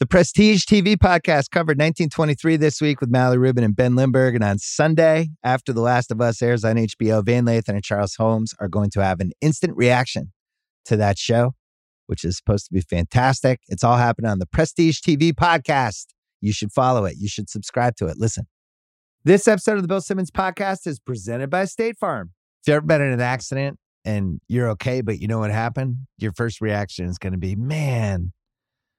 The Prestige TV podcast covered 1923 this week with Mallory Rubin and Ben Lindbergh. And on Sunday, after The Last of Us airs on HBO, Van Lathan and Charles Holmes are going to have an instant reaction to that show, which is supposed to be fantastic. It's all happening on the Prestige TV podcast. You should follow it. You should subscribe to it. Listen. This episode of the Bill Simmons podcast is presented by State Farm. If you've ever been in an accident and you're okay, but you know what happened, your first reaction is going to be, man,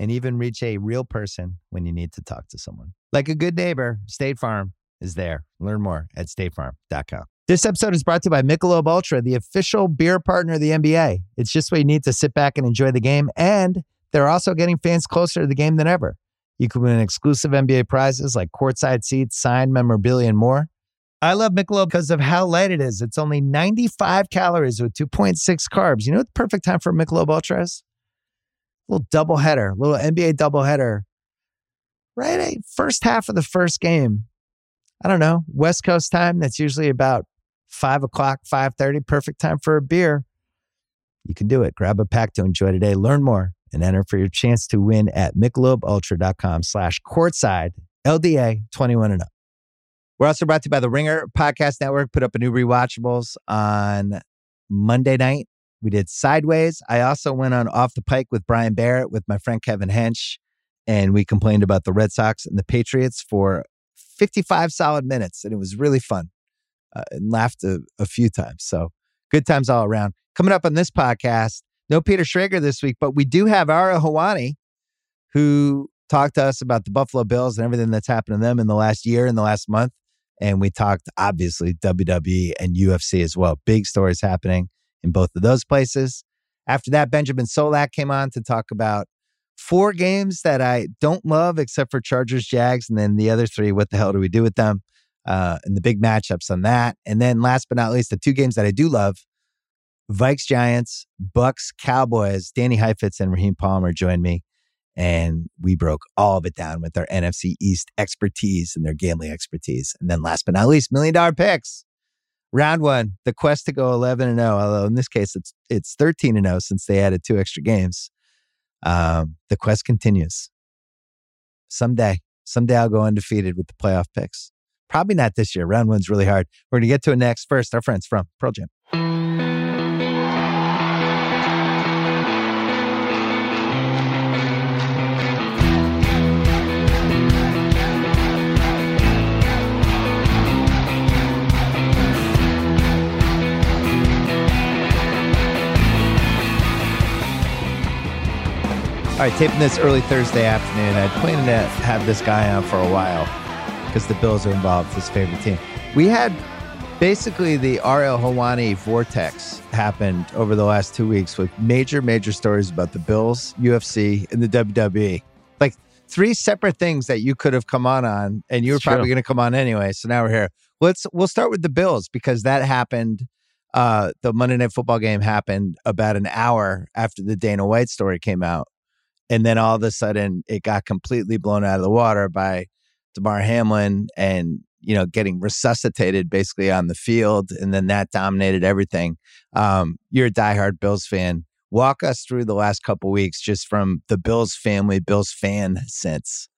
and even reach a real person when you need to talk to someone. Like a good neighbor, State Farm is there. Learn more at statefarm.com. This episode is brought to you by Michelob Ultra, the official beer partner of the NBA. It's just what you need to sit back and enjoy the game, and they're also getting fans closer to the game than ever. You can win exclusive NBA prizes like courtside seats, signed memorabilia, and more. I love Michelob because of how light it is. It's only 95 calories with 2.6 carbs. You know what the perfect time for Michelob Ultra is? Little doubleheader, little NBA doubleheader. Right, first half of the first game. I don't know West Coast time. That's usually about five o'clock, five thirty. Perfect time for a beer. You can do it. Grab a pack to enjoy today. Learn more and enter for your chance to win at michelobultra.com slash courtside LDA 21 and up. We're also brought to you by the Ringer Podcast Network. Put up a new rewatchables on Monday night we did Sideways. I also went on Off the Pike with Brian Barrett with my friend Kevin Hench, and we complained about the Red Sox and the Patriots for 55 solid minutes, and it was really fun. Uh, and laughed a, a few times. So good times all around. Coming up on this podcast, no Peter Schrager this week, but we do have Ariel Helwani, who talked to us about the Buffalo Bills and everything that's happened to them in the last year, in the last month. And we talked, obviously, WWE and UFC as well. Big stories happening in both of those places. After that, Benjamin Solak came on to talk about four games that I don't love except for Chargers, Jags, and then the other three, what the hell do we do with them? Uh, and the big matchups on that. And then last but not least, the two games that I do love Vikes, Giants, Bucs, Cowboys. Danny Heifetz and Raheem Palmer joined me. And we broke all of it down with their NFC East expertise and their gambling expertise. And then last but not least, million dollar picks round one, the quest to go 11 and 0, although in this case it's it's 13 and 0 since they added two extra games. Um, the quest continues. Someday, someday I'll go undefeated with the playoff picks. Probably not this year. Round one's really hard. We're going to get to it next. First, our friends from Pearl Jam. All right, taping this early Thursday afternoon. I planned to have this guy on for a while because the Bills are involved, his favorite team. We had basically the Ariel Helwani vortex happened over the last two weeks with major, major stories about the Bills, UFC, and the WWE. Like three separate things that you could have come on on, and you were probably going to come on anyway. So now we're here. Let's we'll start with the Bills because that happened. Uh, the Monday Night Football game happened about an hour after the Dana White story came out and then all of a sudden it got completely blown out of the water by Damar Hamlin and you know getting resuscitated basically on the field, and then that dominated everything. Um, you're a diehard Bills fan. Walk us through the last couple weeks, just from the Bills family, Bills fan sense.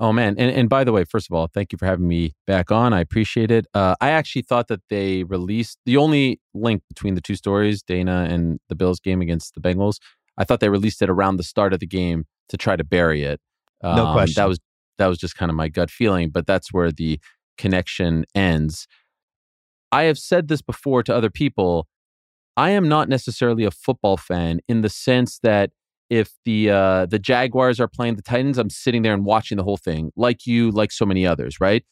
Oh man! And and by the way, first of all, thank you for having me back on. I appreciate it. Uh, I actually thought that they released the only link between the two stories, Dana and the Bills game against the Bengals, I thought they released it around the start of the game to try to bury it. Um, no question. That was that was just kind of my gut feeling, but that's where the connection ends. I have said this before to other people. I am not necessarily a football fan in the sense that if the uh, the Jaguars are playing the Titans, I'm sitting there and watching the whole thing, like you, like so many others, right?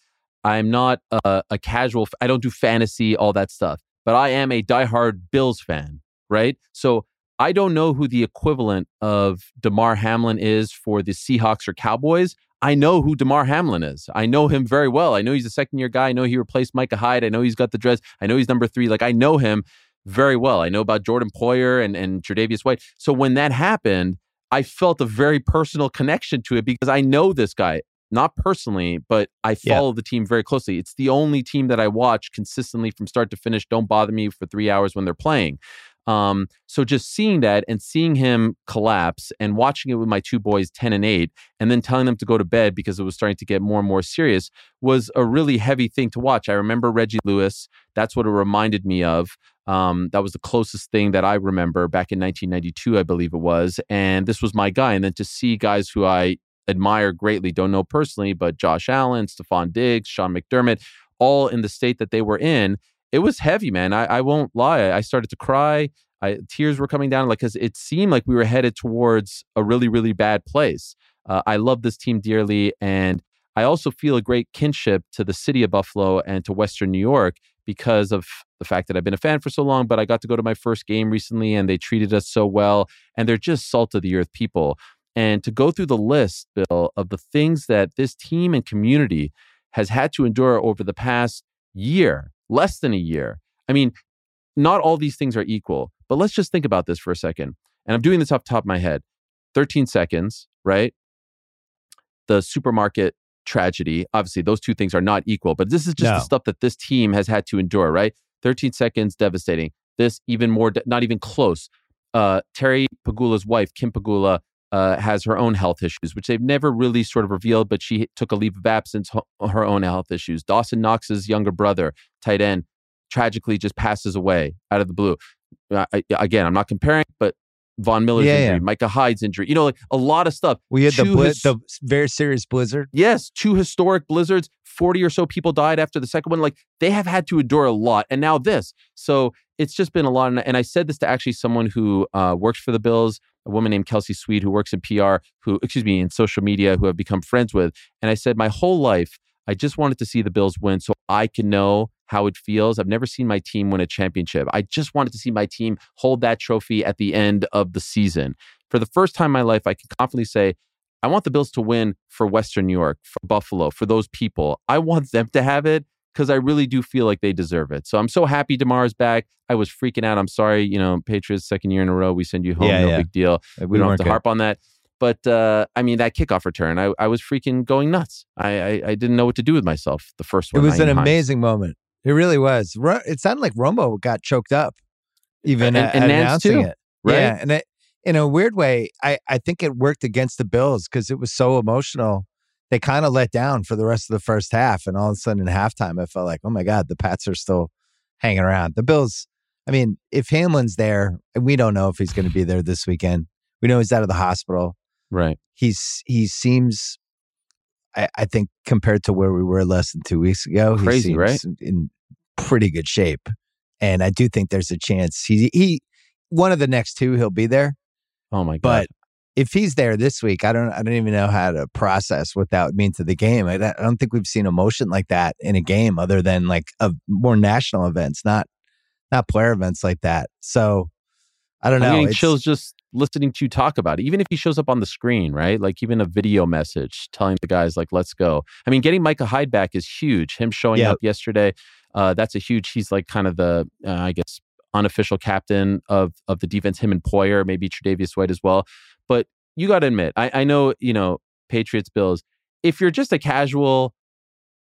I'm not a, a casual. I don't do fantasy, all that stuff, but I am a diehard Bills fan, right? So I don't know who the equivalent of Damar Hamlin is for the Seahawks or Cowboys. I know who Damar Hamlin is. I know him very well. I know he's a second year guy. I know he replaced Micah Hyde. I know he's got the dress. I know he's number three. Like I know him very well. I know about Jordan Poyer and, and Tre'Davious White. So when that happened, I felt a very personal connection to it because I know this guy, not personally, but I follow yeah. the team very closely. It's the only team that I watch consistently from start to finish. Don't bother me for three hours when they're playing. Um, so just seeing that and seeing him collapse and watching it with my two boys, 10 and 8, and then telling them to go to bed because it was starting to get more and more serious was a really heavy thing to watch. I remember Reggie Lewis. That's what it reminded me of. Um, that was the closest thing that I remember back in 1992, I believe it was. And this was my guy. And then to see guys who I admire greatly, don't know personally, but Josh Allen, Stefon Diggs, Sean McDermott, all in the state that they were in it was heavy, man. I, I won't lie. I started to cry. I, tears were coming down, like because it seemed like we were headed towards a really, really bad place. Uh, I love this team dearly, and I also feel a great kinship to the city of Buffalo and to Western New York because of the fact that I've been a fan for so long. But I got to go to my first game recently, and they treated us so well, and they're just salt of the earth people. And to go through the list, Bill, of the things that this team and community has had to endure over the past year less than a year. I mean, not all these things are equal, but let's just think about this for a second. And I'm doing this off the top of my head 13 seconds, right? The supermarket tragedy. Obviously, those two things are not equal, but this is just no. the stuff that this team has had to endure, right? 13 seconds, devastating. This, even more, de- not even close. Uh, Terry Pegula's wife, Kim Pegula, uh, has her own health issues, which they've never really sort of revealed, but she took a leave of absence, her own health issues. Dawson Knox's younger brother, tight end, tragically just passes away out of the blue. Uh, I, again, I'm not comparing, but Von Miller's yeah, injury, yeah. Micah Hyde's injury, you know, like a lot of stuff. We had the, bli- his- the very serious blizzard. Yes, two historic blizzards. 40 or so people died after the second one. Like they have had to endure a lot. And now this. So it's just been a lot. And I said this to actually someone who uh, works for the Bills a woman named Kelsey Sweet who works in PR, who, excuse me, in social media, who I've become friends with. And I said, my whole life, I just wanted to see the Bills win so I can know how it feels. I've never seen my team win a championship. I just wanted to see my team hold that trophy at the end of the season. For the first time in my life, I can confidently say, I want the Bills to win for Western New York, for Buffalo, for those people. I want them to have it because I really do feel like they deserve it. So I'm so happy Damar's back. I was freaking out. I'm sorry, you know, Patriots second year in a row, we send you home, yeah, no yeah. big deal. We, we don't have to good. harp on that. But uh, I mean, that kickoff return, I, I was freaking going nuts. I, I, I didn't know what to do with myself the first one. It was an amazing moment. It really was. It sounded like Romo got choked up, even and, at, and at announcing too, it. Right? Yeah, and it, in a weird way, I, I think it worked against the Bills because it was so emotional they kind of let down for the rest of the first half. And all of a sudden in halftime, I felt like, oh my God, the Pats are still hanging around. The Bills, I mean, if Hamlin's there, and we don't know if he's going to be there this weekend, we know he's out of the hospital. Right. He's he seems I, I think compared to where we were less than two weeks ago, crazy, right? In pretty good shape. And I do think there's a chance he he one of the next two he'll be there. Oh my god. But if he's there this week, I don't I don't even know how to process what that would mean to the game. I, I don't think we've seen emotion like that in a game other than like a more national events, not not player events like that. So I don't know. I'm getting chills just listening to you talk about it. Even if he shows up on the screen, right? Like even a video message telling the guys like, "Let's go." I mean, getting Micah Hyde back is huge. Him showing yep. up yesterday, uh, that's a huge. He's like kind of the, uh, I guess, unofficial captain of of the defense. Him and Poyer, maybe Tre'Davious White as well. But you got to admit, I, I know, you know, Patriots, Bills. If you're just a casual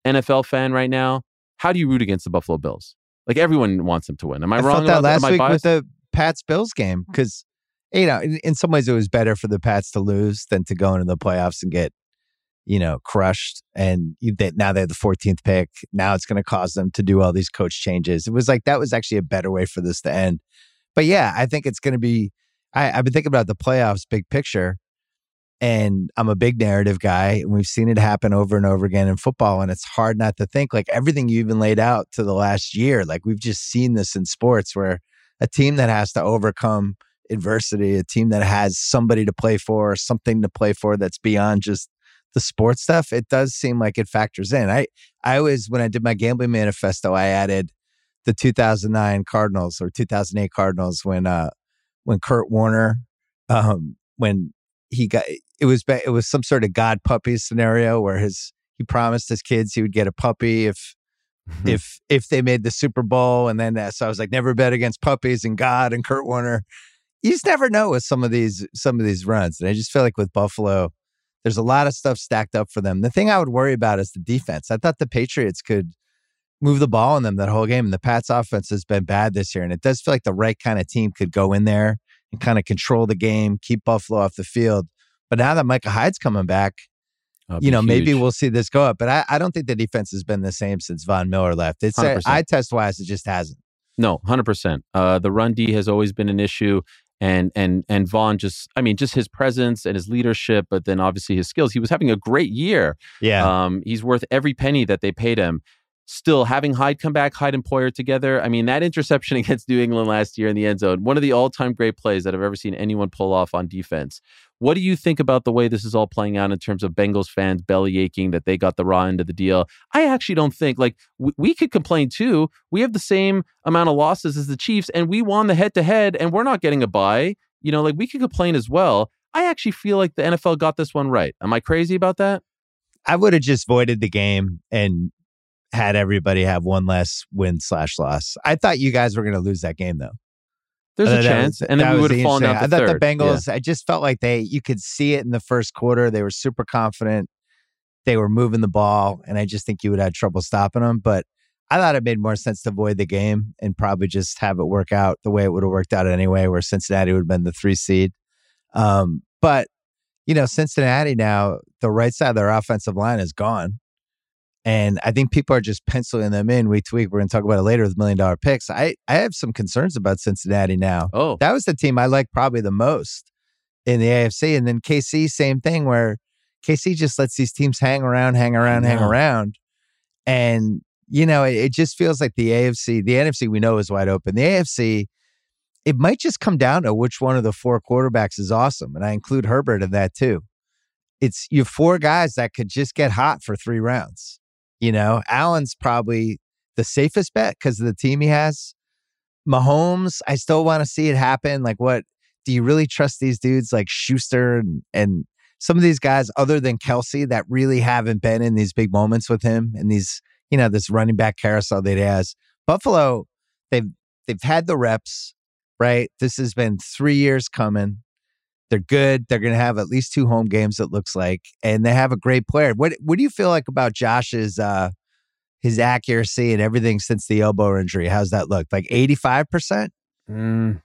NFL fan right now, how do you root against the Buffalo Bills? Like everyone wants them to win. Am I, I wrong? that last week with the Pats Bills game hmm. because you know in, in, some ways it was better for the Pats to lose than to go into the playoffs and get you know crushed. And they, now they have the 14th pick. Now it's going to cause them to do all these coach changes. It was like that was actually a better way for this to end. But yeah, I think it's going to be I, I've been thinking about the playoffs big picture. And I'm a big narrative guy, and we've seen it happen over and over again in football. And it's hard not to think like everything you even laid out to the last year. Like we've just seen this in sports where a team that has to overcome adversity, a team that has somebody to play for, something to play for that's beyond just the sports stuff, it does seem like it factors in. I I always when I did my gambling manifesto, I added the 2009 Cardinals or 2008 Cardinals when uh when Kurt Warner, um, when he got it was it was some sort of god puppy scenario where his he promised his kids he would get a puppy if if if they made the Super Bowl, and then uh, so I was like, never bet against puppies and God and Kurt Warner. You just never know with some of these some of these runs, and I just feel like with Buffalo, there's a lot of stuff stacked up for them. The thing I would worry about is the defense. I thought the Patriots could move the ball on them that whole game, and the Pats offense has been bad this year, and it does feel like the right kind of team could go in there and kind of control the game, keep Buffalo off the field. But now that Micah Hyde's coming back, you know, huge. maybe we'll see this go up. But I, I don't think the defense has been the same since Von Miller left. It's uh, eye test wise, it just hasn't. No, hundred uh, percent. The run D has always been an issue, and and and Von just, I mean, just his presence and his leadership, but then obviously his skills. He was having a great year. Yeah, um, he's worth every penny that they paid him still having Hyde come back, Hyde and Poyer together. I mean, that interception against New England last year in the end zone, one of the all time great plays that I've ever seen anyone pull off on defense. What do you think about the way this is all playing out in terms of Bengals fans belly aching that they got the raw end of the deal? I actually don't think, like, w- we could complain too. We have the same amount of losses as the Chiefs, and we won the head to head, and we're not getting a bye. You know, like, we could complain as well. I actually feel like the NFL got this one right. Am I crazy about that? I would have just voided the game and had everybody have one less win slash loss. I thought you guys were going to lose that game though. There's a chance, was, and then we would have fallen down. I thought third. the Bengals. Yeah. I just felt like they. You could see it in the first quarter. They were super confident. They were moving the ball, and I just think you would have trouble stopping them. But I thought it made more sense to avoid the game and probably just have it work out the way it would have worked out anyway, where Cincinnati would have been the three seed. Um, but you know, Cincinnati now, the right side of their offensive line is gone. And I think people are just penciling them in week to week. We're going to talk about it later with million dollar picks. I, I have some concerns about Cincinnati now. Oh, that was the team I like probably the most in the AFC. And then KC, same thing where KC just lets these teams hang around, hang around, hang around. And, you know, it, it just feels like the AFC, the NFC we know is wide open. The AFC, it might just come down to which one of the four quarterbacks is awesome. And I include Herbert in that too. It's you four guys that could just get hot for three rounds. You know, Allen's probably the safest bet because of the team he has. Mahomes, I still want to see it happen. Like, what do you really trust these dudes like Schuster and, and some of these guys other than Kelce that really haven't been in these big moments with him and these, you know, this running back carousel that he has? Buffalo, they've they've had the reps, right? This has been three years coming. They're good. They're going to have at least two home games. It looks like, and they have a great player. What What do you feel like about Josh's uh, his accuracy and everything since the elbow injury? How's that look? Like eighty five percent. Mm,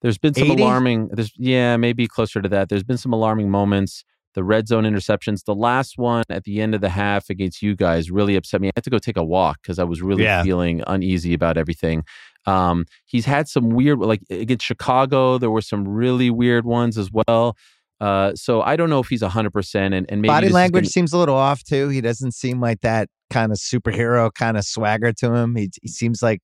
there's been some 80? alarming. There's yeah, maybe closer to that. There's been some alarming moments. The red zone interceptions. The last one at the end of the half against you guys really upset me. I had to go take a walk because I was really yeah. feeling uneasy about everything. Um, he's had some weird, like against Chicago, there were some really weird ones as well. Uh, so I don't know if he's hundred percent, and and maybe body language gonna... seems a little off too. He doesn't seem like that kind of superhero kind of swagger to him. He, he seems like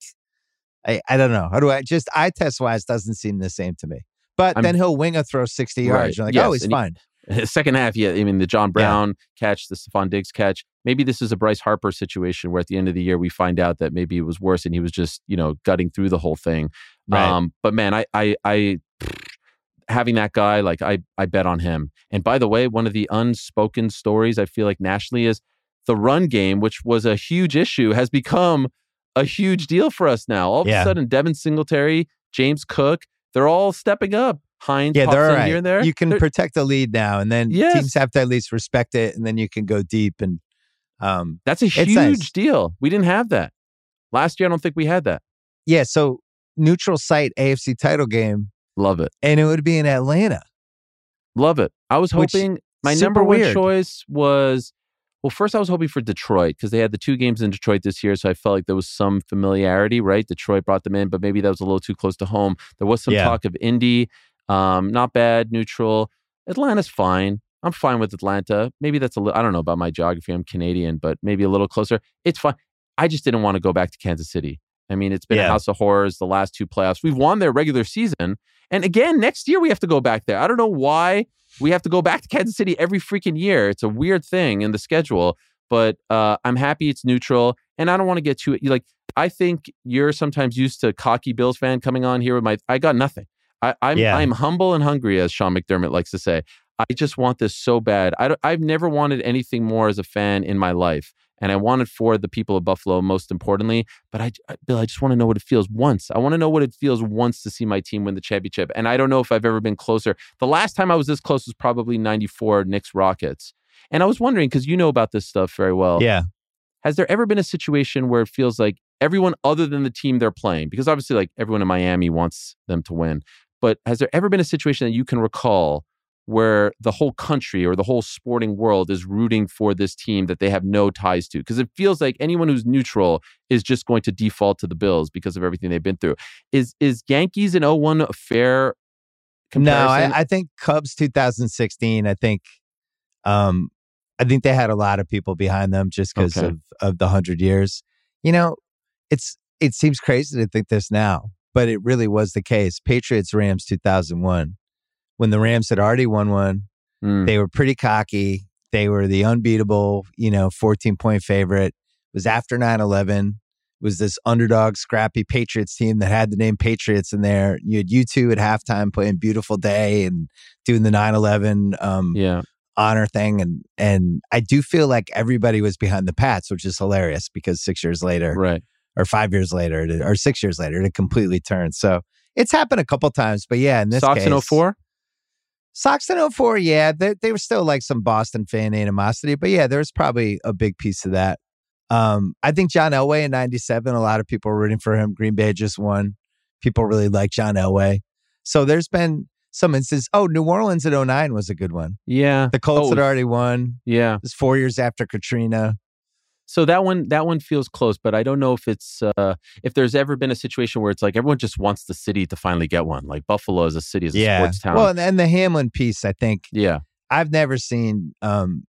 I I don't know how do I just eye test wise doesn't seem the same to me. But I'm, then he'll wing a throw sixty yards. Right. You're like, yes, oh, he's fine. Second half, yeah. I mean, the John Brown yeah. catch, the Stefon Diggs catch maybe this is a Bryce Harper situation where at the end of the year we find out that maybe it was worse and he was just you know gutting through the whole thing. Right. Um, but man, I I I having that guy like I I bet on him. And by the way, one of the unspoken stories I feel like nationally is the run game, which was a huge issue, has become a huge deal for us now. All of yeah. a sudden, Devin Singletary, James Cook, they're all stepping up. Yeah, they're right. here and there. You can they're, protect the lead now, and then yes. teams have to at least respect it, and then you can go deep and um, That's a huge nice. deal. We didn't have that last year. I don't think we had that. Yeah. So neutral site AFC title game. Love it. And it would be in Atlanta. Love it. I was hoping my number one weird. choice was well, first I was hoping for Detroit because they had the two games in Detroit this year, so I felt like there was some familiarity, right? Detroit brought them in, but maybe that was a little too close to home. There was some yeah. talk of Indy, um, not bad, neutral. Atlanta's fine. I'm fine with Atlanta. Maybe that's a little, I don't know about my geography. I'm Canadian, but maybe a little closer. It's fine. I just didn't want to go back to Kansas City. I mean, it's been yeah. a house of horrors the last two playoffs. We've won their regular season. And again, next year we have to go back there. I don't know why we have to go back to Kansas City every freaking year. It's a weird thing in the schedule, but uh, I'm happy it's neutral. And I don't want to get too, like, I think you're sometimes used to cocky Bills fan coming on here with my, I got nothing. I, am I'm, yeah. I'm humble and hungry, as Sean McDermott likes to say. I just want this so bad. I I've never wanted anything more as a fan in my life. And I want it for the people of Buffalo most importantly. But I, I Bill, I just want to know what it feels once. I want to know what it feels once to see my team win the championship. And I don't know if I've ever been closer. The last time I was this close was probably 94 Knicks Rockets. And I was wondering, because you know about this stuff very well. Yeah. Has there ever been a situation where it feels like everyone other than the team they're playing, because obviously, like everyone in Miami wants them to win, but has there ever been a situation that you can recall where the whole country or the whole sporting world is rooting for this team that they have no ties to? Because it feels like anyone who's neutral is just going to default to the Bills because of everything they've been through. Is is Yankees in 01 a fair comparison? No, I, I think Cubs 2016. I think, um, I think they had a lot of people behind them just because Okay. of of the hundred years. You know, it's it seems crazy to think this now, but it really was the case. Patriots Rams 2001, when the Rams had already won one, Mm, they were pretty cocky. They were the unbeatable, you know, 14 point favorite. It was after 9 11. Was this underdog, scrappy Patriots team that had the name Patriots in there? You had U2 at halftime playing Beautiful Day and doing the 9 11 um, yeah. honor thing. And, and I do feel like everybody was behind the Pats, which is hilarious because six years later, Right. Or five years later, it- or six years later, it completely turned. So it's happened a couple times. But yeah, in this Sox case, in 04? Sox in 04, yeah, they, they were still like some Boston fan animosity, but yeah, there's probably a big piece of that. Um, I think John Elway in 97, a lot of people were rooting for him. Green Bay just won. People really like John Elway. So there's been some instances. Oh, New Orleans in 09 was a good one. Yeah. The Colts Oh, had already won. Yeah. It was four years after Katrina. So that one that one feels close, but I don't know if it's uh if there's ever been a situation where it's like everyone just wants the city to finally get one. Like Buffalo as a city, as a yeah. sports town. Well, and, and the Hamlin piece, I think, yeah. I've never seen um,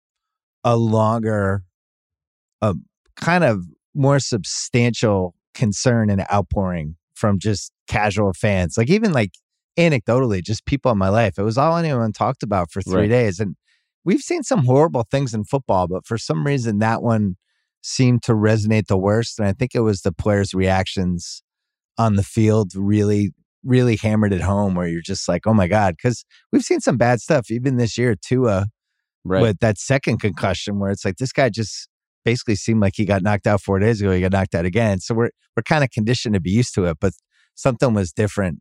a longer, a kind of more substantial concern and outpouring from just casual fans. Like even like anecdotally, just people in my life. It was all anyone talked about for three Right. days, and we've seen some horrible things in football, but for some reason that one seemed to resonate the worst. And I think it was the players' reactions on the field really really hammered it home where you're just like, oh my God. Cause we've seen some bad stuff even this year, Tua, Right. with that second concussion where it's like this guy just basically seemed like he got knocked out four days ago. He got knocked out again. So we're we're kind of conditioned to be used to it, but something was different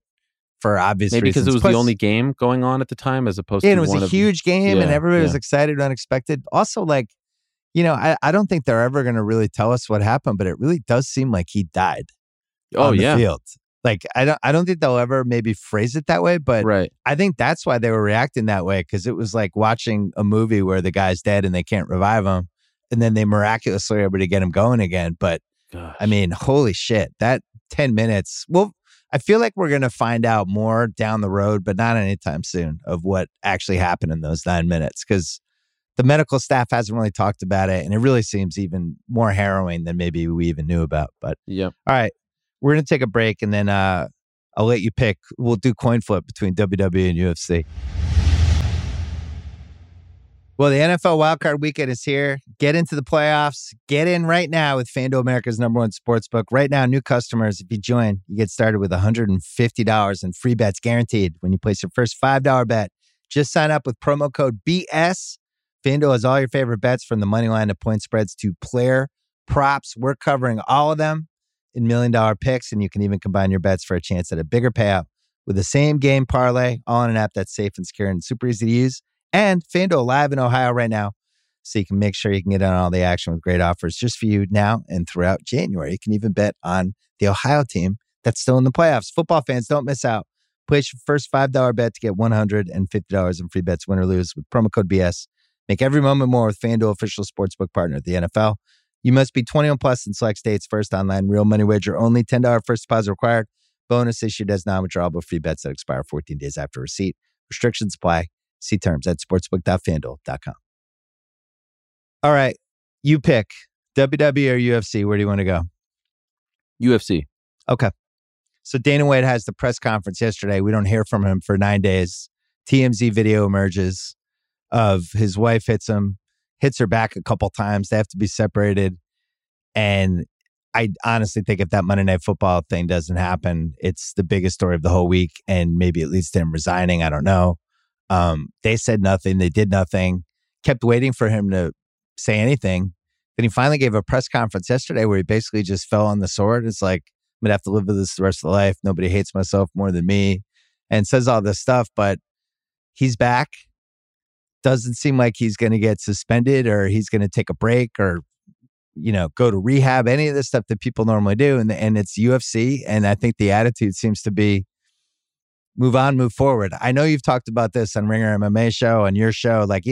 for obvious Maybe because it was Plus- the only game going on at the time as opposed yeah, to and it was a huge game and Yeah, everybody was excited and unexpected. Also, like, you know, I, I don't think they're ever going to really tell us what happened, but it really does seem like he died Oh on the yeah. field. Like, I don't, I don't think they'll ever maybe phrase it that way, but Right. I think that's why they were reacting that way because it was like watching a movie where the guy's dead and they can't revive him, and then they miraculously are able to get him going again. But Gosh. I mean, holy shit, that ten minutes. Well, I feel like we're gonna find out more down the road, but not anytime soon, of what actually happened in those nine minutes because the medical staff hasn't really talked about it, and it really seems even more harrowing than maybe we even knew about. But yeah. all right, we're gonna take a break, and then uh, I'll let you pick. We'll do coin flip between WWE and UFC. Well, the NFL wildcard weekend is here. Get into the playoffs. Get in right now with FanDuel America's number one sports book. Right now, new customers, if you join, you get started with $150 in free bets guaranteed when you place your first $5 bet. Just sign up with promo code BS. FanDuel has all your favorite bets from the money line to point spreads to player props. We're covering all of them in million dollar picks, and you can even combine your bets for a chance at a bigger payout with the same game parlay, all in an app that's safe and secure and super easy to use. And FanDuel live in Ohio right now, so you can make sure you can get on all the action with great offers just for you now and throughout January. You can even bet on the Ohio team that's still in the playoffs. Football fans, don't miss out. Place your first $5 bet to get $150 in free bets, win or lose, with promo code BS. Make every moment more with FanDuel, official sportsbook partner of the NFL. You must be 21 plus in select states. First online real money wager only. $10 first deposit required. Bonus issued as non-withdrawable free bets that expire 14 days after receipt. Restrictions apply. See terms at sportsbook.fanduel.com. All right, you pick WWE or UFC. Where do you want to go? UFC. Okay. So Dana White has the press conference yesterday. We don't hear from him for nine days. TMZ video emerges of his wife hits him, hits her back a couple times. They have to be separated. And I honestly think if that Monday Night Football thing doesn't happen, it's the biggest story of the whole week. And maybe it leads to him resigning. I don't know. Um, they said nothing. They did nothing. Kept waiting for him to say anything. Then he finally gave a press conference yesterday where he basically just fell on the sword. It's like, I'm going to have to live with this the rest of the life. Nobody hates myself more than me and says all this stuff, but he's back. Doesn't seem like he's going to get suspended or he's going to take a break or, you know, go to rehab, any of the stuff that people normally do. And, and it's UFC. And I think the attitude seems to be move on, move forward. I know you've talked about this on Ringer MMA show and your show, like,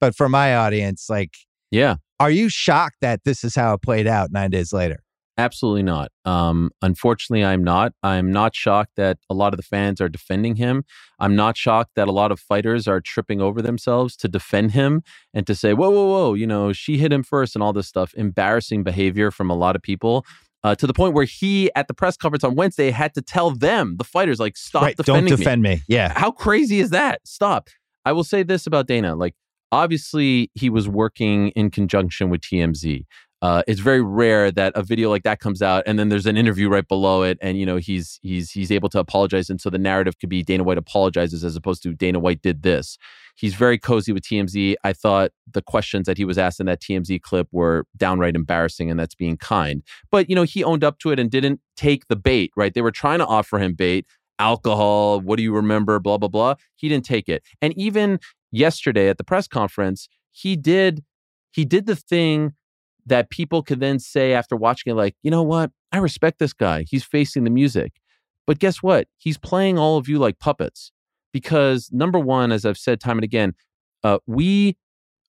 but for my audience, like, yeah, are you shocked that this is how it played out nine days later? Absolutely not. Um, unfortunately, I'm not. I'm not shocked that a lot of the fans are defending him. I'm not shocked that a lot of fighters are tripping over themselves to defend him and to say, whoa, whoa, whoa, you know, she hit him first and all this stuff. Embarrassing behavior from a lot of people. Uh, to the point where he, at the press conference on Wednesday, had to tell them, the fighters, like, stop right, defending Don't defend me. me. Yeah. How crazy is that? Stop. I will say this about Dana. Like, obviously, he was working in conjunction with TMZ uh, it's very rare that a video like that comes out and then there's an interview right below it and you know he's he's he's able to apologize and so the narrative could be Dana White apologizes as opposed to Dana White did this. He's very cozy with TMZ. I thought the questions that he was asked in that TMZ clip were downright embarrassing and that's being kind. But you know he owned up to it and didn't take the bait, right? They were trying to offer him bait, alcohol, what do you remember, blah blah blah. He didn't take it. And even yesterday at the press conference, he did he did the thing that people could then say after watching it, like, you know what? I respect this guy. He's facing the music. But guess what? He's playing all of you like puppets. Because number one, as I've said time and again, uh, we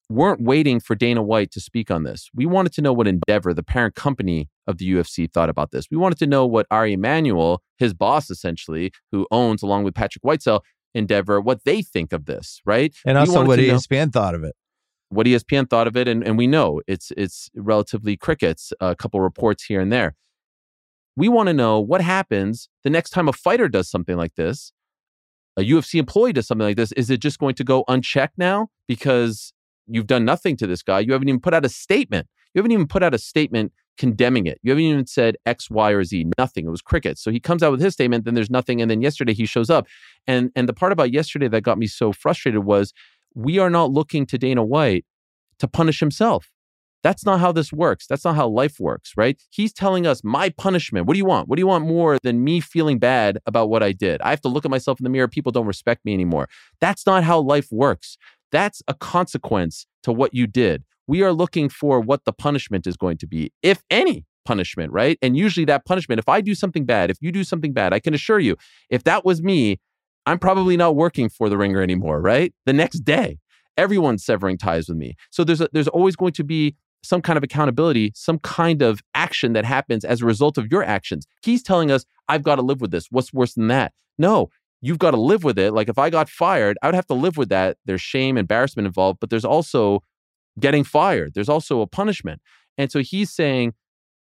weren't waiting for Dana White to speak on this. We wanted to know what Endeavor, the parent company of the UFC, thought about this. We wanted to know what Ari Emanuel, his boss essentially, who owns along with Patrick Whitesell, Endeavor, what they think of this, right? And also what ESPN thought of it what ESPN thought of it, and, and we know it's it's relatively crickets, a couple reports here and there. We want to know what happens the next time a fighter does something like this, a UFC employee does something like this. Is it just going to go unchecked now because you've done nothing to this guy? You haven't even put out a statement. You haven't even put out a statement condemning it. You haven't even said X, Y, or Z. Nothing. It was crickets. So he comes out with his statement, then there's nothing, and then yesterday he shows up. And and the part about yesterday that got me so frustrated was we are not looking to Dana White to punish himself. That's not how this works. That's not how life works, right? He's telling us my punishment. What do you want? What do you want more than me feeling bad about what I did? I have to look at myself in the mirror. People don't respect me anymore. That's not how life works. That's a consequence to what you did. We are looking for what the punishment is going to be, if any punishment, right? And usually that punishment, if I do something bad, if you do something bad, I can assure you, if that was me, I'm probably not working for the ringer anymore, right? The next day. Everyone's severing ties with me. So there's a, there's always going to be some kind of accountability, some kind of action that happens as a result of your actions. He's telling us, I've got to live with this. What's worse than that? No, you've got to live with it. Like if I got fired, I would have to live with that. There's shame, embarrassment involved, but there's also getting fired. There's also a punishment. And so he's saying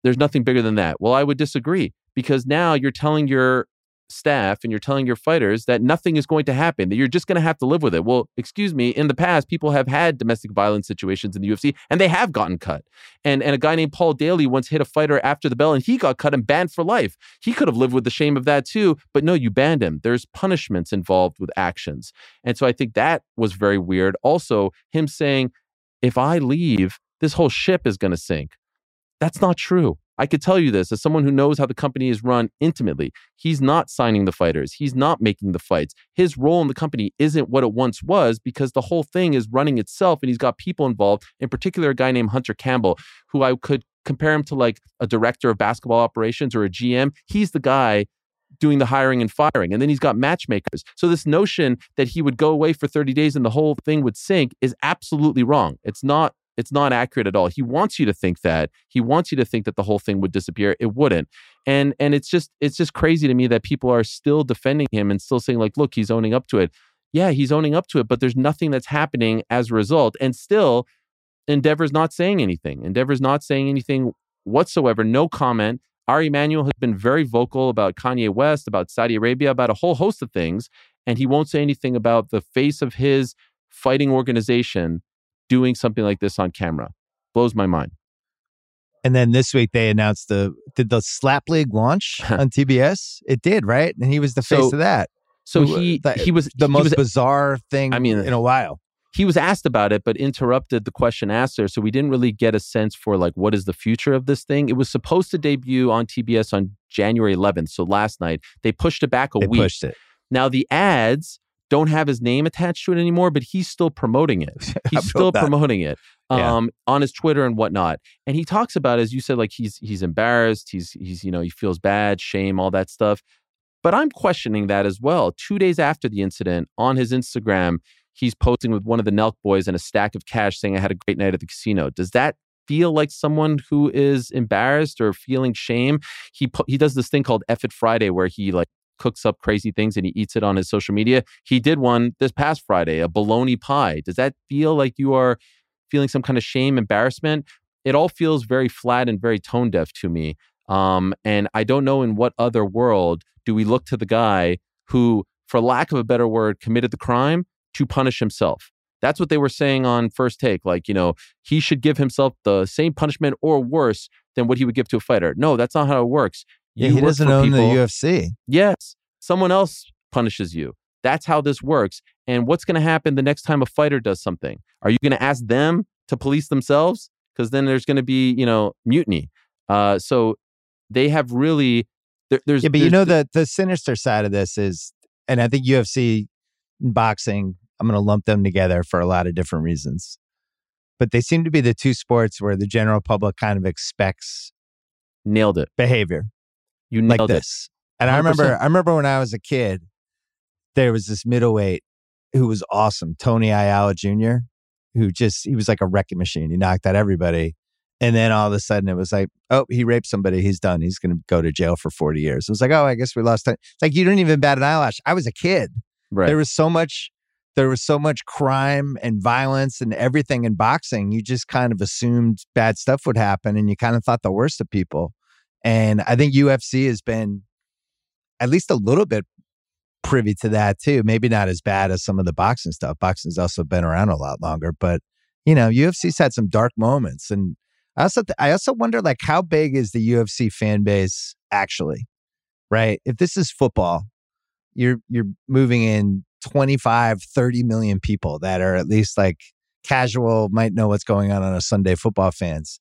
there's nothing bigger than that. Well, I would disagree because now you're telling your staff and you're telling your fighters that nothing is going to happen, that you're just going to have to live with it. Well, excuse me, in the past, people have had domestic violence situations in the UFC and they have gotten cut. And, and a guy named Paul Daley once hit a fighter after the bell and he got cut and banned for life. He could have lived with the shame of that too, but no, you banned him. There's punishments involved with actions. And so I think that was very weird. Also, him saying, if I leave, this whole ship is going to sink. That's not true. I could tell you this as someone who knows how the company is run intimately. He's not signing the fighters. He's not making the fights. His role in the company isn't what it once was because the whole thing is running itself and he's got people involved, in particular, a guy named Hunter Campbell, who I could compare him to like a director of basketball operations or a GM. He's the guy doing the hiring and firing. And then he's got matchmakers. So this notion that he would go away for 30 days and the whole thing would sink is absolutely wrong. It's not it's not accurate at all. He wants you to think that. He wants you to think that the whole thing would disappear. It wouldn't. And and it's just it's just crazy to me that people are still defending him and still saying like, look, he's owning up to it. Yeah, he's owning up to it, but there's nothing that's happening as a result. And still, Endeavor's not saying anything. Endeavor's not saying anything whatsoever. No comment. Ari Emanuel has been very vocal about Kanye West, about Saudi Arabia, about a whole host of things, and he won't say anything about the face of his fighting organization doing something like this on camera. Blows my mind. And then this week they announced the did the Slap League launch on TBS? It did, right? And he was the face so, of that. So Who- he the- he was the he most was, bizarre thing I mean, in a while. he was asked about it, but interrupted the question asker. So we didn't really get a sense for like what is the future of this thing. It was supposed to debut on TBS on January 11th, so last night. They pushed it back a They week. pushed it. Now the ads don't have his name attached to it anymore, but he's still promoting it. He's still that? promoting it Yeah. um, on his Twitter and whatnot. And he talks about, as you said, like he's he's embarrassed. He's he's you know he feels bad, shame, all that stuff. But I'm questioning that as well. Two days after the incident, on his Instagram, he's posting with one of the Nelk boys and a stack of cash, saying, "I had a great night at the casino." Does that feel like someone who is embarrassed or feeling shame? He he does this thing called F It Friday, where he like cooks up crazy things and he eats it on his social media. He did one this past Friday, a bologna pie. Does that feel like you are feeling some kind of shame, embarrassment? It all feels very flat and very tone deaf to me. Um, and I don't know in what other world do we look to the guy who, for lack of a better word, committed the crime to punish himself. That's what they were saying on first take. Like, you know, he should give himself the same punishment or worse than what he would give to a fighter. No, that's not how it works. Yeah, You he doesn't own people- the UFC. Yes, someone else punishes you. That's how this works. And what's going to happen the next time a fighter does something? Are you going to ask them to police themselves? Because then there's going to be, you know, mutiny. Uh, so they have really. There, there's Yeah, but you know the the sinister side of this is, and I think UFC and boxing, I'm going to lump them together for a lot of different reasons. But they seem to be the two sports where the general public kind of expects nailed it. behavior You like nailed it. this. And I remember, I remember when I was a kid, there was this middleweight who was awesome, Tony Ayala Jr., who just he was like a wrecking machine. He knocked out everybody. And then all of a sudden it was like, oh, he raped somebody. He's done. He's going to go to jail for 40 years. It was like, oh, I guess we lost time. It's like, you didn't even bat an eyelash. I was a kid. Right. There was so much, there was so much crime and violence and everything in boxing. You just kind of assumed bad stuff would happen and you kind of thought the worst of people. And I think UFC has been at least a little bit privy to that too. Maybe not as bad as some of the boxing stuff. Boxing's also been around a lot longer, but you know, UFC's had some dark moments. And I also, th- I also wonder like how big is the UFC fan base actually? Right? If this is football, you're you're moving in 25, 30 million people that are at least like casual, might know what's going on on a Sunday football fans.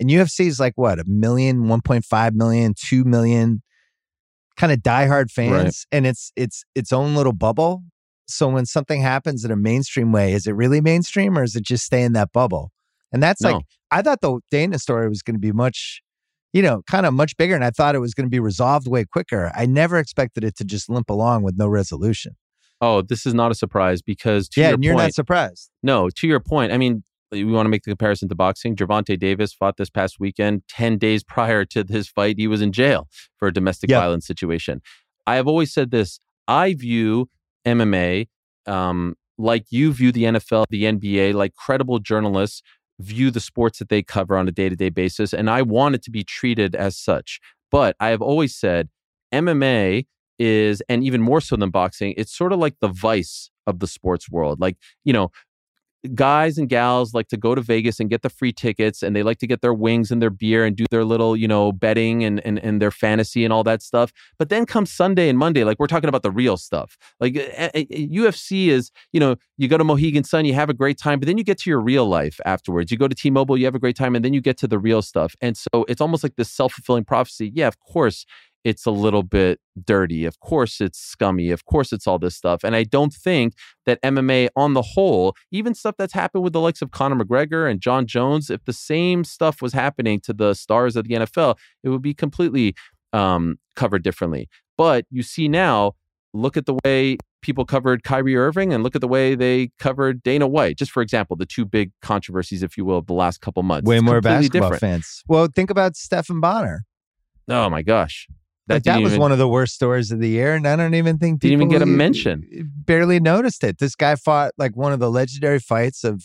And UFC is like what, a million, 1.5 million, 2 million kind of diehard fans. Right. And it's it's its own little bubble. So when something happens in a mainstream way, is it really mainstream or is it just stay in that bubble? And that's No. like I thought the Dana story was going to be much, you know, kind of much bigger, and I thought it was going to be resolved way quicker. I never expected it to just limp along with no resolution. oh, this is not a surprise because to yeah, and you're point, not surprised. No, to your point, I mean, we want to make the comparison to boxing. Gervonta Davis fought this past weekend. 10 days prior to his fight, he was in jail for a domestic Yeah. violence situation. I have always said this I view MMA um, like you view the NFL, the NBA, like credible journalists view the sports that they cover on a day to day basis. And I want it to be treated as such. But I have always said MMA is, and even more so than boxing, it's sort of like the vice of the sports world. Like, you know, guys and gals like to go to Vegas and get the free tickets and they like to get their wings and their beer and do their little, you know, betting and, and, and their fantasy and all that stuff. But then comes Sunday and Monday, like we're talking about the real stuff. Like uh, uh, UFC is, you know, you go to Mohegan Sun, you have a great time, but then you get to your real life afterwards. You go to T Mobile, you have a great time, and then you get to the real stuff. And so it's almost like this self fulfilling prophecy. Yeah, of course, it's a little bit dirty. Of course, it's scummy. Of course, it's all this stuff. And I don't think that MMA on the whole, even stuff that's happened with the likes of Conor McGregor and Jon Jones, if the same stuff was happening to the stars of the NFL, it would be completely um, covered differently. But you see now, look at the way people covered Kyrie Irving and look at the way they covered Dana White. Just for example, the two big controversies, if you will, of the last couple months. Way It's more basketball different. fans. Well, think about Stephan Bonnar. Oh my gosh. Like, that was even- one of the worst stories of the year, and I don't even think people Didn't even get a mention. Barely noticed it. This guy fought like one of the legendary fights of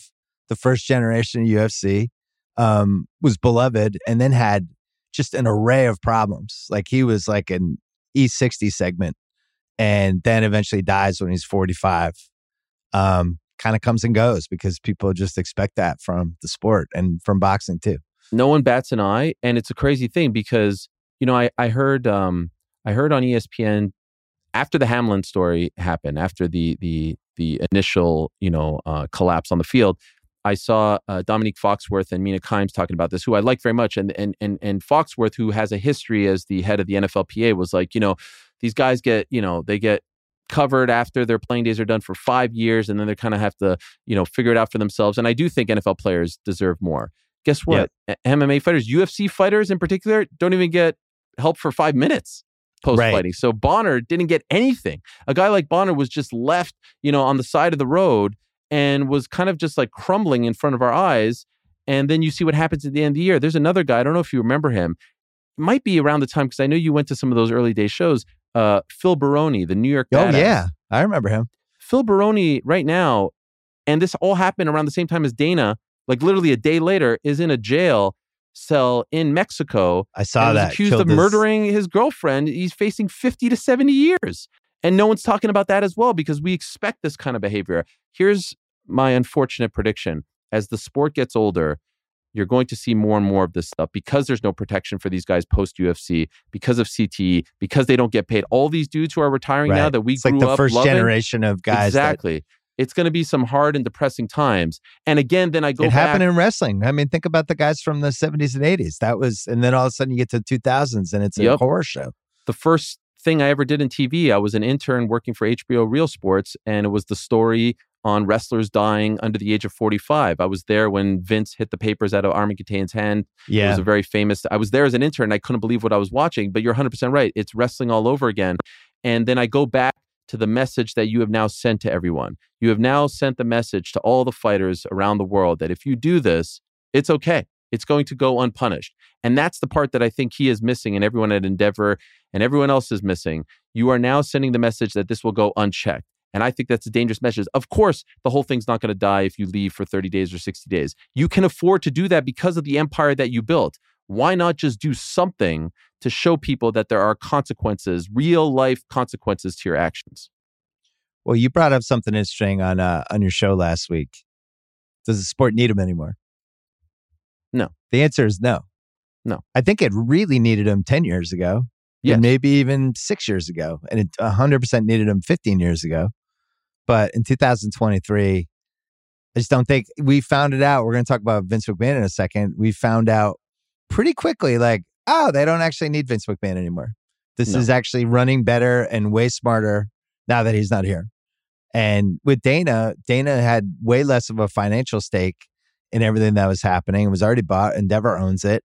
the first generation of UFC. Um, was beloved, and then had just an array of problems. Like he was like an E60 segment, and then eventually dies when he's 45. Um, kind of comes and goes because people just expect that from the sport and from boxing too. no one bats an eye and it's a crazy thing because you know i, I heard um i heard on espn after the Hamlin story happened, after the the the initial you know uh, collapse on the field, I saw uh, Dominique Foxworth and Mina Kimes talking about this, who I like very much, and and and and Foxworth, who has a history as the head of the NFLPA, was like, you know, these guys get you know they get covered after their playing days are done for five years, and then they kind of have to you know figure it out for themselves. And I do think NFL players deserve more. Guess what? Yep. MMA fighters, UFC fighters in particular, don't even get help for five minutes post fighting. Right. So Bonnar didn't get anything. A guy like Bonnar was just left, you know, on the side of the road and was kind of just like crumbling in front of our eyes. And then you see what happens at the end of the year. There's another guy. I don't know if you remember him. It might be around the time because I know you went to some of those early day shows. Uh, Phil Baroni, the New York. Oh yeah, I remember him. Phil Baroni, right now, and this all happened around the same time as Dana. Like literally a day later, is in a jail cell in Mexico. I saw that. Accused Killed of his... murdering his girlfriend. He's facing 50 to 70 years. And no one's talking about that as well because we expect this kind of behavior. Here's my unfortunate prediction as the sport gets older, you're going to see more and more of this stuff because there's no protection for these guys post UFC, because of CTE, because they don't get paid. All these dudes who are retiring right. now that we it's grew like the up first loving, generation of guys. Exactly. It's going to be some hard and depressing times. And again, then I go. It back, happened in wrestling. I mean, think about the guys from the seventies and eighties. That was, and then all of a sudden you get to two thousands, and it's a yep. horror show. The first thing I ever did in TV, I was an intern working for HBO Real Sports, and it was the story on wrestlers dying under the age of 45. I was there when Vince hit the papers out of Armand hand. Yeah. It was a very famous, I was there as an intern. I couldn't believe what I was watching, but you're 100% right. It's wrestling all over again. And then I go back to the message that you have now sent to everyone. You have now sent the message to all the fighters around the world that if you do this, it's okay. It's going to go unpunished. And that's the part that I think he is missing and everyone at Endeavor and everyone else is missing. You are now sending the message that this will go unchecked. And I think that's a dangerous message. Of course, the whole thing's not going to die if you leave for 30 days or 60 days. You can afford to do that because of the empire that you built. Why not just do something to show people that there are consequences, real life consequences to your actions. Well, you brought up something interesting on uh, on your show last week. Does the sport need them anymore? No. The answer is no. No. I think it really needed them 10 years ago. Yeah. Maybe even six years ago. And it 100% needed them 15 years ago. But in 2023, I just don't think we found it out. We're going to talk about Vince McMahon in a second. We found out pretty quickly, like, oh, they don't actually need Vince McMahon anymore. This no. is actually running better and way smarter now that he's not here. And with Dana, Dana had way less of a financial stake in everything that was happening. It was already bought. Endeavor owns it.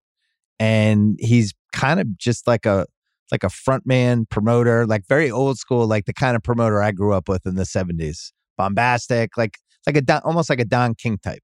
And he's kind of just like a like a front man promoter, like very old school, like the kind of promoter I grew up with in the 70s. Bombastic, like like a Don, almost like a Don King type.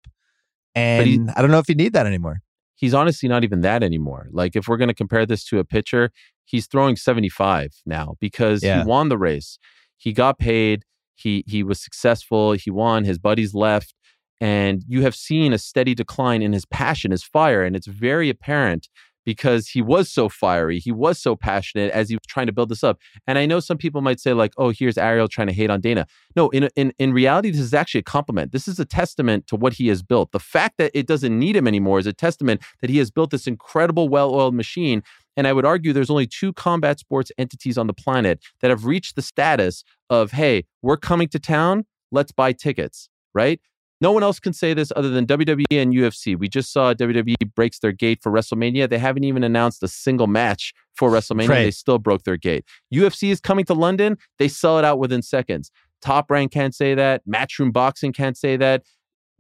And he, I don't know if you need that anymore he's honestly not even that anymore. Like if we're going to compare this to a pitcher, he's throwing 75 now because yeah. he won the race. He got paid, he he was successful, he won, his buddies left and you have seen a steady decline in his passion, his fire and it's very apparent because he was so fiery, he was so passionate as he was trying to build this up. And I know some people might say like, "Oh, here's Ariel trying to hate on Dana." No, in in in reality, this is actually a compliment. This is a testament to what he has built. The fact that it doesn't need him anymore is a testament that he has built this incredible, well-oiled machine. And I would argue there's only two combat sports entities on the planet that have reached the status of, "Hey, we're coming to town. Let's buy tickets." Right? No one else can say this other than WWE and UFC. We just saw WWE breaks their gate for WrestleMania. They haven't even announced a single match for WrestleMania. Right. They still broke their gate. UFC is coming to London. They sell it out within seconds. Top Rank can't say that. Matchroom Boxing can't say that.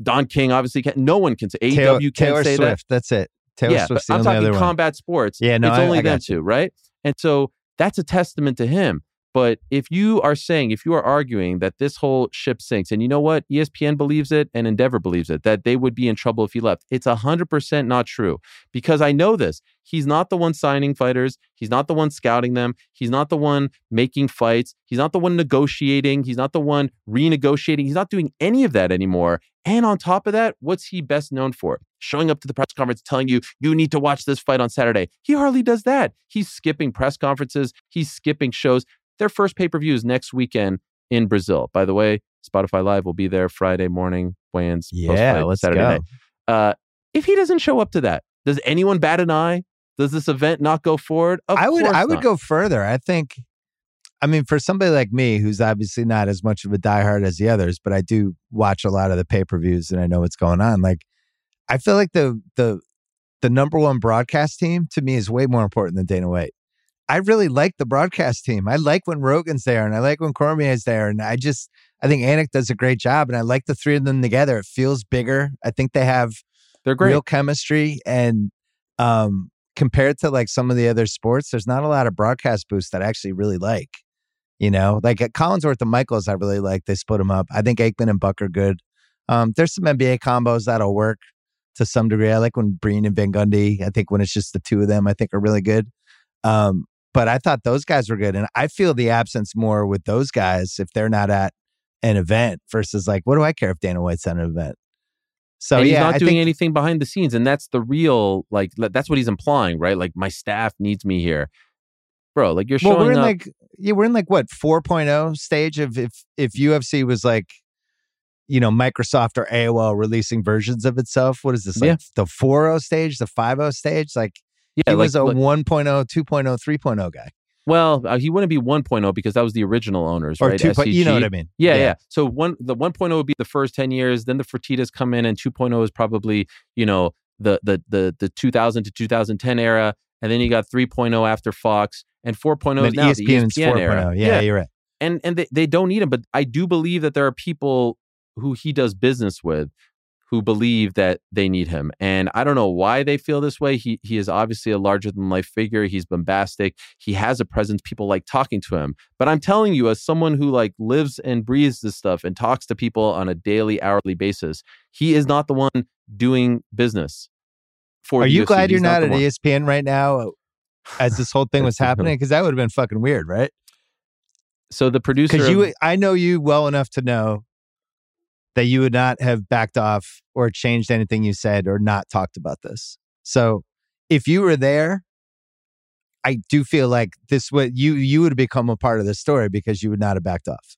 Don King obviously can't. No one can say. AEW can't Taylor say Swift, that. That's it. Taylor yeah, Swift's but I'm talking combat sports. Yeah, no, it's I, only I them two, right? And so that's a testament to him. But if you are saying, if you are arguing that this whole ship sinks, and you know what, ESPN believes it and Endeavor believes it, that they would be in trouble if he left, it's 100% not true. Because I know this. He's not the one signing fighters. He's not the one scouting them. He's not the one making fights. He's not the one negotiating. He's not the one renegotiating. He's not doing any of that anymore. And on top of that, what's he best known for? Showing up to the press conference telling you, you need to watch this fight on Saturday. He hardly does that. He's skipping press conferences, he's skipping shows. Their first pay per view is next weekend in Brazil. By the way, Spotify Live will be there Friday morning, weigh-ins, yeah, let's Saturday go. night. Uh, if he doesn't show up to that, does anyone bat an eye? Does this event not go forward? Of I would. I would not. go further. I think. I mean, for somebody like me, who's obviously not as much of a diehard as the others, but I do watch a lot of the pay per views and I know what's going on. Like, I feel like the the the number one broadcast team to me is way more important than Dana White. I really like the broadcast team. I like when Rogan's there and I like when Cormier's there. And I just, I think Anik does a great job. And I like the three of them together. It feels bigger. I think they have They're great. real chemistry. And um, compared to like some of the other sports, there's not a lot of broadcast boosts that I actually really like. You know, like at Collinsworth and Michaels, I really like. They split them up. I think Aikman and Buck are good. Um, there's some NBA combos that'll work to some degree. I like when Breen and Van Gundy, I think when it's just the two of them, I think are really good. Um, but I thought those guys were good. And I feel the absence more with those guys if they're not at an event versus like, what do I care if Dana White's at an event? So and he's yeah, not I doing think, anything behind the scenes, and that's the real like that's what he's implying, right? Like my staff needs me here, bro. Like you're well, showing we're in up. like, yeah, we're in like what 4.0 stage of if if UFC was like, you know, Microsoft or AOL releasing versions of itself. What is this like Yeah. the 4.0 stage, the 5.0 stage? Like yeah, he like, was a like- 1.0, 2.0, 3.0 guy. well, uh, he wouldn't be 1.0 because that was the original owners, Or right? 2. point- You know what I mean? Yeah, yeah. So one the 1.0 would be the first 10 years, then the Fertitas come in and 2.0 is probably, you know, the the the the 2000 to 2010 era, and then you got 3.0 after Fox and 4.0 And is now the ESPN's ESPN 4.0. era. oh. Yeah, you're right. and and they, they don't need him, but I do believe that there are people who he does business with who believe that they need him. And I don't know why they feel this way. He he is obviously a larger than life figure. He's bombastic. He has a presence. People like talking to him. But I'm telling you, as someone who like lives and breathes this stuff and talks to people on a daily, hourly basis, he is not the one doing business. For Are you UFC. glad you're He's not at. ESPN right now uh, as this whole thing was happening? Because that would have been fucking weird, right? So the producer, Because of- you, I know you well enough to know that you would not have backed off or changed anything you said or not talked about this. So if you were there, I do feel like this would you you would have become a part of the story because you would not have backed off.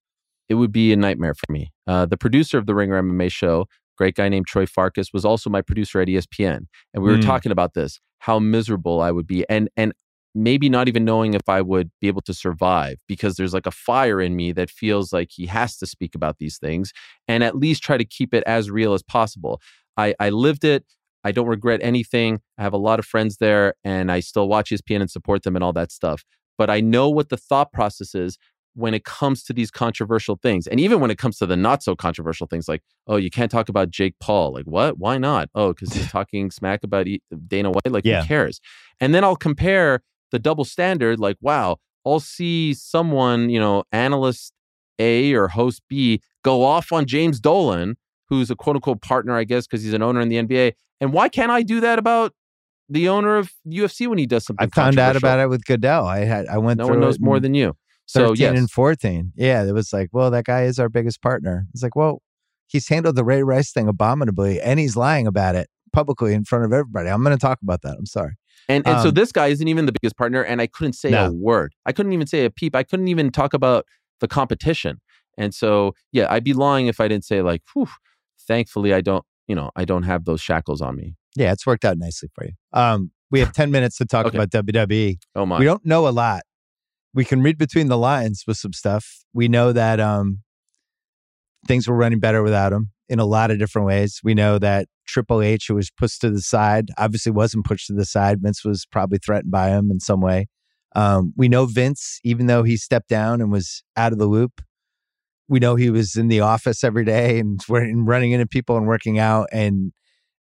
it would be a nightmare for me. Uh, the producer of the Ringer MMA show, great guy named Troy Farkas, was also my producer at ESPN, and we were Mm. talking about this, how miserable I would be, and and maybe not even knowing if I would be able to survive because there's like a fire in me that feels like he has to speak about these things and at least try to keep it as real as possible. I, I lived it. I don't regret anything. I have a lot of friends there and I still watch ESPN and support them and all that stuff. But I know what the thought process is when it comes to these controversial things. And even when it comes to the not so controversial things like, oh, you can't talk about Jake Paul. Like, what? Why not? Oh, because he's talking smack about Dana White. Like, Yeah. who cares? And then I'll compare the double standard, like, wow, I'll see someone, you know, analyst A or host B go off on James Dolan, who's a quote unquote partner, I guess, because he's an owner in the NBA. And why can't I do that about the owner of UFC when he does something? I found out about it with Goodell. I had I went No through one knows more than you. So 13 yes, and 14. Yeah, it was like, well, that guy is our biggest partner. It's like, well, he's handled the Ray Rice thing abominably and he's lying about it publicly in front of everybody. I'm going to talk about that. I'm sorry. And and so Um, this guy isn't even the biggest partner, and I couldn't say No. a word. I couldn't even say a peep. I couldn't even talk about the competition. And so yeah, I'd be lying if I didn't say like, whew, thankfully I don't, you know, I don't have those shackles on me. Yeah, it's worked out nicely for you. Um, we have 10 minutes to talk Okay. about WWE. Oh my. We don't know a lot. We can read between the lines with some stuff. We know that um, things were running better without him in a lot of different ways. We know that Triple H, who was pushed to the side, obviously wasn't pushed to the side. Vince was probably threatened by him in some way. Um, we know Vince, even though he stepped down and was out of the loop, we know he was in the office every day and running into people and working out and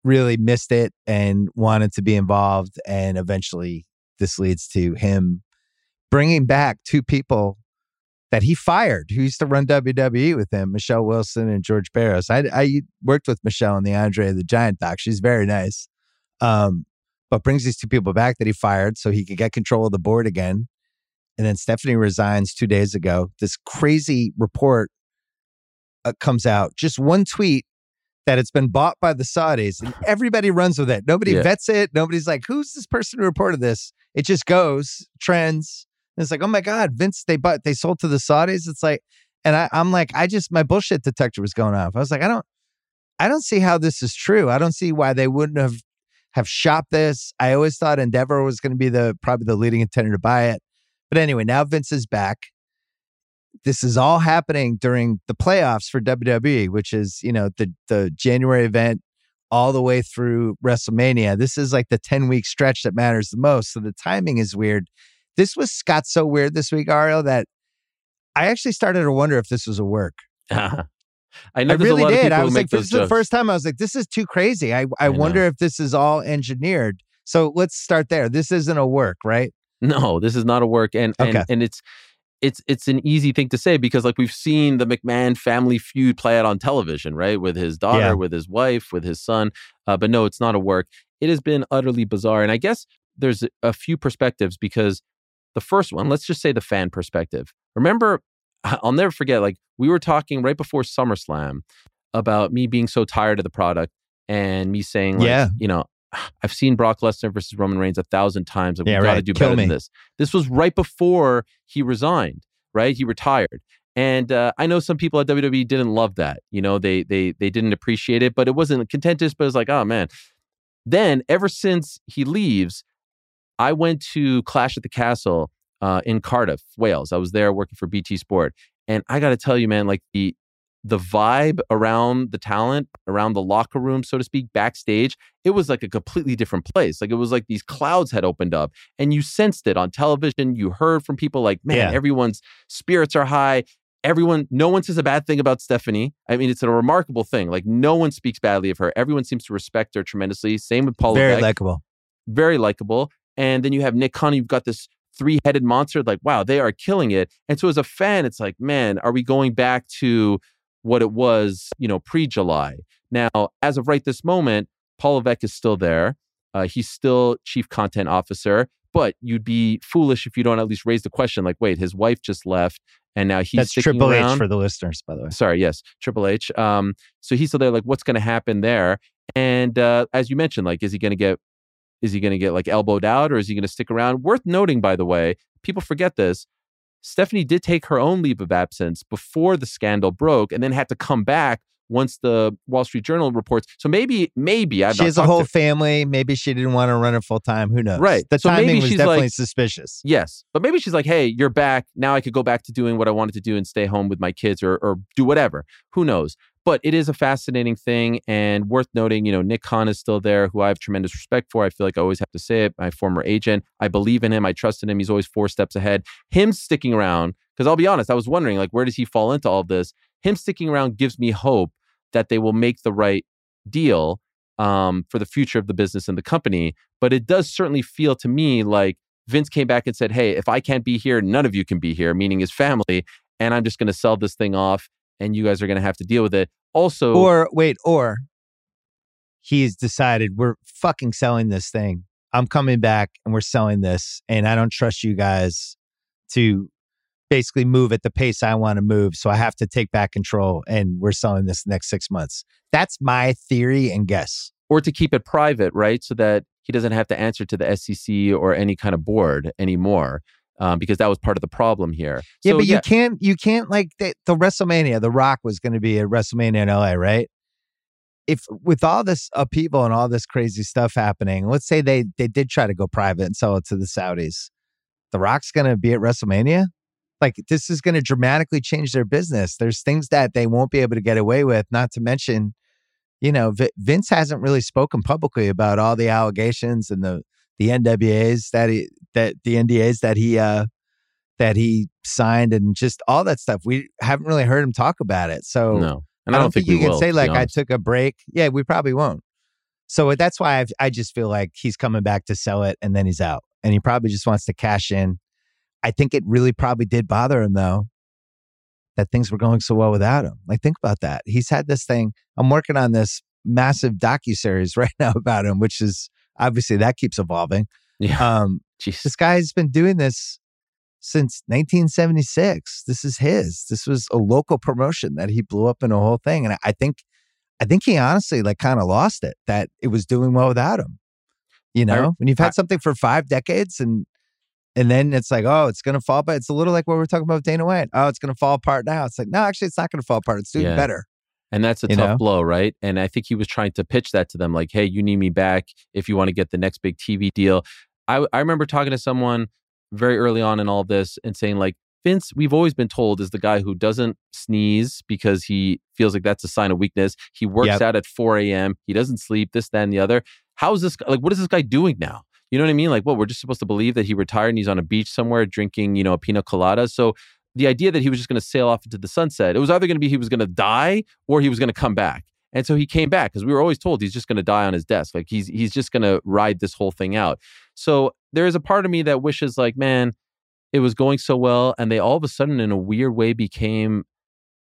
really missed it and wanted to be involved. And eventually, this leads to him bringing back two people that he fired who used to run WWE with him, Michelle Wilson and George Barrios. I, I worked with Michelle on the Andre the Giant doc. She's very nice. Um, but brings these two people back that he fired so he could get control of the board again. And then Stephanie resigns two days ago. This crazy report uh, comes out. Just one tweet that it's been bought by the Saudis, and everybody runs with it. Nobody Yeah. vets it. Nobody's like, "Who's this person who reported this?" It just goes trends. And it's like, "Oh my God, Vince! They bought, they sold to the Saudis." It's like, and I, I'm like, I just my bullshit detector was going off. I was like, I don't, I don't see how this is true. I don't see why they wouldn't have have shopped this. I always thought Endeavor was going to be the probably the leading contender to buy it. But anyway, now Vince is back. this is all happening during the playoffs for WWE, which is, you know, the the January event all the way through WrestleMania. This is like the 10 week stretch that matters the most. So the timing is weird. This was got so weird this week, Ariel, that I actually started to wonder if this was a work. I know I there's really a lot did. I was like, this is the first time I was like, this is too crazy. I, I, I wonder know. if this is all engineered. So let's start there. This isn't a work, right? No, this is not a work, and Okay. and and it's it's it's an easy thing to say because like we've seen the McMahon family feud play out on television, right? With his daughter, Yeah. with his wife, with his son. Uh, but no, it's not a work. It has been utterly bizarre, and I guess there's a few perspectives because the first one, let's just say the fan perspective. Remember, I'll never forget. Like we were talking right before SummerSlam about me being so tired of the product and me saying, like, Yeah. you know, I've seen Brock Lesnar versus Roman Reigns a thousand times. and Yeah, We've got to right. do Kill better than this. This was right before he resigned, right? He retired. And uh, I know some people at WWE didn't love that. You know, they they they didn't appreciate it, but it wasn't contentious. But it was like, oh man. Then ever since he leaves, I went to Clash at the Castle uh, in Cardiff, Wales. I was there working for BT Sport, and I got to tell you, man, like the the vibe around the talent, around the locker room, so to speak, backstage, it was like a completely different place. Like it was like these clouds had opened up, and you sensed it on television. You heard from people like, man, Yeah. everyone's spirits are high. Everyone, no one says a bad thing about Stephanie. I mean, it's a remarkable thing. Like no one speaks badly of her. Everyone seems to respect her tremendously. Same with Paul Very likable. very likable. And then you have Nick Khan, you've got this three headed monster. Like, wow, they are killing it. And so as a fan, it's like, man, are we going back to what it was, you know, pre July? Now, as of right this moment, Paul Levesque is still there. Uh, he's still chief content officer, but you'd be foolish if you don't at least raise the question like, wait, his wife just left and now he's That's sticking Triple around H for the listeners, by the way. sorry, yes, Triple H. Um, so he's still there. Like, what's going to happen there? And uh, as you mentioned, like, is he going to get, is he going to get like elbowed out, or is he going to stick around? Worth noting, by the way, people forget this. Stephanie did take her own leave of absence before the scandal broke, and then had to come back once the Wall Street Journal reports. So maybe, maybe I've she has a whole to- family. Maybe she didn't want to run it full time. Who knows? Right. The So maybe timing was she's definitely like- suspicious. Yes, but maybe she's like, "Hey, you're back now. I could go back to doing what I wanted to do and stay home with my kids, or or do whatever. Who knows?" But it is a fascinating thing and worth noting. You know, Nick Khan is still there, who I have tremendous respect for. I feel like I always have to say it. My former agent, I believe in him. I trust in him. He's always four steps ahead. Him sticking around, because I'll be honest, I was wondering like, where does he fall into all of this? Him sticking around gives me hope that they will make the right deal um, for the future of the business and the company. But it does certainly feel to me like Vince came back and said, Hey, if I can't be here, none of you can be here, meaning his family. And I'm just going to sell this thing off and you guys are going to have to deal with it. Also, Or wait, or he's decided we're fucking selling this thing. I'm coming back and we're selling this, and I don't trust you guys to basically move at the pace I want to move. So I have to take back control, and we're selling this next six months. That's my theory and guess. or to keep it private, right? So that he doesn't have to answer to the SEC or any kind of board anymore. Um, because that was part of the problem here. Yeah, So, but you can't, you can't like the, the WrestleMania. The Rock was going to be at WrestleMania in LA, right? If with all this upheaval and all this crazy stuff happening, let's say they they did try to go private and sell it to the Saudis, the Rock's going to be at WrestleMania. Like this is going to dramatically change their business. There's things that they won't be able to get away with. Not to mention, you know, V- Vince hasn't really spoken publicly about all the allegations and the the NWAs that he that the NDAs that he uh that he signed and just all that stuff. We haven't really heard him talk about it. So no. And I don't, think, we you can will, say like I took a break. Yeah, we probably won't. So that's why I've, I just feel like he's coming back to sell it and then he's out. And he probably just wants to cash in. I think it really probably did bother him though that things were going so well without him. Like think about that. He's had this thing. I'm working on this massive docu series right now about him, which is obviously that keeps evolving. yeah. Um, This guy's been doing this since 1976. This is his. This was a local promotion that he blew up in a whole thing, and I, think, I think he honestly like kind of lost it that it was doing well without him. You know, I- when you've had I- something for five decades and and then it's like, oh, it's gonna fall apart. It's a little like what we are talking about with Dana White. Oh, it's gonna fall apart now. It's like, no, actually, it's not gonna fall apart. It's doing Yeah. better. And that's a You tough know? blow, right? And I think he was trying to pitch that to them like, hey, you need me back if you want to get the next big TV deal. I, I remember talking to someone very early on in all this and saying, like, Vince, we've always been told, is the guy who doesn't sneeze because he feels like that's a sign of weakness. He works Yep. out at 4 a.m. He doesn't sleep, this, that, and the other. How is this like? What is this guy doing now? You know what I mean? Like, what we're just supposed to believe that he retired and he's on a beach somewhere drinking, you know, a pina colada. So the idea that he was just going to sail off into the sunset, it was either going to be he was going to die or he was going to come back. And so he came back because we were always told he's just going to die on his desk. Like he's he's just going to ride this whole thing out. So there is a part of me that wishes, like, man, it was going so well, and they all of a sudden, in a weird way, became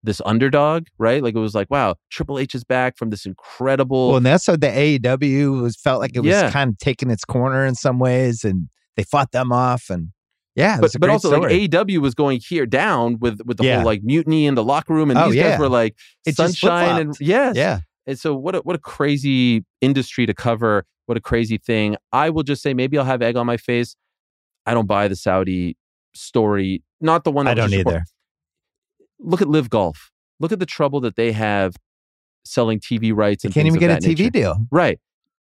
this underdog, right? Like it was like, wow, Triple H is back from this incredible. Well, and that's what the AEW was felt like it was Yeah. kind of taking its corner in some ways, and they fought them off, and yeah, but but also story. like AEW was going here down with with the Yeah. whole like mutiny in the locker room, and Oh, these yeah. guys were like It sunshine and yes, yeah, And so what a, what a crazy industry to cover. What a crazy thing. I will just say maybe I'll have egg on my face. I don't buy the Saudi story. Not the one that I don't just report- either. Look at Live Golf. Look at the trouble that they have selling TV rights They and can't even get a TV nature. deal. Right.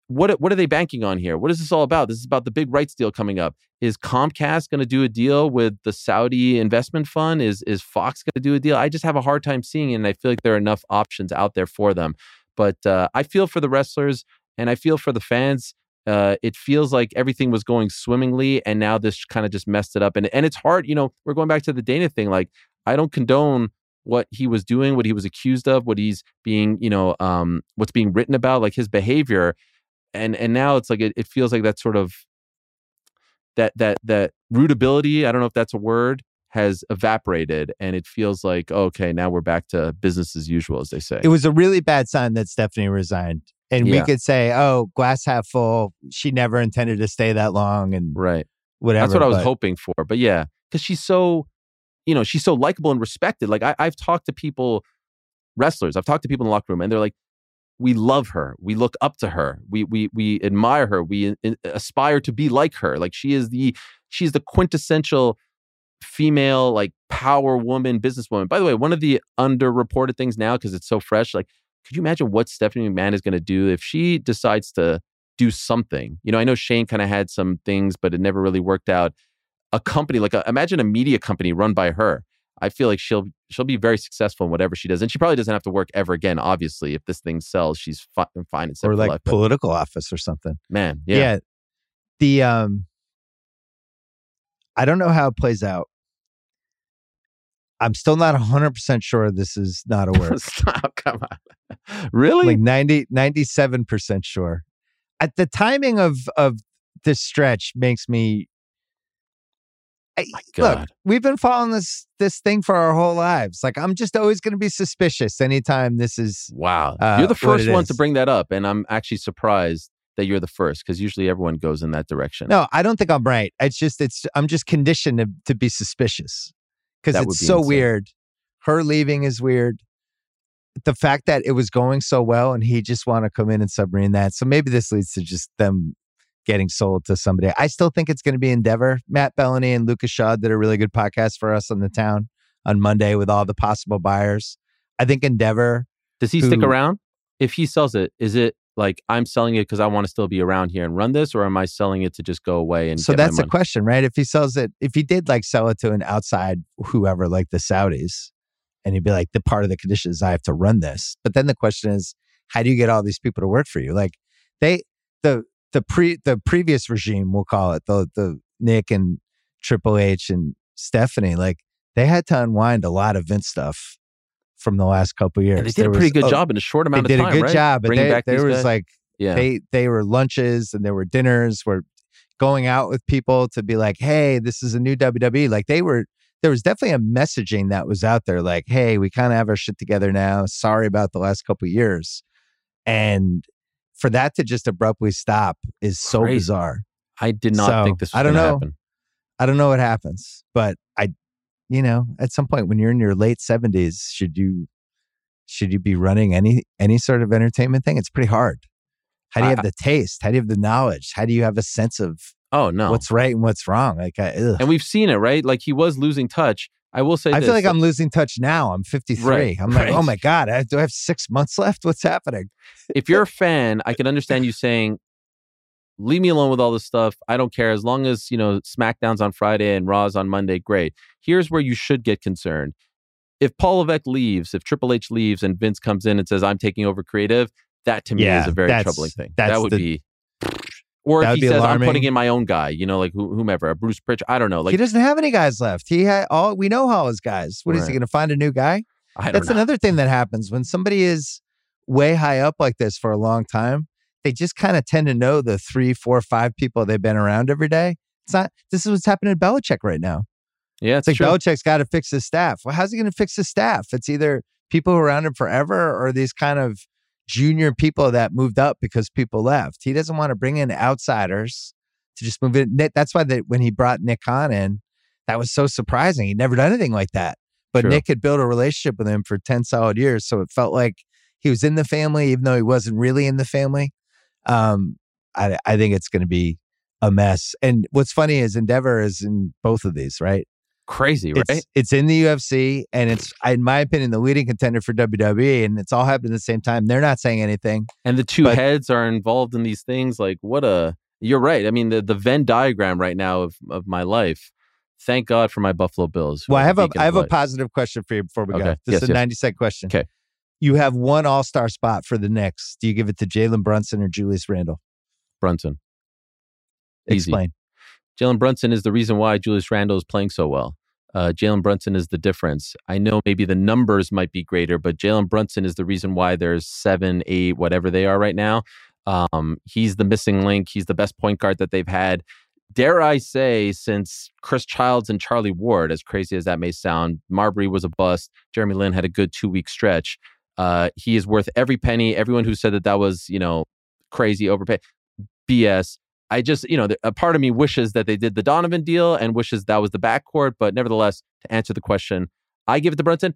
What what are they banking on here? What is this all about? This is about the big rights deal coming up. Is Comcast going to do a deal with the Saudi investment fund? Is is Fox going to do a deal? I just have a hard time seeing it, and I feel like there are enough options out there for them. But uh, I feel for the wrestlers and I feel for the fans. Uh, it feels like everything was going swimmingly, and now this kind of just messed it up. And and it's hard, you know. We're going back to the Dana thing. Like I don't condone what he was doing, what he was accused of, what he's being, you know, um, what's being written about, like his behavior. And and now it's like it, it feels like that sort of that that that rootability. I don't know if that's a word has evaporated, and it feels like oh, okay, now we're back to business as usual, as they say. It was a really bad sign that Stephanie resigned, and we could say, "Oh, glass half full." She never intended to stay that long, and right. whatever. That's what I was but- hoping for. But yeah, because she's so, you know, she's so likable and respected. Like I, I've talked to people, wrestlers. I've talked to people in the locker room, and they're like, "We love her. We look up to her. We we we admire her. We in- aspire to be like her. Like she is the she's the quintessential female like power woman businesswoman. By the way, one of the underreported things now because it's so fresh. Like, could you imagine what Stephanie McMahon is going to do if she decides to do something? You know, I know Shane kind of had some things, but it never really worked out. A company like a, imagine a media company run by her. I feel like she'll she'll be very successful in whatever she does, and she probably doesn't have to work ever again. Obviously, if this thing sells, she's fi- fine or like life. Political office or something. man, Yeah. yeah, The um I don't know how it plays out. I'm still not 100% sure this is not a word. stop, come on, really? like 90 97% sure. At the timing of of this stretch makes me look, we've been following this this thing for our whole lives. Like I'm just always going to be suspicious anytime this is Wow. uh, you're the first one to bring that up. And I'm actually surprised that you're the first because usually everyone goes in that direction. No, I don't think I'm right. It's just it's I'm just conditioned to, to be suspicious because it's be so insane. weird. Her leaving is weird. The fact that it was going so well and he just want to come in and submarine that. So maybe this leads to just them getting sold to somebody. I still think it's going to be Endeavor. Matt Belloni and Lucas Shaw did a really good podcast for us on the town on Monday with all the possible buyers. I think Endeavor. Does he stick around? If he sells it, is it like I'm selling it because I want to still be around here and run this, or am I selling it to just go away and So that's the question, right? If he sells it, if he did like sell it to an outside whoever, like the Saudis, and he'd be like, the part of the condition is I have to run this. But then the question is, how do you get all these people to work for you? Like they, the the pre the previous regime, we'll call it the the Nick and Triple H and Stephanie, like they had to unwind a lot of Vince stuff from the last couple years. And they did There a pretty was- good oh, job in a short amount of time. They did a good right? job, but Bringing they, back there was guys. like yeah, they they were lunches and there were dinners where going out with people to be like hey this is a new wwe like they were there was definitely a messaging that was out there like hey we kind of have our shit together now sorry about the last couple years and for that to just abruptly stop is so Crazy. bizarre I did not So, think this was I don't know. happen. i don't know what happens but i you know at some point when you're in your late 70s should you should you be running any any sort of entertainment thing it's pretty hard how do you I- have the taste how do you have the knowledge how do you have a sense of Oh no, what's right and what's wrong like I, and we've seen it, right? Like he was losing touch. I will say, I this, feel like i'm losing touch now i'm 53 Right, i'm like oh my god I, do i have six months left what's happening if you're a fan, I can understand you saying, leave me alone with all this stuff. I don't care. As long as, you know, SmackDown's on Friday and Raw's on Monday, great. Here's where you should get concerned. If Paul Levesque leaves, if Triple H leaves and Vince comes in and says, I'm taking over creative, that to me Yeah, is a very troubling thing. That would the- be. Or if he says, I'm putting in my own guy, you know, like who- whomever, a Bruce Pritch, I don't know. Like, he doesn't have any guys left. He had all we know all his guys. What is he going to find a new guy? I don't That's know. another thing that happens when somebody is way high up like this for a long time. They just kind of tend to know the three, four, five people they've been around every day. It's not. This is what's happening to Belichick right now. yeah, It's it's like true. Belichick's got to fix his staff. Well, how's he going to fix his staff? It's either people who are around him forever or these kind of junior people that moved up because people left. He doesn't want to bring in outsiders to just move in. Nick- That's why they, when he brought Nick Khan in, that was so surprising. He'd never done anything like that. But True. Nick had built a relationship with him for 10 solid years. So it felt like he was in the family, even though he wasn't really in the family. Um, I, I think it's going to be a mess. And what's funny is Endeavor is in both of these, right? Crazy, right? It's, it's in the UFC and it's, in my opinion, the leading contender for WWE. And it's all happening at the same time. They're not saying anything. and the two but- heads are involved in these things. Like, what a. You're right. I mean, the, the Venn diagram right now of, of my life. Thank God for my Buffalo Bills. Well, I have a I have a positive question for you before we go. Okay. This Yes, is a yes. 90 second question. Okay. You have one all star spot for the Knicks. Do you give it to Jalen Brunson or Julius Randle? Brunson. Easy. Jalen Brunson is the reason why Julius Randle is playing so well. Uh, Jalen Brunson is the difference. I know maybe the numbers might be greater, but Jalen Brunson is the reason why there's seven, eight, whatever they are right now. Um, he's the missing link. He's the best point guard that they've had. Dare I say, since Chris Childs and Charlie Ward, as crazy as that may sound, Marbury was a bust. Jeremy Lin had a good two week stretch. Uh, he is worth every penny. Everyone who said that that was, you know, crazy overpay, BS. I just, you know, a part of me wishes that they did the Donovan deal and wishes that was the backcourt. But nevertheless, to answer the question, I give it to Brunson.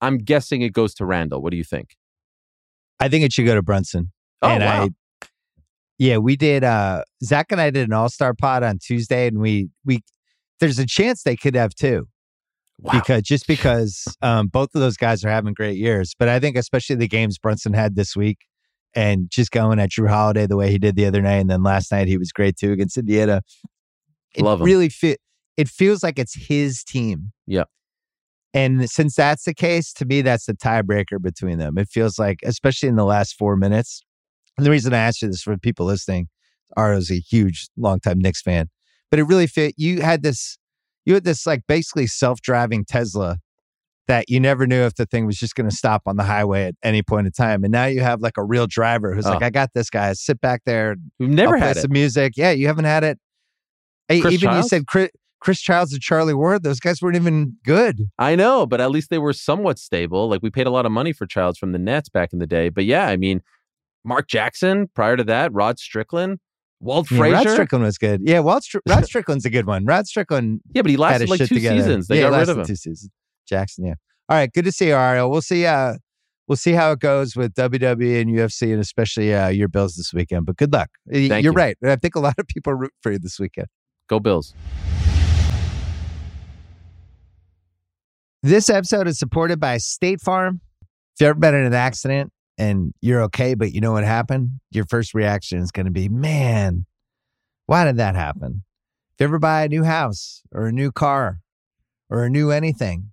I'm guessing it goes to Randle. What do you think? I think it should go to Brunson. Oh, and wow. I, yeah, we did. uh Zach and I did an all star pod on Tuesday, and we we there's a chance they could have two wow. because just because um, both of those guys are having great years. But I think especially the games Brunson had this week, and just going at Jrue Holiday the way he did the other night, and then last night he was great too against Indiana. It Love him. really fit. It feels like it's his team. Yep. And since that's the case, to me, that's the tiebreaker between them. It feels like, especially in the last four minutes. And the reason I asked you this for people listening, Ariel's a huge, longtime Knicks fan, but it really fit. You had this, you had this like basically self-driving Tesla that you never knew if the thing was just going to stop on the highway at any point in time. And now you have like a real driver who's like, Oh. I got this guy. Sit back there. We've never I'll had it. some music. Yeah, you haven't had it. Chris even Childs? you said Chris, Chris Childs and Charlie Ward. Those guys weren't even good. I know, but at least they were somewhat stable. Like we paid a lot of money for Childs from the Nets back in the day. But yeah, I mean, Mark Jackson prior to that, Rod Strickland, Walt Yeah, Rod Strickland was good. Yeah, Walt Str- Rod Strickland's a good one. Rod Strickland yeah, but he lasted like two together. seasons. They yeah, got rid of him. Two seasons. Jackson. Yeah. All right. Good to see you, Ariel. We'll see. Uh, we'll see how it goes with WWE and UFC, and especially uh, your Bills this weekend. But good luck. Thank You're you. right. I think a lot of people root for you this weekend. Go Bills. This episode is supported by State Farm. If you've ever been in an accident and you're okay, but you know what happened, your first reaction is going to be, man, why did that happen? If you ever buy a new house or a new car or a new anything,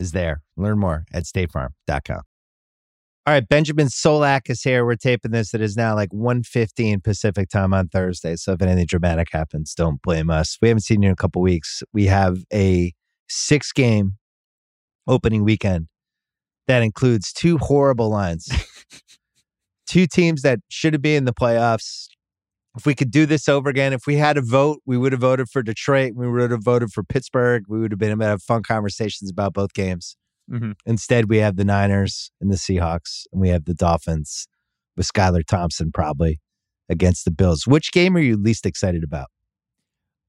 is there. Learn more at statefarm.com. All right, Benjamin Solak is here. We're taping this. It is now like 1.15 Pacific time on Thursday. So if anything dramatic happens, don't blame us. We haven't seen you in a couple weeks. We have a six game opening weekend that includes two horrible lines. two teams that should have been in the playoffs. If we could do this over again, if we had a vote, we would have voted for Detroit. We would have voted for Pittsburgh. We would have been able to have fun conversations about both games. Mhm. Instead, we have the Niners and the Seahawks, and we have the Dolphins with Skylar Thompson probably against the Bills. Which game are you least excited about?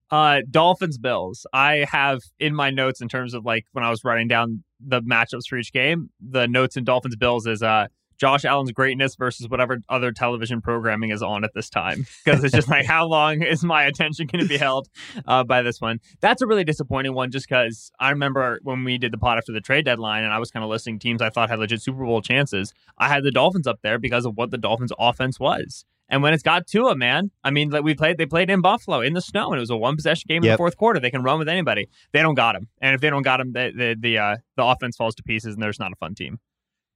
Uh, Dolphins Bills. I have in my notes in terms of like when I was writing down the matchups for each game, the notes in Dolphins Bills is uh Josh Allen's greatness versus whatever other television programming is on at this time. Because it's just like, how long is my attention going to be held uh, by this one? That's a really disappointing one just because I remember when we did the pot after the trade deadline and I was kind of listing teams I thought had legit Super Bowl chances. I had the Dolphins up there because of what the Dolphins offense was. And when it's got to a man, I mean, like we played, they played in Buffalo in the snow, and it was a one possession game yep. in the fourth quarter. They can run with anybody. They don't got him, and if they don't got him, the the the, uh, the offense falls to pieces, and there's not a fun team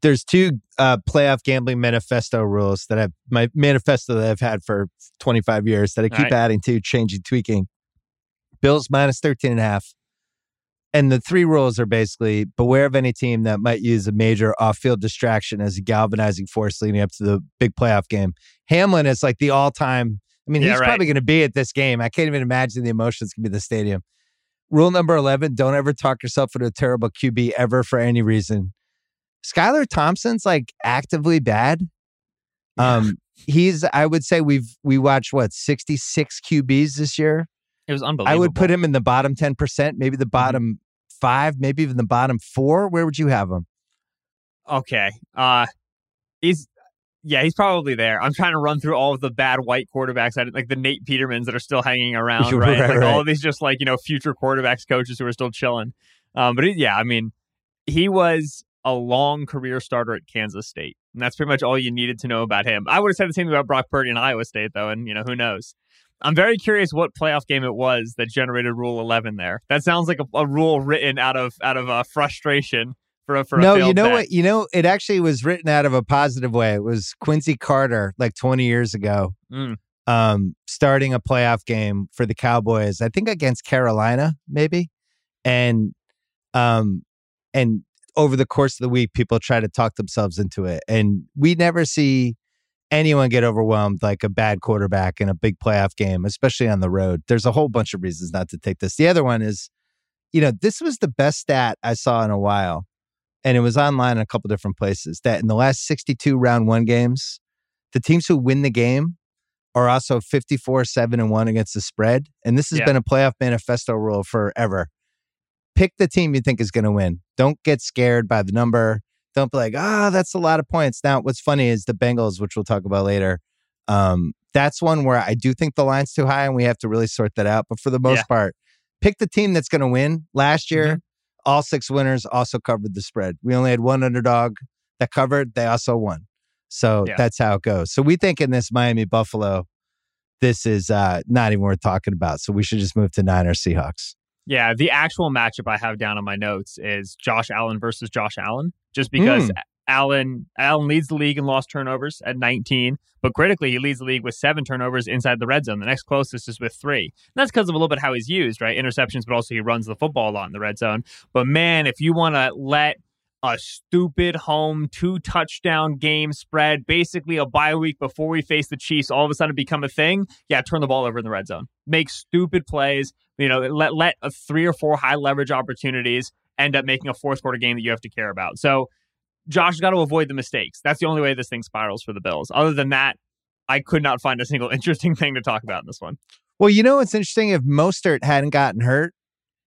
there's two uh, playoff gambling manifesto rules that I've my manifesto that I've had for 25 years that I keep right. adding to, changing, tweaking. Bills minus 13 and a half. And the three rules are basically beware of any team that might use a major off field distraction as a galvanizing force leading up to the big playoff game. Hamlin is like the all time. I mean, yeah, he's right. probably going to be at this game. I can't even imagine the emotions can be the stadium. Rule number 11 don't ever talk yourself into a terrible QB ever for any reason. Skylar Thompson's like actively bad. Um, he's I would say we've we watched what 66 QBs this year. It was unbelievable. I would put him in the bottom 10%, maybe the mm-hmm. bottom mm-hmm. 5, maybe even the bottom 4. Where would you have him? Okay. Uh he's yeah, he's probably there. I'm trying to run through all of the bad white quarterbacks, like the Nate Petermans that are still hanging around, right? right like right. all of these just like, you know, future quarterbacks coaches who are still chilling. Um, but yeah, I mean, he was a long career starter at Kansas State. And that's pretty much all you needed to know about him. I would have said the same about Brock Purdy in Iowa State, though, and you know, who knows. I'm very curious what playoff game it was that generated Rule 11 there. That sounds like a, a rule written out of out of uh, frustration for a, for no. you know bet. what? You know, it actually was written out of a positive way. It was Quincy Carter, like 20 years ago, mm. um, starting a playoff game for the Cowboys. I think against Carolina, maybe, and um, and over the course of the week, people try to talk themselves into it. And we never see anyone get overwhelmed like a bad quarterback in a big playoff game, especially on the road. There's a whole bunch of reasons not to take this. The other one is, you know, this was the best stat I saw in a while. And it was online in a couple different places that in the last 62 round one games, the teams who win the game are also 54 7 and 1 against the spread. And this has yeah. been a playoff manifesto rule forever pick the team you think is going to win. Don't get scared by the number. Don't be like, ah, oh, that's a lot of points. Now, what's funny is the Bengals, which we'll talk about later. Um, that's one where I do think the line's too high and we have to really sort that out. But for the most yeah. part, pick the team that's going to win. Last year, mm-hmm. all six winners also covered the spread. We only had one underdog that covered, they also won. So yeah. that's how it goes. So we think in this Miami Buffalo, this is uh, not even worth talking about. So we should just move to Niners Seahawks. Yeah, the actual matchup I have down on my notes is Josh Allen versus Josh Allen, just because mm. Allen Allen leads the league in lost turnovers at 19, but critically he leads the league with seven turnovers inside the red zone. The next closest is with three. And that's because of a little bit how he's used, right? Interceptions, but also he runs the football a lot in the red zone. But man, if you want to let a stupid home two touchdown game spread, basically a bye week before we face the Chiefs, all of a sudden become a thing. Yeah, turn the ball over in the red zone. Make stupid plays. You know, let let a three or four high leverage opportunities end up making a fourth quarter game that you have to care about. So Josh has got to avoid the mistakes. That's the only way this thing spirals for the Bills. Other than that, I could not find a single interesting thing to talk about in this one. Well, you know what's interesting? If Mostert hadn't gotten hurt,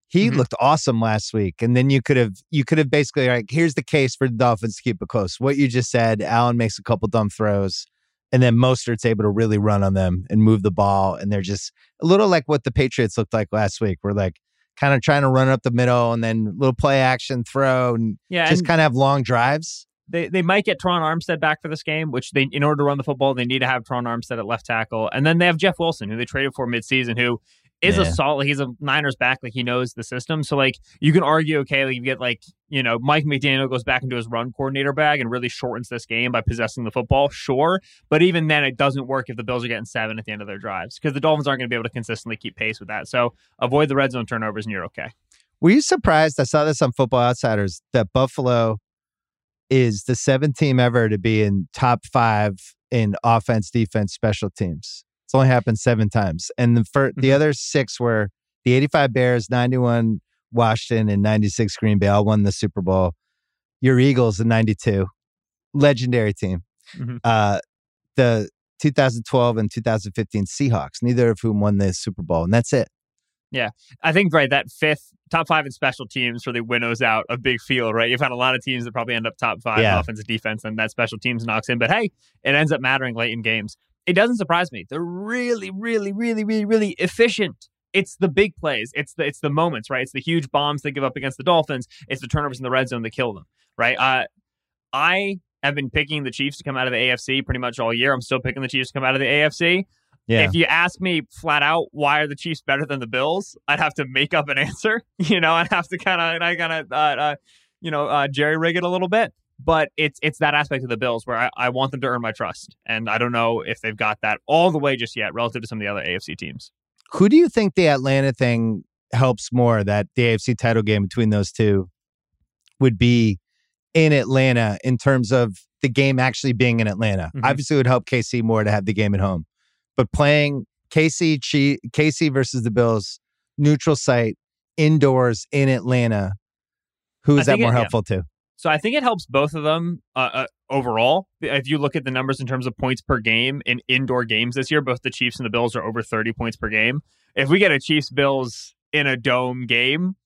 he mm-hmm. looked awesome last week. And then you could have you could have basically like, here's the case for the Dolphins to keep it close. What you just said, Allen makes a couple dumb throws, and then Mostert's able to really run on them and move the ball. And they're just a little like what the Patriots looked like last week. We're like kind of trying to run up the middle and then little play action throw and yeah, just kind of have long drives. They, they might get Terron Armstead back for this game, which they in order to run the football, they need to have Terron Armstead at left tackle. And then they have Jeff Wilson, who they traded for midseason, who is yeah. a solid. He's a Niners back, like he knows the system. So like you can argue, okay, like you get like you know Mike McDaniel goes back into his run coordinator bag and really shortens this game by possessing the football. Sure, but even then, it doesn't work if the Bills are getting seven at the end of their drives because the Dolphins aren't going to be able to consistently keep pace with that. So avoid the red zone turnovers and you're okay. Were you surprised? I saw this on Football Outsiders that Buffalo is the seventh team ever to be in top five in offense, defense, special teams. It's only happened seven times. And the mm-hmm. the other six were the 85 Bears, 91 Washington, and 96 Green Bay all won the Super Bowl. Your Eagles in 92, legendary team. Mm-hmm. Uh, the 2012 and 2015 Seahawks, neither of whom won the Super Bowl. And that's it. Yeah, I think right that fifth top five in special teams really winnows out a big field. Right, you've had a lot of teams that probably end up top five yeah. offense and defense, and that special teams knocks in. But hey, it ends up mattering late in games. It doesn't surprise me. They're really, really, really, really, really efficient. It's the big plays. It's the it's the moments, right? It's the huge bombs they give up against the Dolphins. It's the turnovers in the red zone that kill them, right? Uh, I have been picking the Chiefs to come out of the AFC pretty much all year. I'm still picking the Chiefs to come out of the AFC. Yeah. If you ask me flat out why are the Chiefs better than the Bills, I'd have to make up an answer. You know, I'd have to kind of, I kind of, uh, uh, you know, uh, jerry rig it a little bit. But it's it's that aspect of the Bills where I, I want them to earn my trust, and I don't know if they've got that all the way just yet relative to some of the other AFC teams. Who do you think the Atlanta thing helps more? That the AFC title game between those two would be in Atlanta in terms of the game actually being in Atlanta. Mm-hmm. Obviously, it would help KC more to have the game at home, but playing KC KC versus the Bills, neutral site, indoors in Atlanta, who is that more it, helpful yeah. to? So I think it helps both of them uh, uh, overall. If you look at the numbers in terms of points per game in indoor games this year, both the Chiefs and the Bills are over 30 points per game. If we get a Chiefs Bills in a dome game,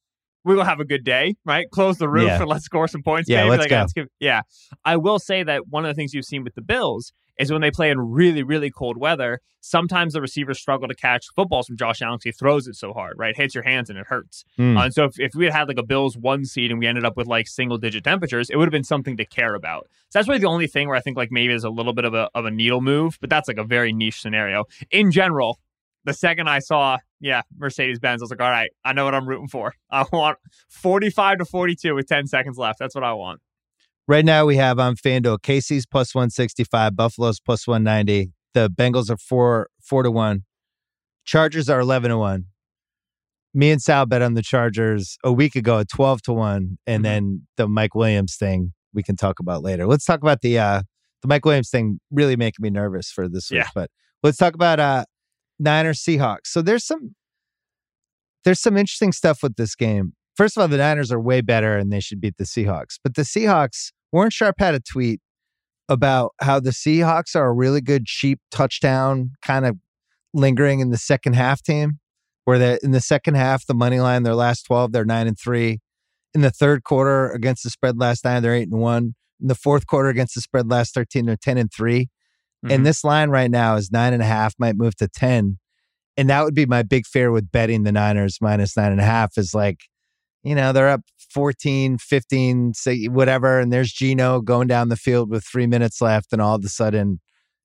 we will have a good day, right? Close the roof yeah. and let's score some points. Yeah, let's like, go. Let's give, yeah, I will say that one of the things you've seen with the Bills is when they play in really, really cold weather, sometimes the receivers struggle to catch footballs from Josh Allen because he throws it so hard, right? hits your hands and it hurts. Mm. Uh, and so if, if we had had like a Bills one seed and we ended up with like single digit temperatures, it would have been something to care about. So that's really the only thing where I think like maybe there's a little bit of a, of a needle move, but that's like a very niche scenario. In general, the second I saw, yeah, Mercedes Benz, I was like, all right, I know what I'm rooting for. I want 45 to 42 with 10 seconds left. That's what I want. Right now, we have on FanDuel KC's plus 165, Buffalo's plus 190. The Bengals are four four to one. Chargers are 11 to one. Me and Sal bet on the Chargers a week ago at 12 to one. And mm-hmm. then the Mike Williams thing we can talk about later. Let's talk about the, uh, the Mike Williams thing really making me nervous for this week. Yeah. But let's talk about uh, Niners Seahawks. So there's some there's some interesting stuff with this game. First of all, the Niners are way better and they should beat the Seahawks. But the Seahawks, Warren Sharp had a tweet about how the Seahawks are a really good cheap touchdown kind of lingering in the second half team, where they in the second half, the money line, their last 12, they're nine and three. In the third quarter against the spread last nine, they're eight and one. In the fourth quarter against the spread last 13, they're 10 and three. Mm-hmm. And this line right now is nine and a half, might move to 10. And that would be my big fear with betting the Niners minus nine and a half is like, you know, they're up 14, 15, say whatever. And there's Geno going down the field with three minutes left. And all of a sudden,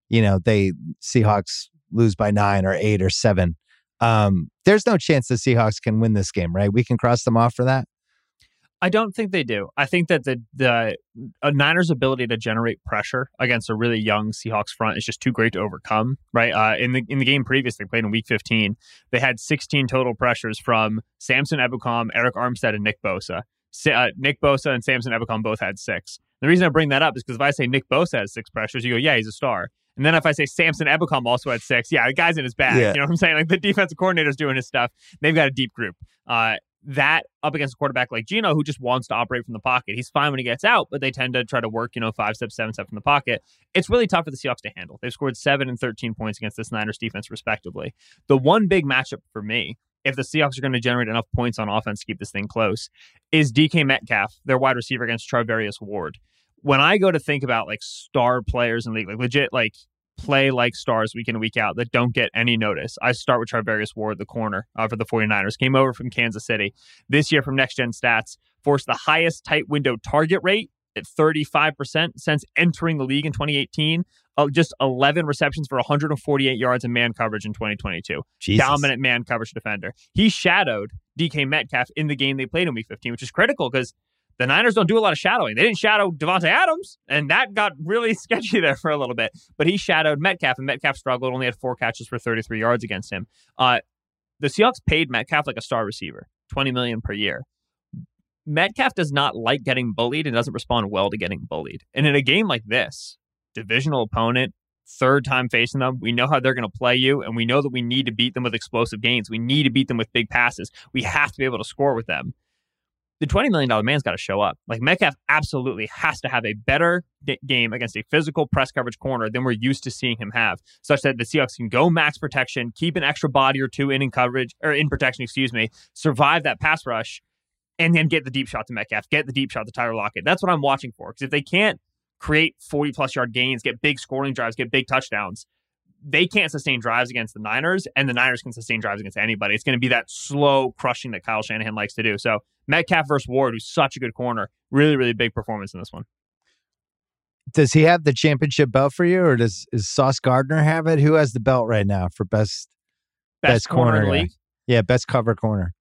you know, they Seahawks lose by nine or eight or seven. Um, there's no chance the Seahawks can win this game, right? We can cross them off for that. I don't think they do. I think that the the Niners' ability to generate pressure against a really young Seahawks front is just too great to overcome. Right uh, in the in the game previous, they played in Week 15. They had 16 total pressures from Samson Ebukam, Arik Armstead, and Nick Bosa. Uh, Nick Bosa and Samson Ebukam both had six. The reason I bring that up is because if I say Nick Bosa has six pressures, you go, yeah, he's a star. And then if I say Samson Ebukam also had six, yeah, the guy's in his bag. Yeah. You know what I'm saying? Like the defensive coordinator's doing his stuff. They've got a deep group. Uh, that up against a quarterback like Geno, who just wants to operate from the pocket. He's fine when he gets out, but they tend to try to work, you know, five steps, seven steps from the pocket. It's really tough for the Seahawks to handle. They've scored seven and 13 points against this Niners defense, respectively. The one big matchup for me, if the Seahawks are going to generate enough points on offense to keep this thing close, is DK Metcalf, their wide receiver against Charvarius Ward. When I go to think about like star players in the league, like legit, like play like stars week in week out that don't get any notice. I start with Charvarius Ward, the corner uh, for the 49ers. Came over from Kansas City. This year from Next Gen Stats, forced the highest tight window target rate at 35% since entering the league in 2018. Uh, just 11 receptions for 148 yards in man coverage in 2022. Jesus. Dominant man coverage defender. He shadowed DK Metcalf in the game they played in week 15, which is critical because the Niners don't do a lot of shadowing. They didn't shadow Davante Adams, and that got really sketchy there for a little bit. But he shadowed Metcalf, and Metcalf struggled. Only had four catches for 33 yards against him. Uh, the Seahawks paid Metcalf like a star receiver, 20 million per year. Metcalf does not like getting bullied and doesn't respond well to getting bullied. And in a game like this, divisional opponent, third time facing them, we know how they're going to play you, and we know that we need to beat them with explosive gains. We need to beat them with big passes. We have to be able to score with them the $20 million man's got to show up. Like Metcalf absolutely has to have a better d- game against a physical press coverage corner than we're used to seeing him have, such that the Seahawks can go max protection, keep an extra body or two in in coverage or in protection, excuse me, survive that pass rush, and then get the deep shot to Metcalf, get the deep shot to Tyler Lockett. That's what I'm watching for. Because if they can't create 40 plus yard gains, get big scoring drives, get big touchdowns, they can't sustain drives against the Niners, and the Niners can sustain drives against anybody. It's going to be that slow crushing that Kyle Shanahan likes to do. So Metcalf versus Ward, who's such a good corner, really, really big performance in this one. Does he have the championship belt for you, or does is Sauce Gardner have it? Who has the belt right now for best Best, Best corner, corner, league? yeah best cover corner?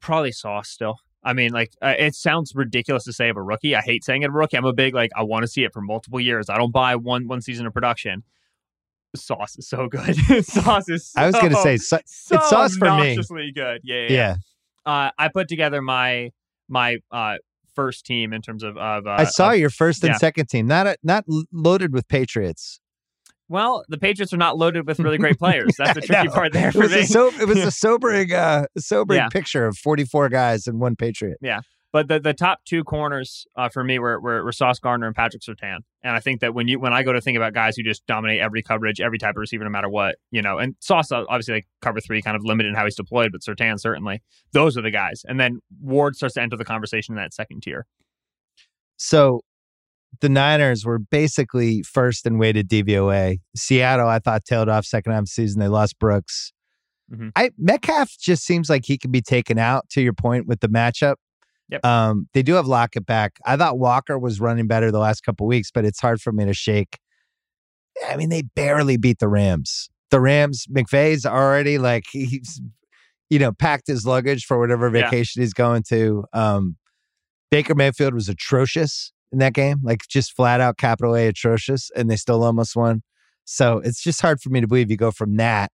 Probably Sauce still. I mean, like, uh, it sounds ridiculous to say of a rookie. I hate saying it of a rookie. I'm a big, like, I want to see it for multiple years. I don't buy one one season of production. Sauce is so good. Sauce is so, I was gonna say so, so it's Sauce for me. good. Yeah, yeah. yeah. Uh, I put together my my uh, first team in terms of of. Uh, I saw of- your first and yeah. second team, not a, not loaded with Patriots. Well, the Patriots are not loaded with really great players. That's the tricky part there It for was so, it was a sobering uh sobering Yeah. picture of 44 guys and one Patriot. But the, the top two corners uh, for me were, were were Sauce Gardner and Patrick Surtain. And I think that when you when I go to think about guys who just dominate every coverage, every type of receiver, no matter what, you know, and Sauce uh, obviously like cover three, kind of limited in how he's deployed, but Sertan certainly those are the guys. And then Ward starts to enter the conversation in that second tier. So the Niners were basically first in weighted DVOA. Seattle, I thought, tailed off second half of the season. They lost Brooks. Mhm. I Metcalf just seems like he can be taken out. To your point with the matchup, Yep. um, they do have Lockett back. I thought Walker was running better the last couple weeks, but it's hard for me to shake. I mean, they barely beat the Rams. The Rams, McVay's already like he's, you know, packed his luggage for whatever Yeah. vacation he's going to. Um, Baker Mayfield was atrocious in that game, like just flat out capital A atrocious, and they still almost won. So it's just hard for me to believe you go from that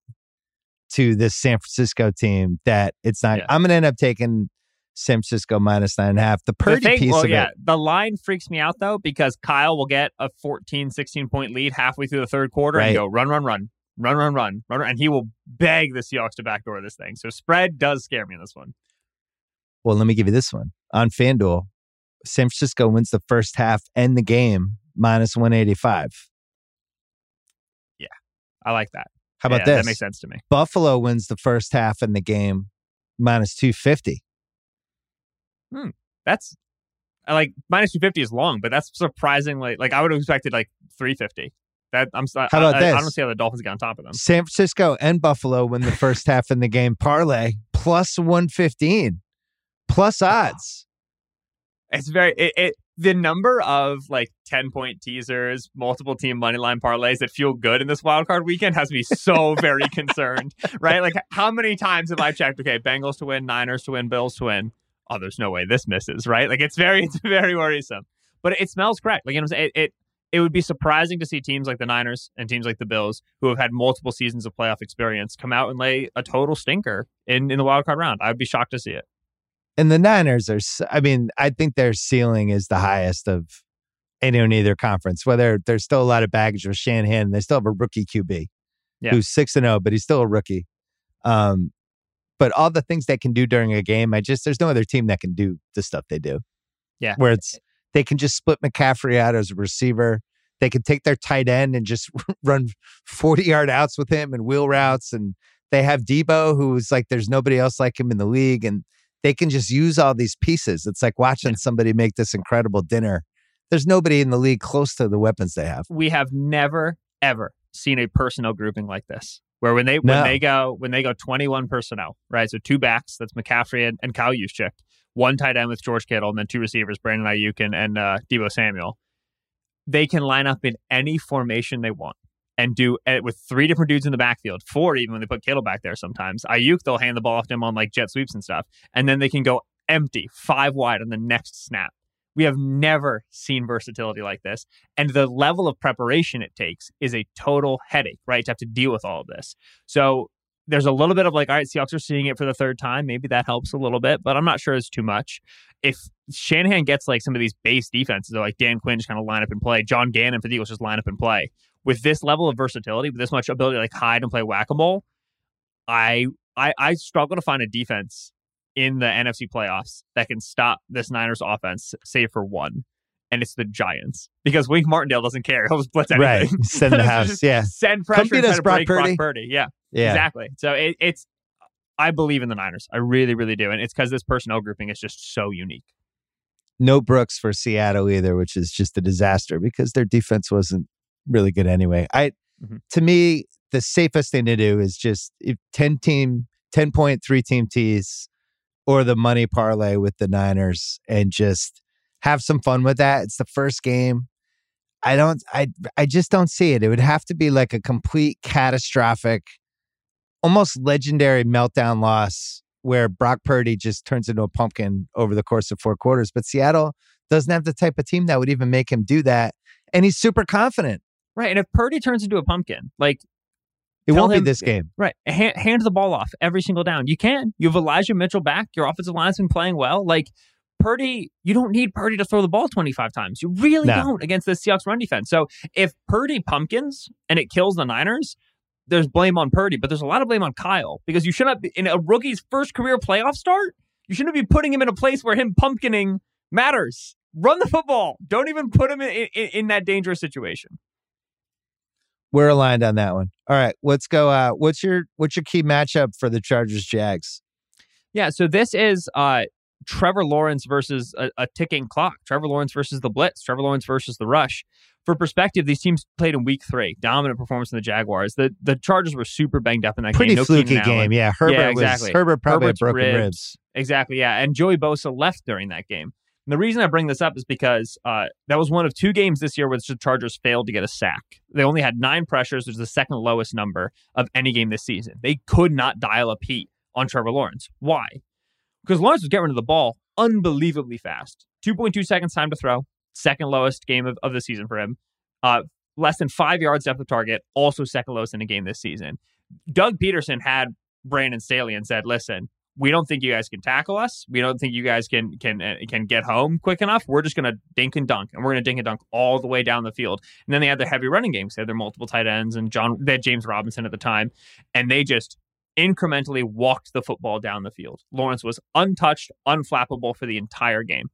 to this San Francisco team that it's not. Yeah. I'm going to end up taking San Francisco minus nine and a half. The Purdy the thing, piece well, of yeah, it. The line freaks me out though because Kyle will get a 14, 16 point lead halfway through the third quarter right. and go run, run, run, run, run, run, run, and he will beg the Seahawks to backdoor this thing. So spread does scare me in this one. Well, let me give you this one on FanDuel. San Francisco wins the first half and the game minus 185. Yeah, I like that. How about yeah, this? That makes sense to me. Buffalo wins the first half in the game minus 250. Hmm, that's uh, like minus two fifty is long, but that's surprisingly like I would have expected like three fifty. That I'm How about I, I, don't see how the Dolphins get on top of them. San Francisco and Buffalo win the first half in the game parlay plus 115 plus odds. It's very it, it the number of like ten point teasers, multiple team money line parlays that feel good in this wild card weekend has me so very concerned. Right? Like how many times have I checked? Okay, Bengals to win, Niners to win, Bills to win. Oh, there's no way this misses. Right? Like it's very it's very worrisome. But it smells correct. Like you know, what I'm saying? it, it it would be surprising to see teams like the Niners and teams like the Bills, who have had multiple seasons of playoff experience, come out and lay a total stinker in, in the wild card round. I'd be shocked to see it. And the Niners are, I mean, I think their ceiling is the highest of any in either conference. Whether there's still a lot of baggage with Shanahan, they still have a rookie QB Yeah. who's 6 and 0, but he's still a rookie. Um, but all the things they can do during a game, I just, there's no other team that can do the stuff they do. Yeah. Where it's, they can just split McCaffrey out as a receiver. They can take their tight end and just run 40 yard outs with him and wheel routes. And they have Debo, who's like, there's nobody else like him in the league. And they can just use all these pieces. It's like watching somebody make this incredible dinner. There's nobody in the league close to the weapons they have. we have never ever seen a personnel grouping like this where when they No. when they go when they go 21 personnel right? So two backs that's mccaffrey and, and kyle Juszczyk, one tight end with george kittle and then two receivers brandon aiyuk and, and uh, debo samuel. They can line up in any formation they want and do it with three different dudes in the backfield four even when they put kittle back there sometimes. Aiyuk they'll hand the ball off to him on like jet sweeps and stuff and then they can go empty five wide on the next snap we have never seen versatility like this and the level of preparation it takes is a total headache, right? To have to deal with all of this. So there's a little bit of like, all right, Seahawks are seeing it for the third time. Maybe that helps a little bit, but I'm not sure it's too much. If Shanahan gets like some of these base defenses, like Dan Quinn just kind of line up and play, John Gannon for the Eagles just line up and play with this level of versatility, with this much ability to like hide and play whack a mole, I, I I struggle to find a defense in the NFC playoffs that can stop this Niners offense, save for one. And it's the Giants because Wink Martindale doesn't care. He'll just blitz anything. Right. Send the house. yeah. Send pressure. Come beat us, to Brock break Purdy. Brock Purdy. Yeah. Yeah. Exactly. So it, it's, I believe in the Niners. I really, really do. And it's because this personnel grouping is just so unique. No Brooks for Seattle either, which is just a disaster because their defense wasn't really good anyway. I Mhm. to me, the safest thing to do is just if 10 team, 10 point three team tees or the money parlay with the Niners and just have some fun with that. It's the first game. I don't I I just don't see it. It would have to be like a complete catastrophic, almost legendary meltdown loss where Brock Purdy just turns into a pumpkin over the course of four quarters. But Seattle doesn't have the type of team that would even make him do that. And he's super confident. Right. And if Purdy turns into a pumpkin, like It Tell won't him- be this game. Right. Hand, hand the ball off every single down. You can. You have Elijah Mitchell back. Your offensive line's been playing well. Like Purdy, you don't need Purdy to throw the ball 25 times. You really No. don't against the Seahawks run defense. So if Purdy pumpkins and it kills the Niners, there's blame on Purdy, but there's a lot of blame on Kyle because you shouldn't in a rookie's first career playoff start. You shouldn't be putting him in a place where him pumpkining matters. Run the football. Don't even put him in, in, in that dangerous situation. We're aligned on that one. All right, let's go. Uh, what's your what's your key matchup for the Chargers Jags? Yeah, so this is uh Trevor Lawrence versus a, a ticking clock. Trevor Lawrence versus the blitz. Trevor Lawrence versus the rush. For perspective, these teams played in Week Three. Dominant performance in the Jaguars. The the Chargers were super banged up in that Pretty game. No fluky game. Yeah, Herbert Yeah, was exactly. Herbert probably Herbert's broken ribs. ribs. Exactly, yeah. And Joey Bosa left during that game. And the reason I bring this up is because uh, that was one of two games this year where the Chargers failed to get a sack. They only had nine pressures, which is the second lowest number of any game this season. They could not dial up heat on Trevor Lawrence. Why? Because Lawrence was getting rid of the ball unbelievably fast. 2.2 seconds time to throw, second lowest game of, of the season for him. Uh, less than five yards depth of target, also second lowest in a game this season. Doug Pederson had Brandon Staley and said, listen, we don't think you guys can tackle us. We don't think you guys can can uh, can get home quick enough. We're just going to dink and dunk, and we're going to dink and dunk all the way down the field. And then they had their heavy running games. They had their multiple tight ends, and John they had James Robinson at the time, and they just incrementally walked the football down the field. Lawrence was untouched, unflappable for the entire game.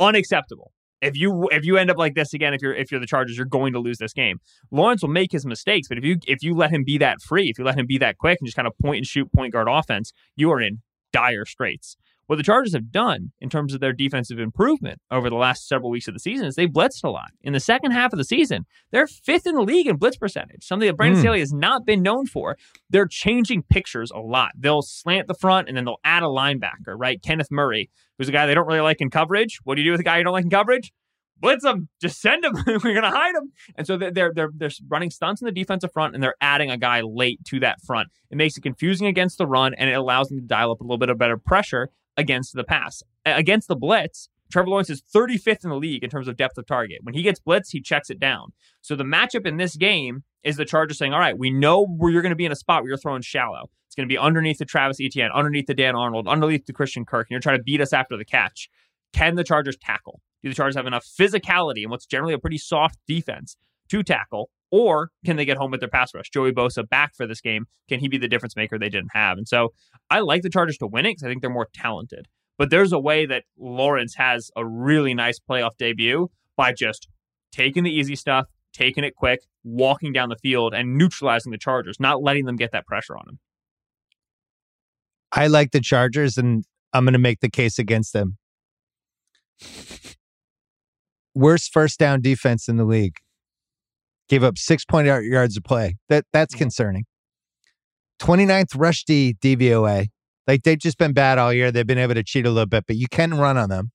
Unacceptable. If you if you end up like this again, if you're if you're the Chargers, you're going to lose this game. Lawrence will make his mistakes, but if you if you let him be that free, if you let him be that quick and just kind of point and shoot point guard offense, you are in dire straits. What the Chargers have done in terms of their defensive improvement over the last several weeks of the season is they blitzed a lot. In the second half of the season, they're fifth in the league in blitz percentage, something that Brandon Mm. Staley has not been known for. They're changing pictures a lot. They'll slant the front and then they'll add a linebacker, right? Kenneth Murray, who's a guy they don't really like in coverage. What do you do with a guy you don't like in coverage? Blitz him, just send him. We're gonna hide him. And so they're, they're they're they're running stunts in the defensive front, and they're adding a guy late to that front. It makes it confusing against the run, and it allows them to dial up a little bit of better pressure against the pass. Against the blitz, Trevor Lawrence is 35th in the league in terms of depth of target. When he gets blitz, he checks it down. So the matchup in this game is the Chargers saying, "All right, we know where you're going to be in a spot where you're throwing shallow. It's going to be underneath the Travis Etienne, underneath the Dan Arnold, underneath the Christian Kirk, and you're trying to beat us after the catch. Can the Chargers tackle? Do the Chargers have enough physicality and what's generally a pretty soft defense to tackle? Or can they get home with their pass rush? Joey Bosa back for this game. Can he be the difference maker they didn't have? And so I like the Chargers to win it because I think they're more talented. But there's a way that Lawrence has a really nice playoff debut by just taking the easy stuff, taking it quick, walking down the field, and neutralizing the Chargers, not letting them get that pressure on him. I like the Chargers, and I'm going to make the case against them. Worst first down defense in the league. Gave up 6.8 yards of play. That that's mm-hmm. concerning. 29th rush D DVOA. Like they've just been bad all year. They've been able to cheat a little bit, but you can run on them.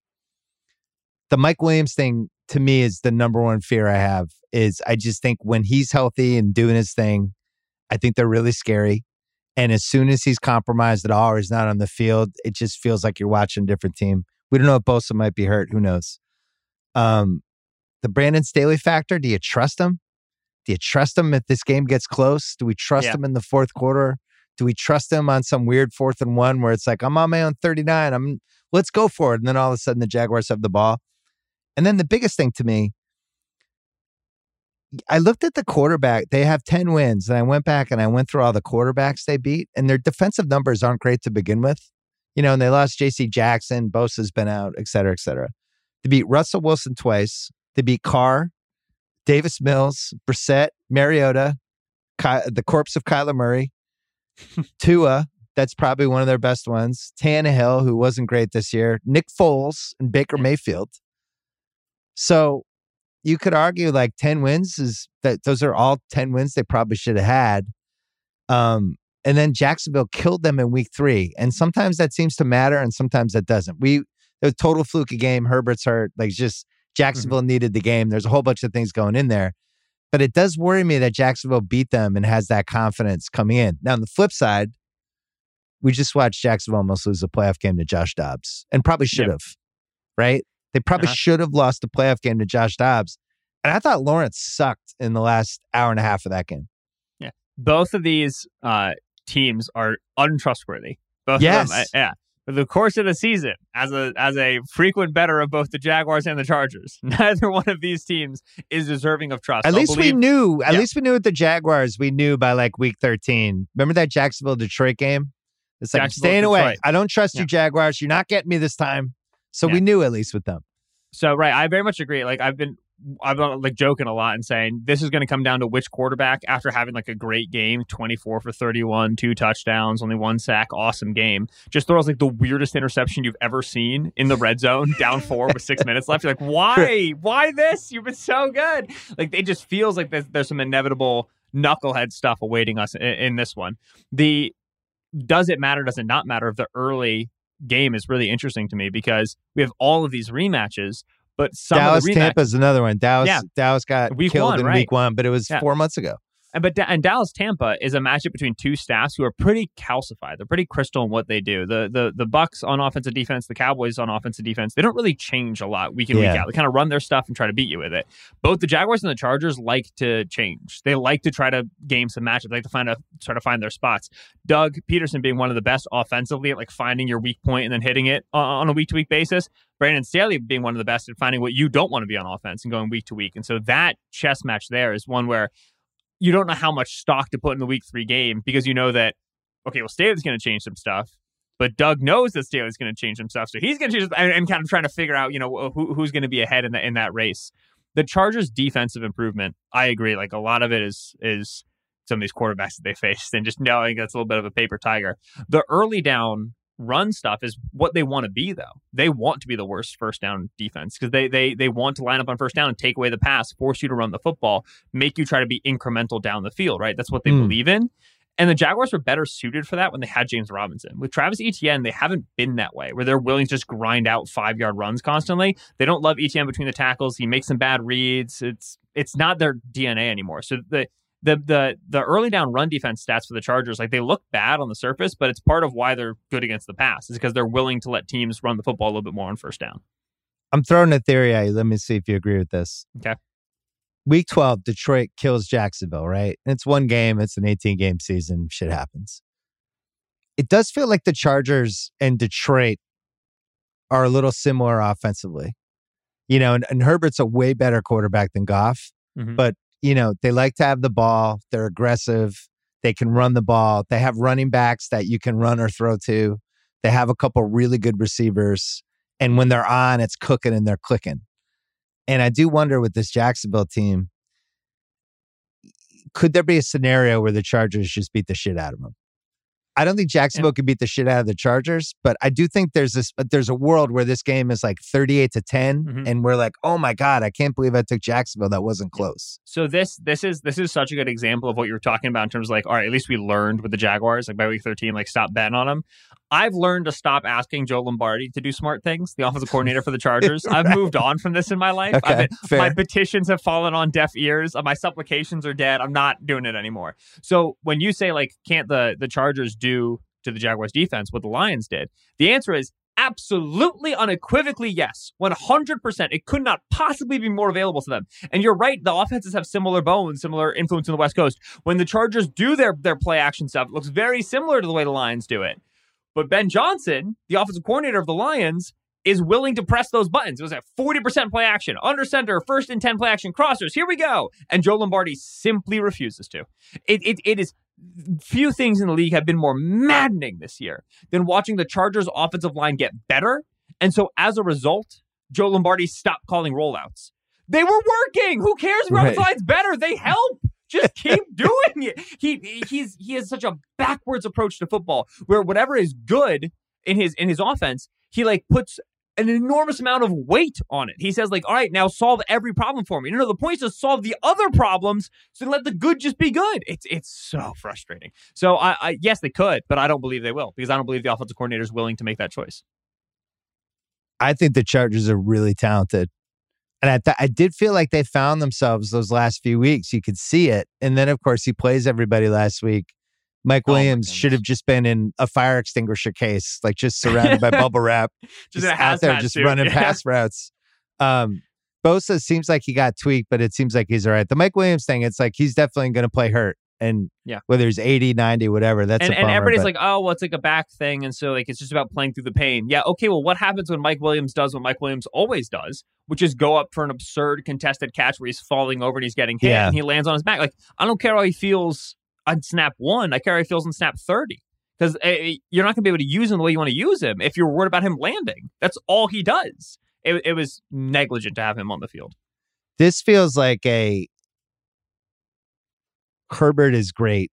The Mike Williams thing to me is the number one fear I have. Is I just think when he's healthy and doing his thing, I think they're really scary. And as soon as he's compromised at all or he's not on the field, it just feels like you're watching a different team. We don't know if Bosa might be hurt. Who knows? Um, the Brandon Staley factor. Do you trust him? Do you trust him if this game gets close? Do we trust Yeah. him in the fourth quarter? Do we trust him on some weird fourth and one where it's like I'm on my own 39. I'm let's go for it, and then all of a sudden the Jaguars have the ball. And then the biggest thing to me, I looked at the quarterback. They have 10 wins, and I went back and I went through all the quarterbacks they beat, and their defensive numbers aren't great to begin with. You know, and they lost J.C. Jackson. Bosa's been out, et cetera, et cetera. They beat Russell Wilson twice. to beat Carr, Davis Mills, Brissett, Mariota, Ky- the corpse of Kyler Murray, Tua. That's probably one of their best ones. Tannehill, who wasn't great this year, Nick Foles, and Baker Mayfield. So you could argue like 10 wins is that those are all 10 wins they probably should have had. Um, and then Jacksonville killed them in week three. And sometimes that seems to matter and sometimes that doesn't. We, it was total fluky game. Herbert's hurt. Like just Jacksonville mm-hmm. needed the game. There's a whole bunch of things going in there. But it does worry me that Jacksonville beat them and has that confidence coming in. Now, on the flip side, we just watched Jacksonville almost lose a playoff game to Josh Dobbs and probably should have, yep. right? They probably uh-huh. should have lost a playoff game to Josh Dobbs. And I thought Lawrence sucked in the last hour and a half of that game. Yeah. Both of these uh, teams are untrustworthy. Both yes. of them. yeah. For the course of the season, as a as a frequent better of both the Jaguars and the Chargers, neither one of these teams is deserving of trust. At I'll least believe, we knew. At yeah. least we knew with the Jaguars. We knew by like week thirteen. Remember that Jacksonville Detroit game? It's like I'm staying away. I don't trust yeah. you, Jaguars. You're not getting me this time. So yeah. we knew at least with them. So right, I very much agree. Like I've been I've been uh, like joking a lot and saying this is going to come down to which quarterback after having like a great game, 24 for 31, two touchdowns, only one sack, awesome game, just throws like the weirdest interception you've ever seen in the red zone, down four with six minutes left. You're like, why? Why this? You've been so good. Like it just feels like there's, there's some inevitable knucklehead stuff awaiting us in, in this one. The does it matter? Does it not matter? If the early game is really interesting to me because we have all of these rematches, but some Dallas of the Tampa is another one. Dallas yeah. Dallas got week killed one, in right. week one, but it was yeah. four months ago. And but and Dallas Tampa is a matchup between two staffs who are pretty calcified. They're pretty crystal in what they do. The the the Bucs on offensive defense, the Cowboys on offensive defense. They don't really change a lot week in yeah. week out. They kind of run their stuff and try to beat you with it. Both the Jaguars and the Chargers like to change. They like to try to game some matchups. They like to find a try to find their spots. Doug Pederson being one of the best offensively at like finding your weak point and then hitting it on a week to week basis. Brandon Staley being one of the best at finding what you don't want to be on offense and going week to week. And so that chess match there is one where you don't know how much stock to put in the week three game because you know that okay, well Staley's going to change some stuff, but Doug knows that Staley's going to change some stuff, so he's going to change and, and, kind of trying to figure out you know who, who's going to be ahead in that in that race. The Chargers' defensive improvement, I agree. Like a lot of it is is some of these quarterbacks that they faced, and just knowing that's a little bit of a paper tiger. The early down run stuff is what they want to be though. They want to be the worst first down defense because they they they want to line up on first down and take away the pass, force you to run the football, make you try to be incremental down the field, right? That's what they mm. believe in. And the Jaguars were better suited for that when they had James Robinson. With Travis Etienne, they haven't been that way, where they're willing to just grind out five yard runs constantly. They don't love Etienne between the tackles. He makes some bad reads. It's it's not their DNA anymore. So the the the the early down run defense stats for the Chargers, like they look bad on the surface, but it's part of why they're good against the pass, is because they're willing to let teams run the football a little bit more on first down. I'm throwing a theory at you. Let me see if you agree with this. Okay. Week 12, Detroit kills Jacksonville, right? It's one game, it's an 18 game season. Shit happens. It does feel like the Chargers and Detroit are a little similar offensively. You know, and, and Herbert's a way better quarterback than Goff, mm-hmm. but you know, they like to have the ball. They're aggressive. They can run the ball. They have running backs that you can run or throw to. They have a couple really good receivers. And when they're on, it's cooking and they're clicking. And I do wonder with this Jacksonville team, could there be a scenario where the Chargers just beat the shit out of them? I don't think Jacksonville yeah. could beat the shit out of the Chargers, but I do think there's this there's a world where this game is like 38 to 10 mm-hmm. and we're like, "Oh my god, I can't believe I took Jacksonville. That wasn't close." So this this is this is such a good example of what you were talking about in terms of like, all right, at least we learned with the Jaguars like by week 13 like stop betting on them. I've learned to stop asking Joe Lombardi to do smart things, the offensive coordinator for the Chargers. right. I've moved on from this in my life. Okay, been, my petitions have fallen on deaf ears. My supplications are dead. I'm not doing it anymore. So when you say like, can't the the Chargers do to the Jaguars defense what the Lions did? The answer is absolutely unequivocally yes 100% it could not possibly be more available to them and you're right the offenses have similar bones similar influence in the west coast when the chargers do their their play action stuff it looks very similar to the way the lions do it but ben johnson the offensive coordinator of the lions is willing to press those buttons. It was at 40% play action, under center, first and 10 play action crossers. Here we go. And Joe Lombardi simply refuses to. It, it, it is few things in the league have been more maddening this year than watching the Chargers offensive line get better. And so as a result, Joe Lombardi stopped calling rollouts. They were working. Who cares if right. offensive line's better? They help. Just keep doing it. He he's he has such a backwards approach to football where whatever is good in his in his offense, he like puts an enormous amount of weight on it. He says, like, all right, now solve every problem for me. No, no, the point is to solve the other problems so let the good just be good. It's it's so frustrating. So I, I yes, they could, but I don't believe they will because I don't believe the offensive coordinator is willing to make that choice. I think the Chargers are really talented. And I, th- I did feel like they found themselves those last few weeks. You could see it. And then, of course, he plays everybody last week. Mike oh Williams oh should have just been in a fire extinguisher case, like just surrounded by bubble wrap, just, just out there, just suit. running yeah. pass routes. Um, Bosa seems like he got tweaked, but it seems like he's all right. The Mike Williams thing, it's like he's definitely going to play hurt. And yeah, whether he's 80, 90, whatever, that's and, and everybody's but... like, oh, well, it's like a back thing, and so like it's just about playing through the pain. Yeah, okay. Well, what happens when Mike Williams does what Mike Williams always does, which is go up for an absurd contested catch where he's falling over and he's getting hit yeah. and he lands on his back? Like I don't care how he feels on snap one. I how feels on snap thirty because uh, eh, you're not going to be able to use him the way you want to use him if you're worried about him landing. That's all he does. It, it was negligent to have him on the field. This feels like a Herbert is great.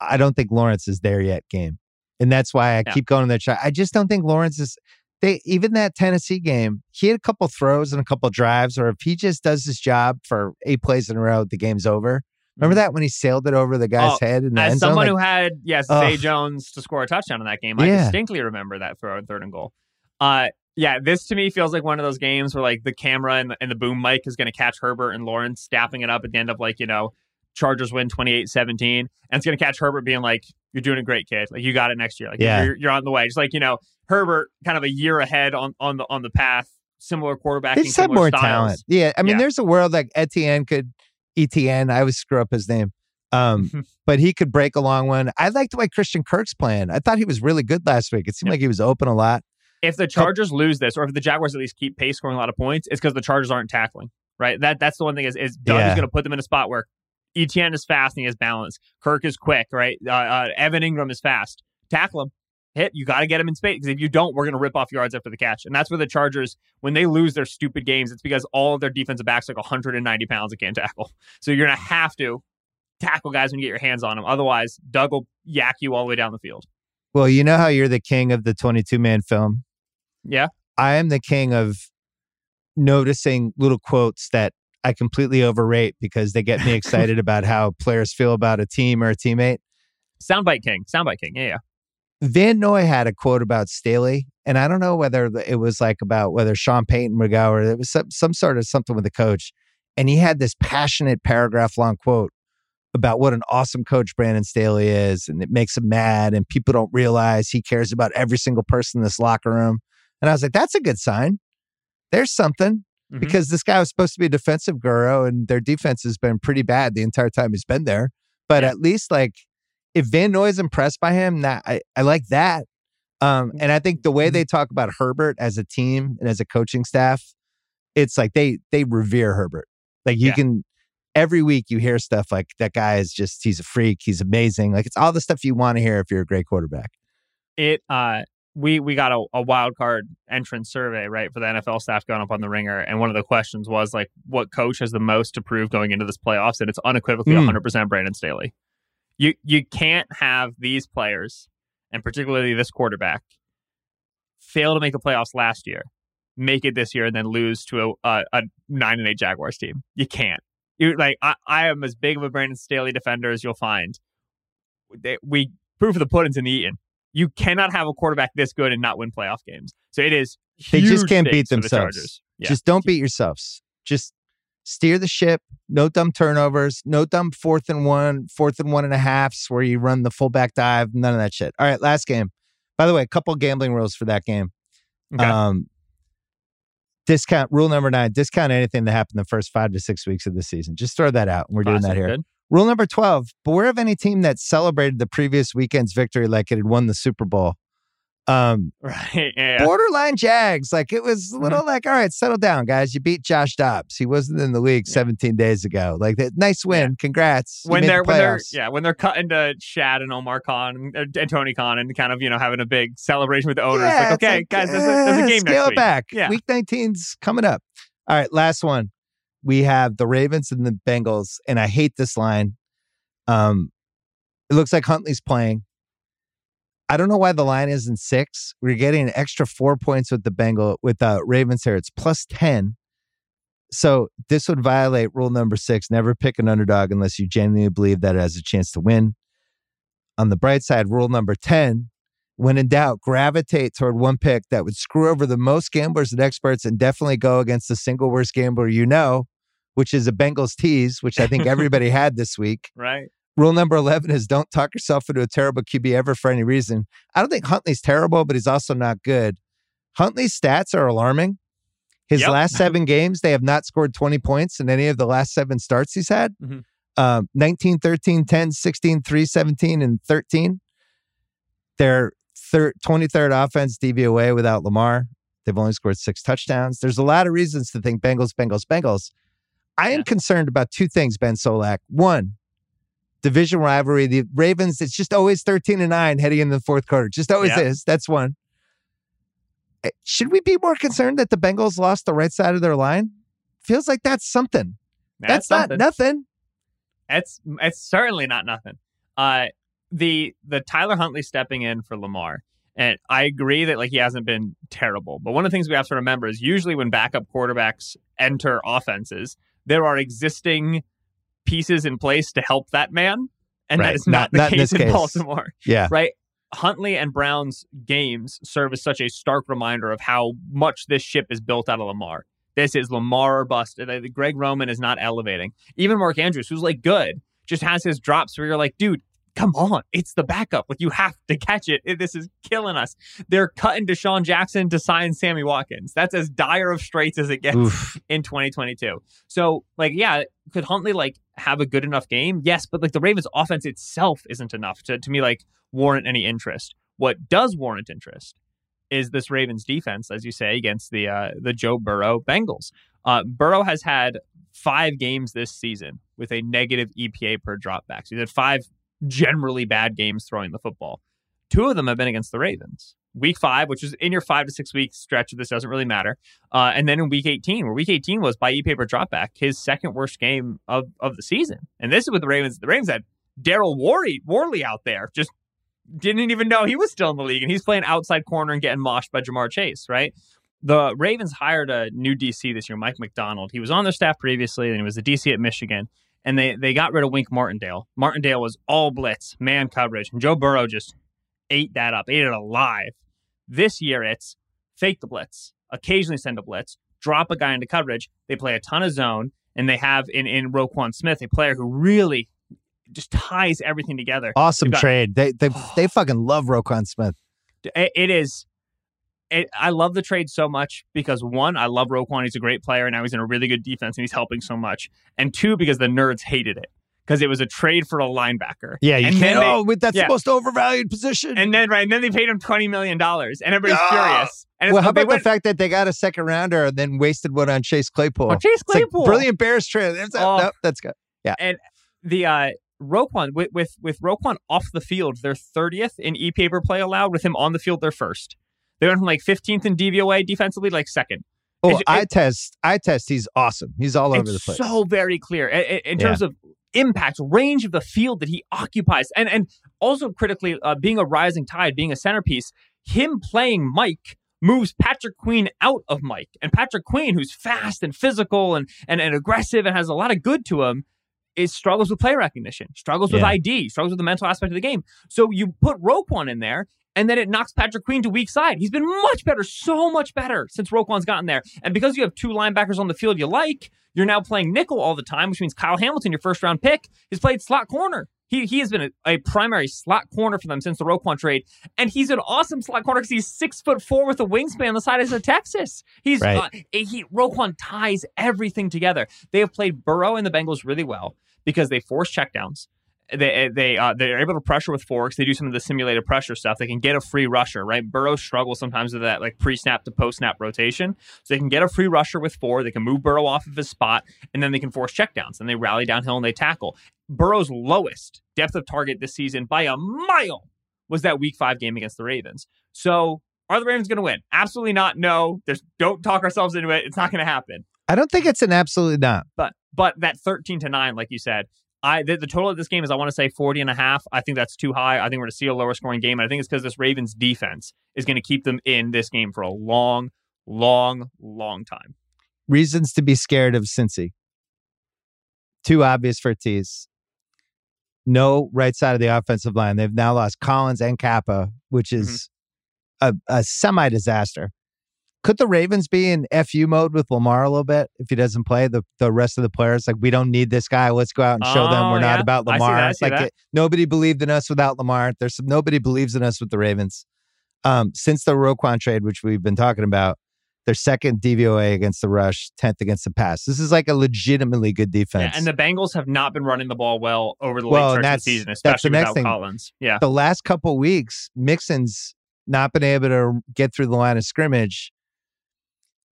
I don't think Lawrence is there yet game. And that's why I yeah. keep going to shot. I just don't think Lawrence is they even that Tennessee game, he had a couple throws and a couple drives, or if he just does his job for eight plays in a row, the game's over. Remember mm-hmm. that when he sailed it over the guy's oh, head? In the as end someone zone? who had yes, Zay Jones to score a touchdown in that game, I yeah. distinctly remember that throw in third and goal. Uh, yeah, this to me feels like one of those games where like the camera and the, and the boom mic is going to catch Herbert and Lawrence staffing it up at the end of like you know Chargers win 28-17 and it's going to catch Herbert being like you're doing a great kid like you got it next year like yeah. you're, you're on the way just like you know Herbert kind of a year ahead on on the on the path similar quarterback he's had more styles. talent yeah I mean yeah. there's a world like Etienne could Etienne I always screw up his name um, but he could break a long one. I like the way Christian Kirk's playing. I thought he was really good last week. It seemed like he was open a lot. If the Chargers lose this, or if the Jaguars at least keep pace scoring a lot of points, it's because the Chargers aren't tackling. Right. That that's the one thing is is Doug yeah. is going to put them in a spot where Etienne is fast and he has balance. Kirk is quick. Right. Uh, uh, Evan Engram is fast. Tackle him. Hit. You got to get him in space because if you don't, we're going to rip off yards after the catch. And that's where the Chargers, when they lose their stupid games, it's because all of their defensive backs like 190 pounds and can't tackle. So you're going to have to tackle guys when you get your hands on them. Otherwise, Doug will yak you all the way down the field. Well, you know how you're the king of the 22 man film? Yeah. I am the king of noticing little quotes that I completely overrate because they get me excited about how players feel about a team or a teammate. Soundbite king. Soundbite king. Yeah, yeah. Van Noy had a quote about Staley, and I don't know whether it was like about whether Sean Payton would go or it was some, some sort of something with the coach. And he had this passionate paragraph long quote about what an awesome coach Brandon Staley is, and it makes him mad, and people don't realize he cares about every single person in this locker room. And I was like, that's a good sign. There's something mm-hmm. because this guy was supposed to be a defensive guru, and their defense has been pretty bad the entire time he's been there. But yeah. at least, like, if Van Noy is impressed by him, that I, I like that. Um, and I think the way mm-hmm. they talk about Herbert as a team and as a coaching staff, it's like they they revere Herbert. Like you yeah. can every week you hear stuff like that guy is just he's a freak, he's amazing. Like it's all the stuff you want to hear if you're a great quarterback. It uh we we got a, a wild card entrance survey right for the NFL staff going up on the ringer, and one of the questions was like, what coach has the most to prove going into this playoffs? And it's unequivocally mm. 100% Brandon Staley. You you can't have these players, and particularly this quarterback, fail to make the playoffs last year, make it this year, and then lose to a, a, a nine and eight Jaguars team. You can't you like I, I am as big of a Brandon Staley defender as you'll find. They, we proof of the pudding's in the eating. You cannot have a quarterback this good and not win playoff games. So it is. They just can't beat themselves. The yeah. Just don't beat yourselves. Just steer the ship. No dumb turnovers. No dumb fourth and one, fourth and one and a halfs where you run the fullback dive. None of that shit. All right, last game. By the way, a couple gambling rules for that game. Okay. Um, discount rule number nine discount anything that happened the first five to six weeks of the season just throw that out we're doing that here good. rule number 12 beware of any team that celebrated the previous weekend's victory like it had won the super bowl Um, right. Yeah. borderline Jags. Like it was a Mm-hmm. little like, all right, settle down, guys. You beat Josh Dobbs. He wasn't in the league Yeah. 17 days ago. Like that, nice win. Congrats. When they're when they're yeah when they're cutting to Shad and Omar Khan and, and Tony Khan and kind of you know having a big celebration with the owners Yeah, like okay guys there's a, there's a game Scale next it week back. Yeah. Week 19's coming up. All right, last one. We have the Ravens and the Bengals, and I hate this line. Um, it looks like Huntley's playing. I don't know why the line isn't six. We're getting an extra four points with the Bengal with the Ravens here. It's plus ten. So this would violate rule number six: never pick an underdog unless you genuinely believe that it has a chance to win. On the bright side, rule number ten: when in doubt, gravitate toward one pick that would screw over the most gamblers and experts, and definitely go against the single worst gambler you know, which is a Bengals tease, which I think everybody had this week. right Rule number 11 is don't talk yourself into a terrible QB ever for any reason. I don't think Huntley's terrible, but he's also not good. Huntley's stats are alarming. His Yep. last seven games, they have not scored 20 points in any of the last seven starts he's had. Mhm. Um, 19, 13, 10, 16, 3, 17, and 13. They're thir- 23rd offense DVOA without Lamar. They've only scored six touchdowns. There's a lot of reasons to think Bengals, Bengals, Bengals. I am Yeah. concerned about two things, Ben Solak. One, division rivalry. The Ravens, it's just always 13 and 9 heading into the fourth quarter. Just always Yeah. is. That's one. Eh, Should we be more concerned that the Bengals lost the right side of their line? Feels like that's something. That's, something. not nothing. It's it's certainly not nothing. Uh, the the Tyler Huntley stepping in for Lamar, and I agree that like he hasn't been terrible. But one of the things we have to remember is usually when backup quarterbacks enter offenses, there are existing pieces in place to help that man, and Right. that is not, Not- the not case in case. Baltimore. Yeah. Right. Huntley and Brown's games serve as such a stark reminder of how much this ship is built out of Lamar. This is Lamar or bust. Uh, Greg Roman is not elevating. Even Mark Andrews, who's like good, just has his drops where you're like, dude, come on. It's the backup. Like, you have to catch it. This is killing us. They're cutting DeSean Jackson to sign Sammy Watkins. That's as dire of straits as it gets Oof. in 2022. So, like, yeah, could Huntley like have a good enough game? Yes, but like the Ravens offense itself isn't enough to, to me like warrant any interest. What does warrant interest is this Ravens defense, as you say, against the uh, the Joe Burrow Bengals. Uh, Burrow has had five games this season with a negative EPA per dropback. So he's had five generally bad games throwing the football. Two of them have been against the Ravens. Week five, which is in your five to six week stretch, this doesn't really matter. Uh, and then in week 18, where week 18 was by EPA per dropback, his second worst game of, of the season. And this is with the Ravens. The Ravens had Daryl Worley, Worley out there, just didn't even know he was still in the league. And he's playing outside corner and getting moshed by Ja'Marr Chase, right? The Ravens hired a new DC this year, Mike Macdonald. He was on their staff previously, and he was the DC at Michigan. And they, they got rid of Wink Martindale. Martindale was all blitz, man coverage. And Joe Burrow just ate that up, ate it alive. This year, it's fake the blitz, occasionally send a blitz, drop a guy into coverage. They play a ton of zone, and they have in, in Roquan Smith, a player who really just ties everything together. Awesome got- trade. They they they fucking love Roquan Smith. It, it is. It, I love the trade so much because one, I love Roquan. He's a great player, and now he's in a really good defense, and he's helping so much. And two, because the nerds hated it because it was a trade for a linebacker. Yeah, you And can't. they- oh, that's yeah. the most overvalued position. And then right, and then they paid him twenty million dollars, and everybody's furious. And it's, well, how about went, the fact that they got a second rounder and then wasted one on Chase Claypool? Oh, Chase It's like Claypool. brilliant Bears trade. There's that- Oh. nope, that's good. Yeah, and the uh Roquan with with with Roquan off the field, they're thirtieth in EPA per play allowed. With him on the field, they're first. They went from like fifteenth in DVOA defensively, like second. Oh, I it- test. I test. He's awesome. He's all over the place. so very clear in, in- terms of impact, range of the field that he occupies, and and also critically uh, being a rising tide, being a centerpiece. Him playing Mike moves Patrick Queen out of Mike, and Patrick Queen, who's fast and physical and and, and aggressive and has a lot of good to him. Is struggles with play recognition, struggles with Yeah. ID, struggles with the mental aspect of the game. So you put Roquan in there, and then it knocks Patrick Queen to weak side. He's been much better, so much better since Roquan's gotten there. And because you have two linebackers on the field you like, you're now playing nickel all the time, which means Kyle Hamilton, your first round pick, has played slot corner. He, he has been a, a primary slot corner for them since the Roquan trade, and he's an awesome slot corner because he's six foot four with a wingspan the size of Texas. He's Right. uh, he Roquan ties everything together. They have played Burrow and the Bengals really well because they force checkdowns. They they uh, they're able to pressure with forks. They do some of the simulated pressure stuff. They can get a free rusher, right? Burrow struggles sometimes with that like pre-snap to post-snap rotation, so they can get a free rusher with four. They can move Burrow off of his spot, and then they can force checkdowns. And they rally downhill and they tackle. Burrow's lowest depth of target this season by a mile was that Week Five game against the Ravens. So are the Ravens going to win? Absolutely not. No. There's don't talk ourselves into it. It's not going to happen. I don't think it's an absolutely not. But but that 13 to 9 like you said, I the, the, total of this game is I want to say 40 and a half. I think that's too high. I think we're going to see a lower scoring game. And I think it's because this Ravens defense is going to keep them in this game for a long, long, long time. Reasons to be scared of Cincy. Too obvious for tease. No right side of the offensive line. They've now lost Collins and Cappa, which is mm-hmm. a, a semi disaster. Could the Ravens be in FU mode with Lamar a little bit if he doesn't play? The the rest of the players like we don't need this guy. Let's go out and show oh, them we're yeah. not about Lamar. I see that, I see like it, nobody believed in us without Lamar. There's some, nobody believes in us with the Ravens. Um, since the Roquan trade, which we've been talking about, their second DVOA against the rush, tenth against the pass. This is like a legitimately good defense. Yeah, and the Bengals have not been running the ball well over the well, late start of the season, especially the without thing. Collins. Yeah, the last couple weeks, Mixon's not been able to get through the line of scrimmage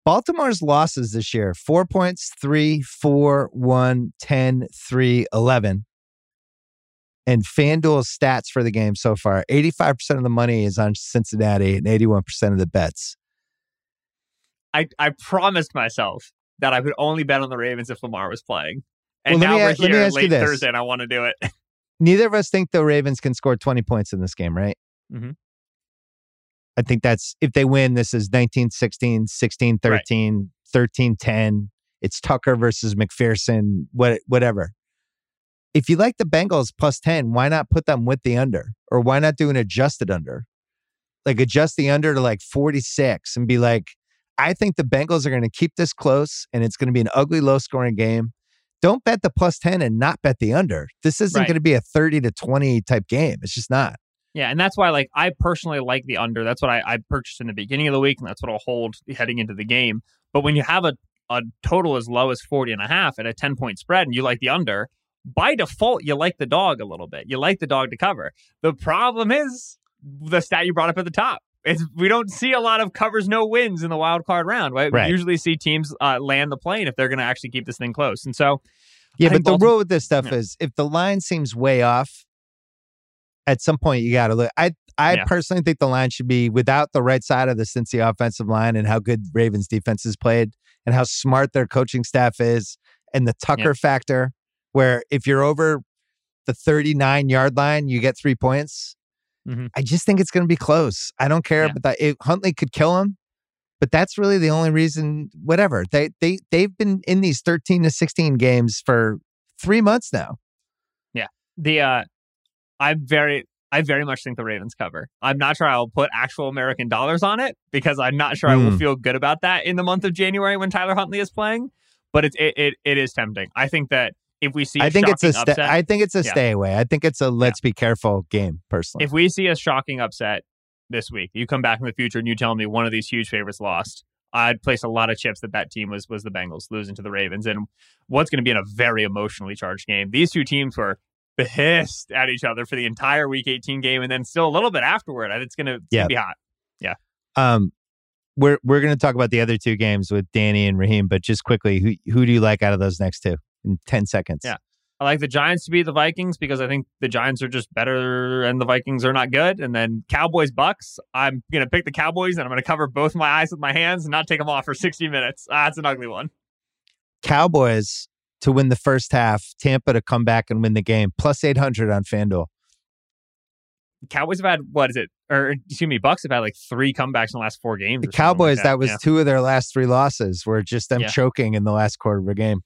Baltimore's losses this year four points, three, four, one, 10, 3, 11. And FanDuel's stats for the game so far 85% of the money is on Cincinnati and 81% of the bets. I, I promised myself that I would only bet on the Ravens if Lamar was playing. And well, now we're here late Thursday and I want to do it. Neither of us think the Ravens can score 20 points in this game, right? Mm-hmm. I think that's if they win, this is 19 16, 16 13, right. 13 10. It's Tucker versus McPherson, what, whatever. If you like the Bengals plus 10, why not put them with the under? Or why not do an adjusted under? Like adjust the under to like 46 and be like, I think the Bengals are going to keep this close and it's going to be an ugly low scoring game. Don't bet the plus 10 and not bet the under. This isn't right. going to be a 30 to 20 type game. It's just not. Yeah, and that's why like I personally like the under. That's what I, I purchased in the beginning of the week, and that's what I'll hold heading into the game. But when you have a, a total as low as 40 and a half at a 10 point spread and you like the under, by default, you like the dog a little bit. You like the dog to cover. The problem is the stat you brought up at the top. It's, we don't see a lot of covers no wins in the wild card round, right? right. We usually see teams uh, land the plane if they're going to actually keep this thing close. And so, yeah, but the rule with this stuff yeah. is if the line seems way off, at some point you got to look. I I yeah. personally think the line should be without the right side of the Cincy offensive line and how good Ravens defense has played and how smart their coaching staff is and the Tucker yeah. factor, where if you're over the 39 yard line, you get three points. Mm-hmm. I just think it's going to be close. I don't care, yeah. but that it, Huntley could kill him. But that's really the only reason. Whatever they they they've been in these 13 to 16 games for three months now. Yeah, the uh I'm very I very much think the Ravens cover. I'm not sure I'll put actual American dollars on it because I'm not sure mm. I will hmm. feel good about that in the month of January when Tyler Huntley is playing. But it's it it, it is tempting. I think that if we see, I think it's a sta- upset, I think it's a yeah. stay away. I think it's a let's yeah. be careful game. Personally, if we see a shocking upset this week, you come back in the future and you tell me one of these huge favorites lost. I'd place a lot of chips that that team was was the Bengals losing to the Ravens, and what's going to be in a very emotionally charged game. These two teams were pissed at each other for the entire Week 18 game, and then still a little bit afterward. It's gonna, it's yeah. gonna be hot. Yeah. Um, we're we're gonna talk about the other two games with Danny and Raheem, but just quickly, who who do you like out of those next two in ten seconds? Yeah. I like the Giants to be the Vikings because I think the Giants are just better and the Vikings are not good. And then Cowboys Bucs, I'm gonna pick the Cowboys and I'm gonna cover both my eyes with my hands and not take them off for 60 minutes. Ah, that's an ugly one. Cowboys to win the first half, Tampa to come back and win the game, plus 800 on FanDuel. Cowboys have had, what is it? Or excuse me, Bucs have had like three comebacks in the last four games. The Cowboys, like that. that. was yeah. two of their last three losses were just them yeah. choking in the last quarter of a game.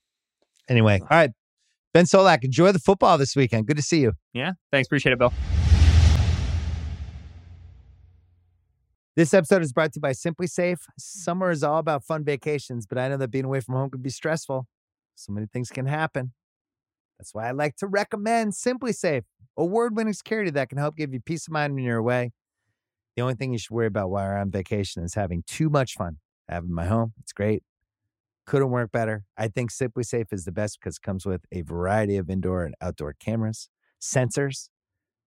Anyway, all right. Ben Solak, enjoy the football this weekend. Good to see you. Yeah. Thanks. Appreciate it, Bill. This episode is brought to you by SimpliSafe. Summer is all about fun vacations, but I know that being away from home can be stressful. So many things can happen. That's why I like to recommend SimpliSafe, award winning security that can help give you peace of mind when you're away. The only thing you should worry about while you're on vacation is having too much fun. Having my home, it's great. Couldn't work better. I think SimpliSafe is the best because it comes with a variety of indoor and outdoor cameras sensors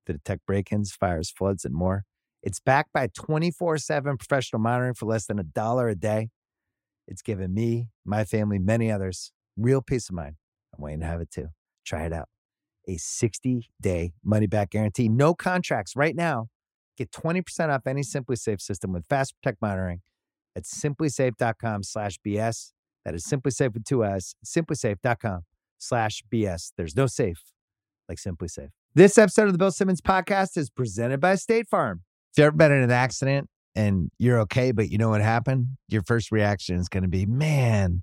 to detect break ins, fires, floods, and more. It's backed by 24 7 professional monitoring for less than a dollar a day. It's given me, my family, many others real peace of mind. I'm waiting to have it too. Try it out. A 60 day money back guarantee, no contracts right now. Get 20% off any SimpliSafe system with Fast Protect monitoring at simplisafe.com slash BS. That is SimpliSafe with two S, simplisafe.com slash BS. There's no safe like SimpliSafe. This episode of the Bill Simmons podcast is presented by State Farm. If you've ever been in an accident and you're okay, but you know what happened, your first reaction is going to be, man,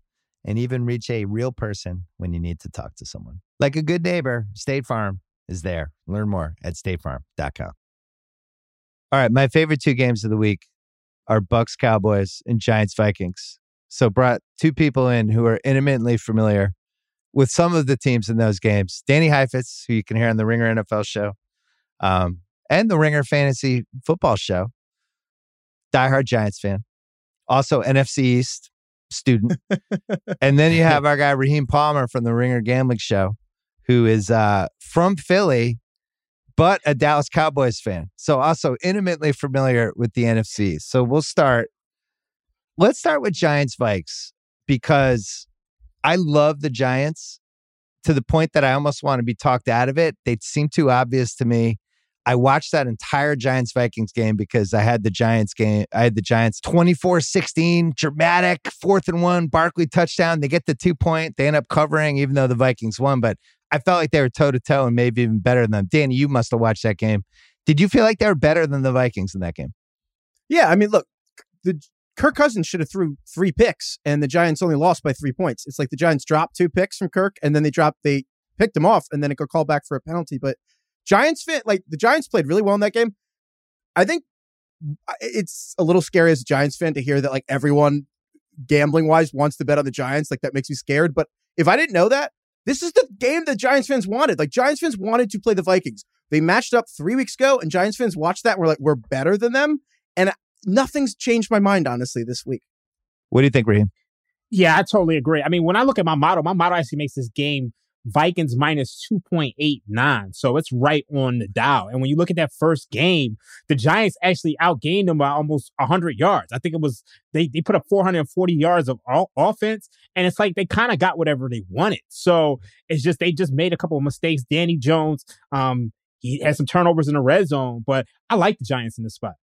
and even reach a real person when you need to talk to someone. Like a good neighbor, State Farm is there. Learn more at statefarm.com. All right, my favorite two games of the week are Bucs Cowboys and Giants Vikings. So brought two people in who are intimately familiar with some of the teams in those games. Danny Heifetz, who you can hear on the Ringer NFL show, um, and the Ringer Fantasy Football show. Diehard Giants fan. Also NFC East student. and then you have our guy Raheem Palmer from the Ringer Gambling Show, who is uh, from Philly, but a Dallas Cowboys fan. So also intimately familiar with the NFC. So we'll start Let's start with Giants Vikes because I love the Giants to the point that I almost want to be talked out of it. They seem too obvious to me. I watched that entire Giants Vikings game because I had the Giants game. I had the Giants 24 16, dramatic, fourth and one, Barkley touchdown. They get the two point. They end up covering, even though the Vikings won. But I felt like they were toe to toe and maybe even better than them. Danny, you must have watched that game. Did you feel like they were better than the Vikings in that game? Yeah. I mean, look, the Kirk Cousins should have threw three picks, and the Giants only lost by three points. It's like the Giants dropped two picks from Kirk, and then they dropped they picked him off, and then it got called back for a penalty. But Giants fit like the Giants played really well in that game. I think it's a little scary as a Giants fan to hear that like everyone gambling wise wants to bet on the Giants. Like that makes me scared. But if I didn't know that, this is the game that Giants fans wanted. Like Giants fans wanted to play the Vikings. They matched up three weeks ago, and Giants fans watched that. And were like, we're better than them. And nothing's changed my mind honestly this week. What do you think, Raheem? Yeah, I totally agree. I mean, when I look at my model, my model actually makes this game Vikings minus 2.89. So it's right on the dial. And when you look at that first game, the Giants actually outgained them by almost 100 yards. I think it was, they, they put up 440 yards of all, offense. And it's like they kind of got whatever they wanted. So it's just, they just made a couple of mistakes. Danny Jones, um, he had some turnovers in the red zone, but I like the Giants in this spot.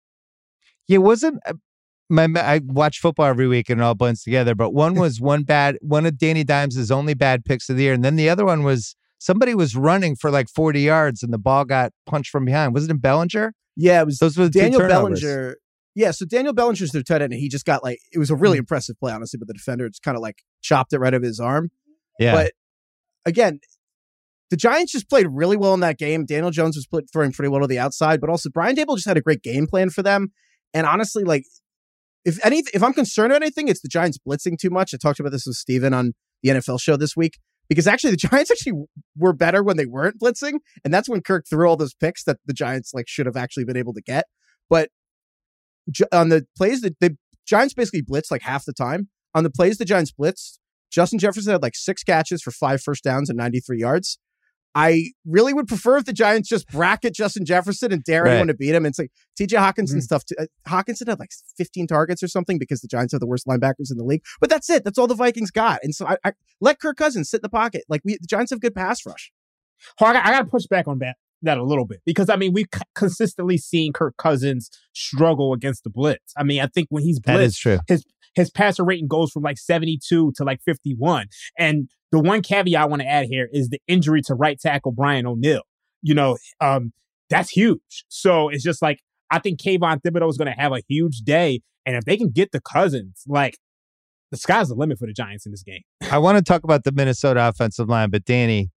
Yeah, wasn't uh, my I watch football every week and it all blends together. But one was one bad one of Danny Dimes' only bad picks of the year, and then the other one was somebody was running for like forty yards and the ball got punched from behind. Was it in Bellinger? Yeah, it was. Those were Daniel Bellinger. Yeah, so Daniel Bellinger's their tight end, and he just got like it was a really mm-hmm. impressive play, honestly. But the defender just kind of like chopped it right over his arm. Yeah, but again, the Giants just played really well in that game. Daniel Jones was throwing pretty well to the outside, but also Brian Daboll just had a great game plan for them. And honestly, like if any, if I'm concerned about anything, it's the Giants blitzing too much. I talked about this with Steven on the NFL show this week because actually the Giants actually were better when they weren't blitzing, and that's when Kirk threw all those picks that the Giants like should have actually been able to get. But on the plays that the Giants basically blitzed like half the time. On the plays the Giants blitzed, Justin Jefferson had like six catches for five first downs and 93 yards. I really would prefer if the Giants just bracket Justin Jefferson and dare right. anyone to beat him. And it's like TJ Hockenson mm-hmm. stuff. Uh, Hockenson had like 15 targets or something because the Giants have the worst linebackers in the league. But that's it. That's all the Vikings got. And so I, I let Kirk Cousins sit in the pocket. Like we, the Giants have good pass rush. I got, I got to push back on that that a little bit because I mean we've consistently seen Kirk Cousins struggle against the blitz. I mean I think when he's blitzed, that is true. His his passer rating goes from like 72 to like 51. And the one caveat I want to add here is the injury to right tackle Brian O'Neill. You know, um, that's huge. So it's just like, I think Kayvon Thibodeaux is going to have a huge day. And if they can get the Cousins, like, the sky's the limit for the Giants in this game. I want to talk about the Minnesota offensive line, but Danny,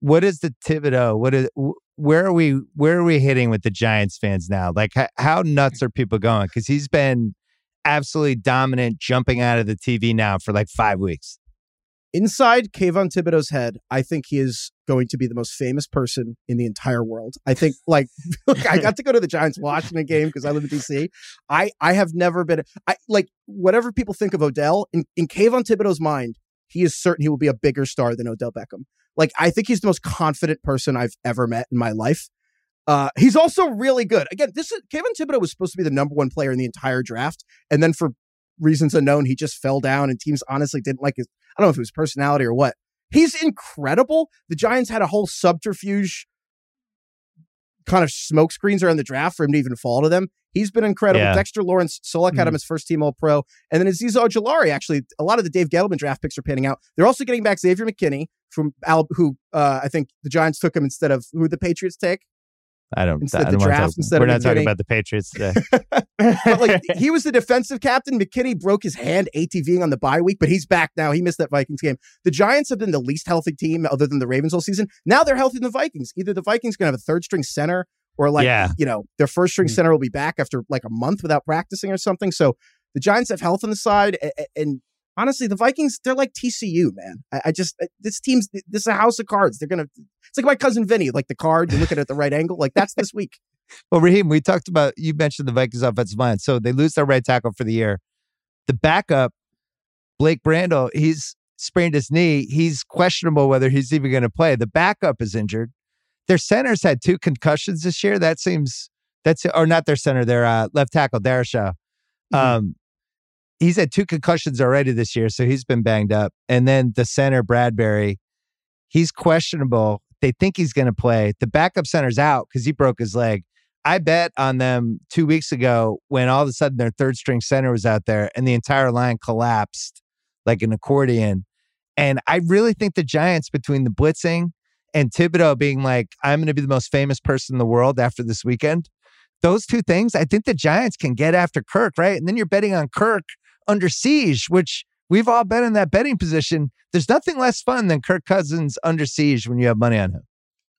what is the Thibodeaux? What is where are we? Where are we hitting with the Giants fans now? Like how nuts are people going? Because he's been absolutely dominant, jumping out of the TV now for like five weeks. Inside Kayvon Thibodeaux's head, I think he is going to be the most famous person in the entire world. I think, like, I got to go to the Giants Washington game because I live in DC. I I have never been, I like whatever people think of Odell in in Kayvon Thibodeaux's mind, he is certain he will be a bigger star than Odell Beckham. Like, I think he's the most confident person I've ever met in my life. Uh, he's also really good. Again, this is Kayvon Thibodeaux was supposed to be the number one player in the entire draft, and then for reasons unknown, he just fell down, and teams honestly didn't like his. I don't know if it was personality or what. He's incredible. The Giants had a whole subterfuge kind of smoke screens around the draft for him to even fall to them. He's been incredible. Yeah. Dexter Lawrence, Solak had him as first team All Pro, and then Azeez Ojulari. Actually, a lot of the Dave Gettleman draft picks are panning out. They're also getting back Xavier McKinney from Al, who uh, I think the Giants took him instead of who the Patriots take. I don't. Instead I the don't wanna draft, instead we're not talking about the Patriots today. but like he was the defensive captain. McKinney broke his hand ATVing on the bye week, but he's back now. He missed that Vikings game. The Giants have been the least healthy team other than the Ravens all season. Now they're healthy than the Vikings. Either the Vikings gonna have a third string center or like Yeah. you know, their first string Mm. center will be back after like a month without practicing or something. So the Giants have health on the side and honestly, the Vikings, they're like TCU, man. I, I just this team's this is a house of cards. They're gonna it's like my cousin Vinny, like the card, you look at it at the right angle. Like that's this week. Well, Raheem, we talked about you mentioned the Vikings offensive line. So they lose their right tackle for the year. The backup, Blake Brandel, he's sprained his knee. He's questionable whether he's even going to play. The backup is injured. Their centers had two concussions this year. That seems that's or not their center, their uh, left tackle, Darrisaw. Um, he's had two concussions already this year, so he's been banged up. And then the center, Bradbury, he's questionable. They think he's going to play. The backup center's out because he broke his leg. I bet on them two weeks ago when all of a sudden their third string center was out there and the entire line collapsed like an accordion. And I really think the Giants, between the blitzing and Thibodeaux being like, I'm going to be the most famous person in the world after this weekend, those two things, I think the Giants can get after Kirk, right? And then you're betting on Kirk under siege, which we've all been in that betting position. There's nothing less fun than Kirk Cousins under siege when you have money on him.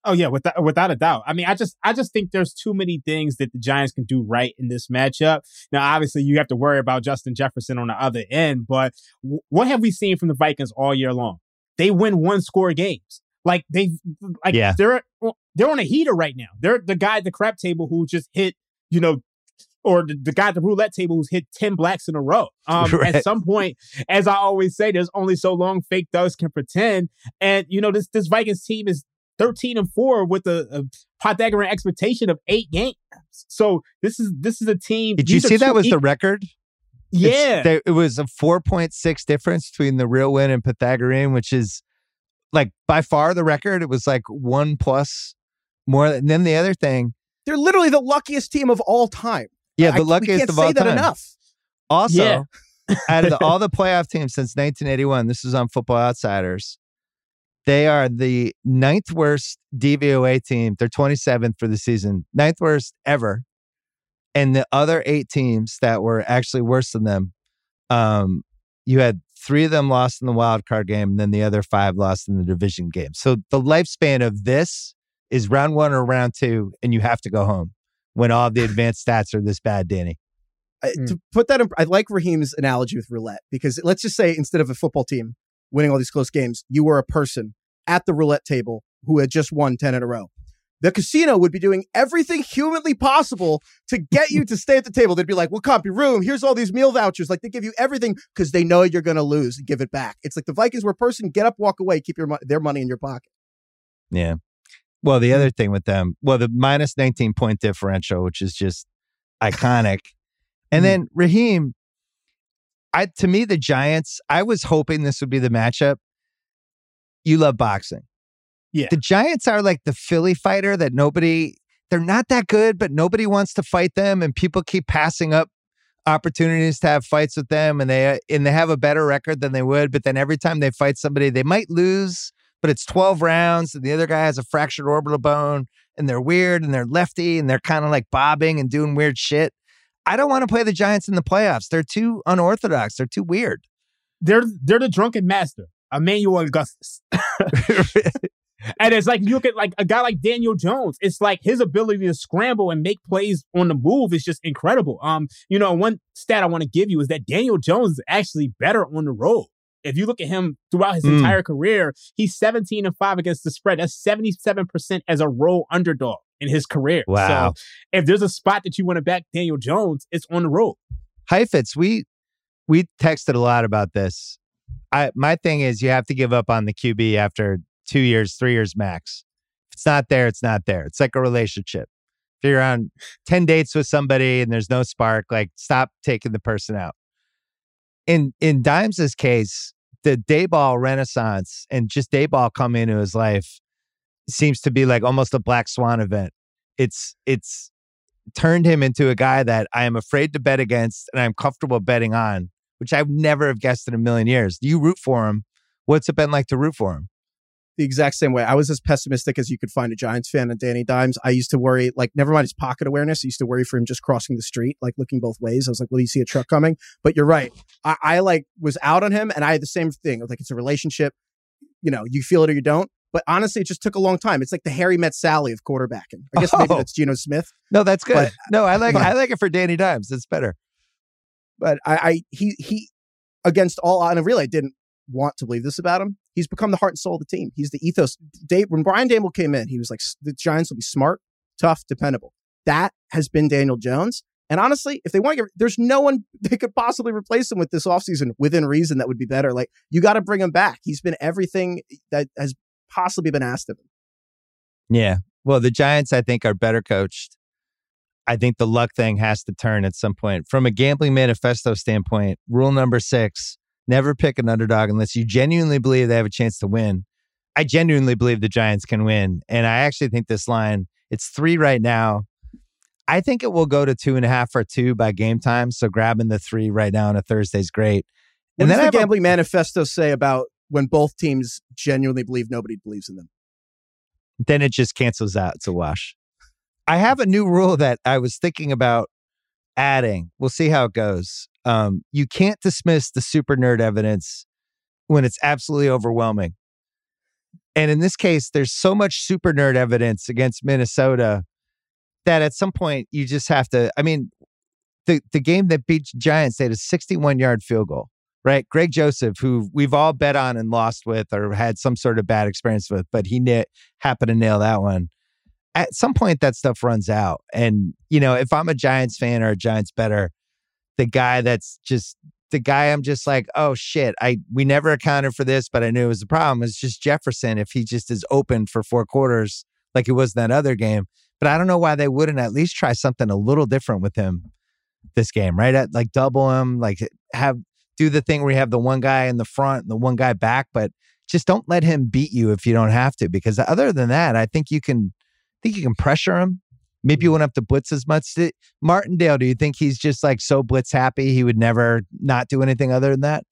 Oh yeah, without without a doubt. I mean, I just I just think there's too many things that the Giants can do right in this matchup. Now, obviously, you have to worry about Justin Jefferson on the other end, but w- what have we seen from the Vikings all year long? They win one score games. Like they like Yeah. they're they're on a heater right now. They're the guy at the crap table who just hit, you know, or the, the guy at the roulette table who's hit 10 blacks in a row. Um, Right. At some point, as I always say, there's only so long fake thugs can pretend. And, you know, this, this Vikings team is 13 and 4 with a, a Pythagorean expectation of eight games. So this is this is a team. Did you see that two was the record? Yeah. there, it was a 4.6 difference between the real win and Pythagorean, which is like by far the record. It was like one plus more. And then the other thing, They're literally the luckiest team of all time. Yeah, I- the we luckiest can't of say all that time. enough. Also, Yeah. out of the, all the playoff teams since 1981, this is on Football Outsiders. They are the ninth worst DVOA team. They're 27th for the season, ninth worst ever. And the other eight teams that were actually worse than them, um, you had three of them lost in the wild card game, and then the other five lost in the division game. So the lifespan of this is round one or round two, and you have to go home when all of the advanced stats are this bad, Danny. I- Hmm. To put that in, I like Raheem's analogy with roulette because let's just say instead of a football team winning all these close games, you were a person at the roulette table who had just won 10 in a row. The casino would be doing everything humanly possible to get you to stay at the table. They'd be like, we'll comp your room. Here's all these meal vouchers. Like they give you everything because they know you're going to lose and give it back. It's like the Vikings were a person, get up, walk away, keep your mo- their money in your pocket. Yeah. Well, the other mm-hmm. thing with them, well, the minus 19 point differential, which is just iconic. And mm-hmm. then Raheem, I to me, the Giants, I was hoping this would be the matchup. You love boxing. Yeah. The Giants are like the Philly fighter that nobody, they're not that good, but nobody wants to fight them. And people keep passing up opportunities to have fights with them and they and they have a better record than they would but then every time they fight somebody they might lose but it's 12 rounds and the other guy has a fractured orbital bone and they're weird and they're lefty and they're kind of like bobbing and doing weird shit. I don't want to play the Giants in the playoffs. They're too unorthodox. They're too weird. They're they're the drunken master, Emmanuel Augustus. And it's like you look at like a guy like Daniel Jones. It's like his ability to scramble and make plays on the move is just incredible. Um, you know, one stat I want to give you is that Daniel Jones is actually better on the road. If you look at him throughout his Mm. entire career, he's 17 and 5 against the spread. That's 77% as a road underdog in his career. Wow. So if there's a spot that you want to back Daniel Jones, it's on the road. Heifetz, we we texted a lot about this. I my thing is you have to give up on the QB after two years, three years max. If it's not there, it's not there. It's like a relationship. If you're on 10 dates with somebody and there's no spark, like stop taking the person out. In in Dimes's case, the Daboll renaissance and just Daboll come into his life seems to be like almost a black swan event. It's it's turned him into a guy that I am afraid to bet against and I'm comfortable betting on, which I would never have guessed in a million years. Do you root for him? What's it been like to root for him? The exact same way. I was as pessimistic as you could find a Giants fan and Danny Dimes. I used to worry, like, never mind his pocket awareness. I used to worry for him just crossing the street, like looking both ways. I was like, will you see a truck coming? But you're right. I, I like was out on him and I had the same thing. I was like, it's a relationship. You know, you feel it or you don't. But honestly, it just took a long time. It's like the Harry met Sally of quarterbacking. I guess maybe Oh. that's Geno Smith. No, that's good. But- no, I like but- I like it for Danny Dimes. It's better. But I, I he he against all and really I didn't want to believe this about him. He's become the heart and soul of the team. He's the ethos. Dave, when Brian Daboll came in, he was like, the Giants will be smart, tough, dependable. That has been Daniel Jones. And honestly, if they want to get, there's no one they could possibly replace him with this offseason within reason that would be better. Like, you got to bring him back. He's been everything that has possibly been asked of him. Yeah. Well, the Giants, I think, are better coached. I think the luck thing has to turn at some point. From a gambling manifesto standpoint, rule number six never pick an underdog unless you genuinely believe they have a chance to win. I genuinely believe the Giants can win. And I actually think this line, it's three right now. I think it will go to two and a half or two by game time. So grabbing the three right now on a Thursday is great. What And does then the have a- gambling manifesto say about when both teams genuinely believe nobody believes in them? then it just cancels out. It's a wash. I have a new rule that I was thinking about adding. We'll see how it goes. Um, you can't dismiss the super nerd evidence when it's absolutely overwhelming. And in this case, there's so much super nerd evidence against Minnesota that at some point you just have to. I mean, the the game that beat Giants, they had a 61 yard field goal, right? Greg Joseph, who we've all bet on and lost with or had some sort of bad experience with, but he na- happened to nail that one. At some point, that stuff runs out. And, you know, if I'm a Giants fan or a Giants better, the guy that's just the guy I'm just like, oh shit, I we never accounted for this, but I knew it was a problem. It's just Jefferson if he just is open for four quarters like it was in that other game. But I don't know why they wouldn't at least try something a little different with him this game, right? At, like double him, like have do the thing where you have the one guy in the front and the one guy back, but just don't let him beat you if you don't have to. Because other than that, I think you can I think you can pressure him. Maybe you won't have to blitz as much. Did- Martindale, do you think he's just like so blitz happy he would never not do anything other than that?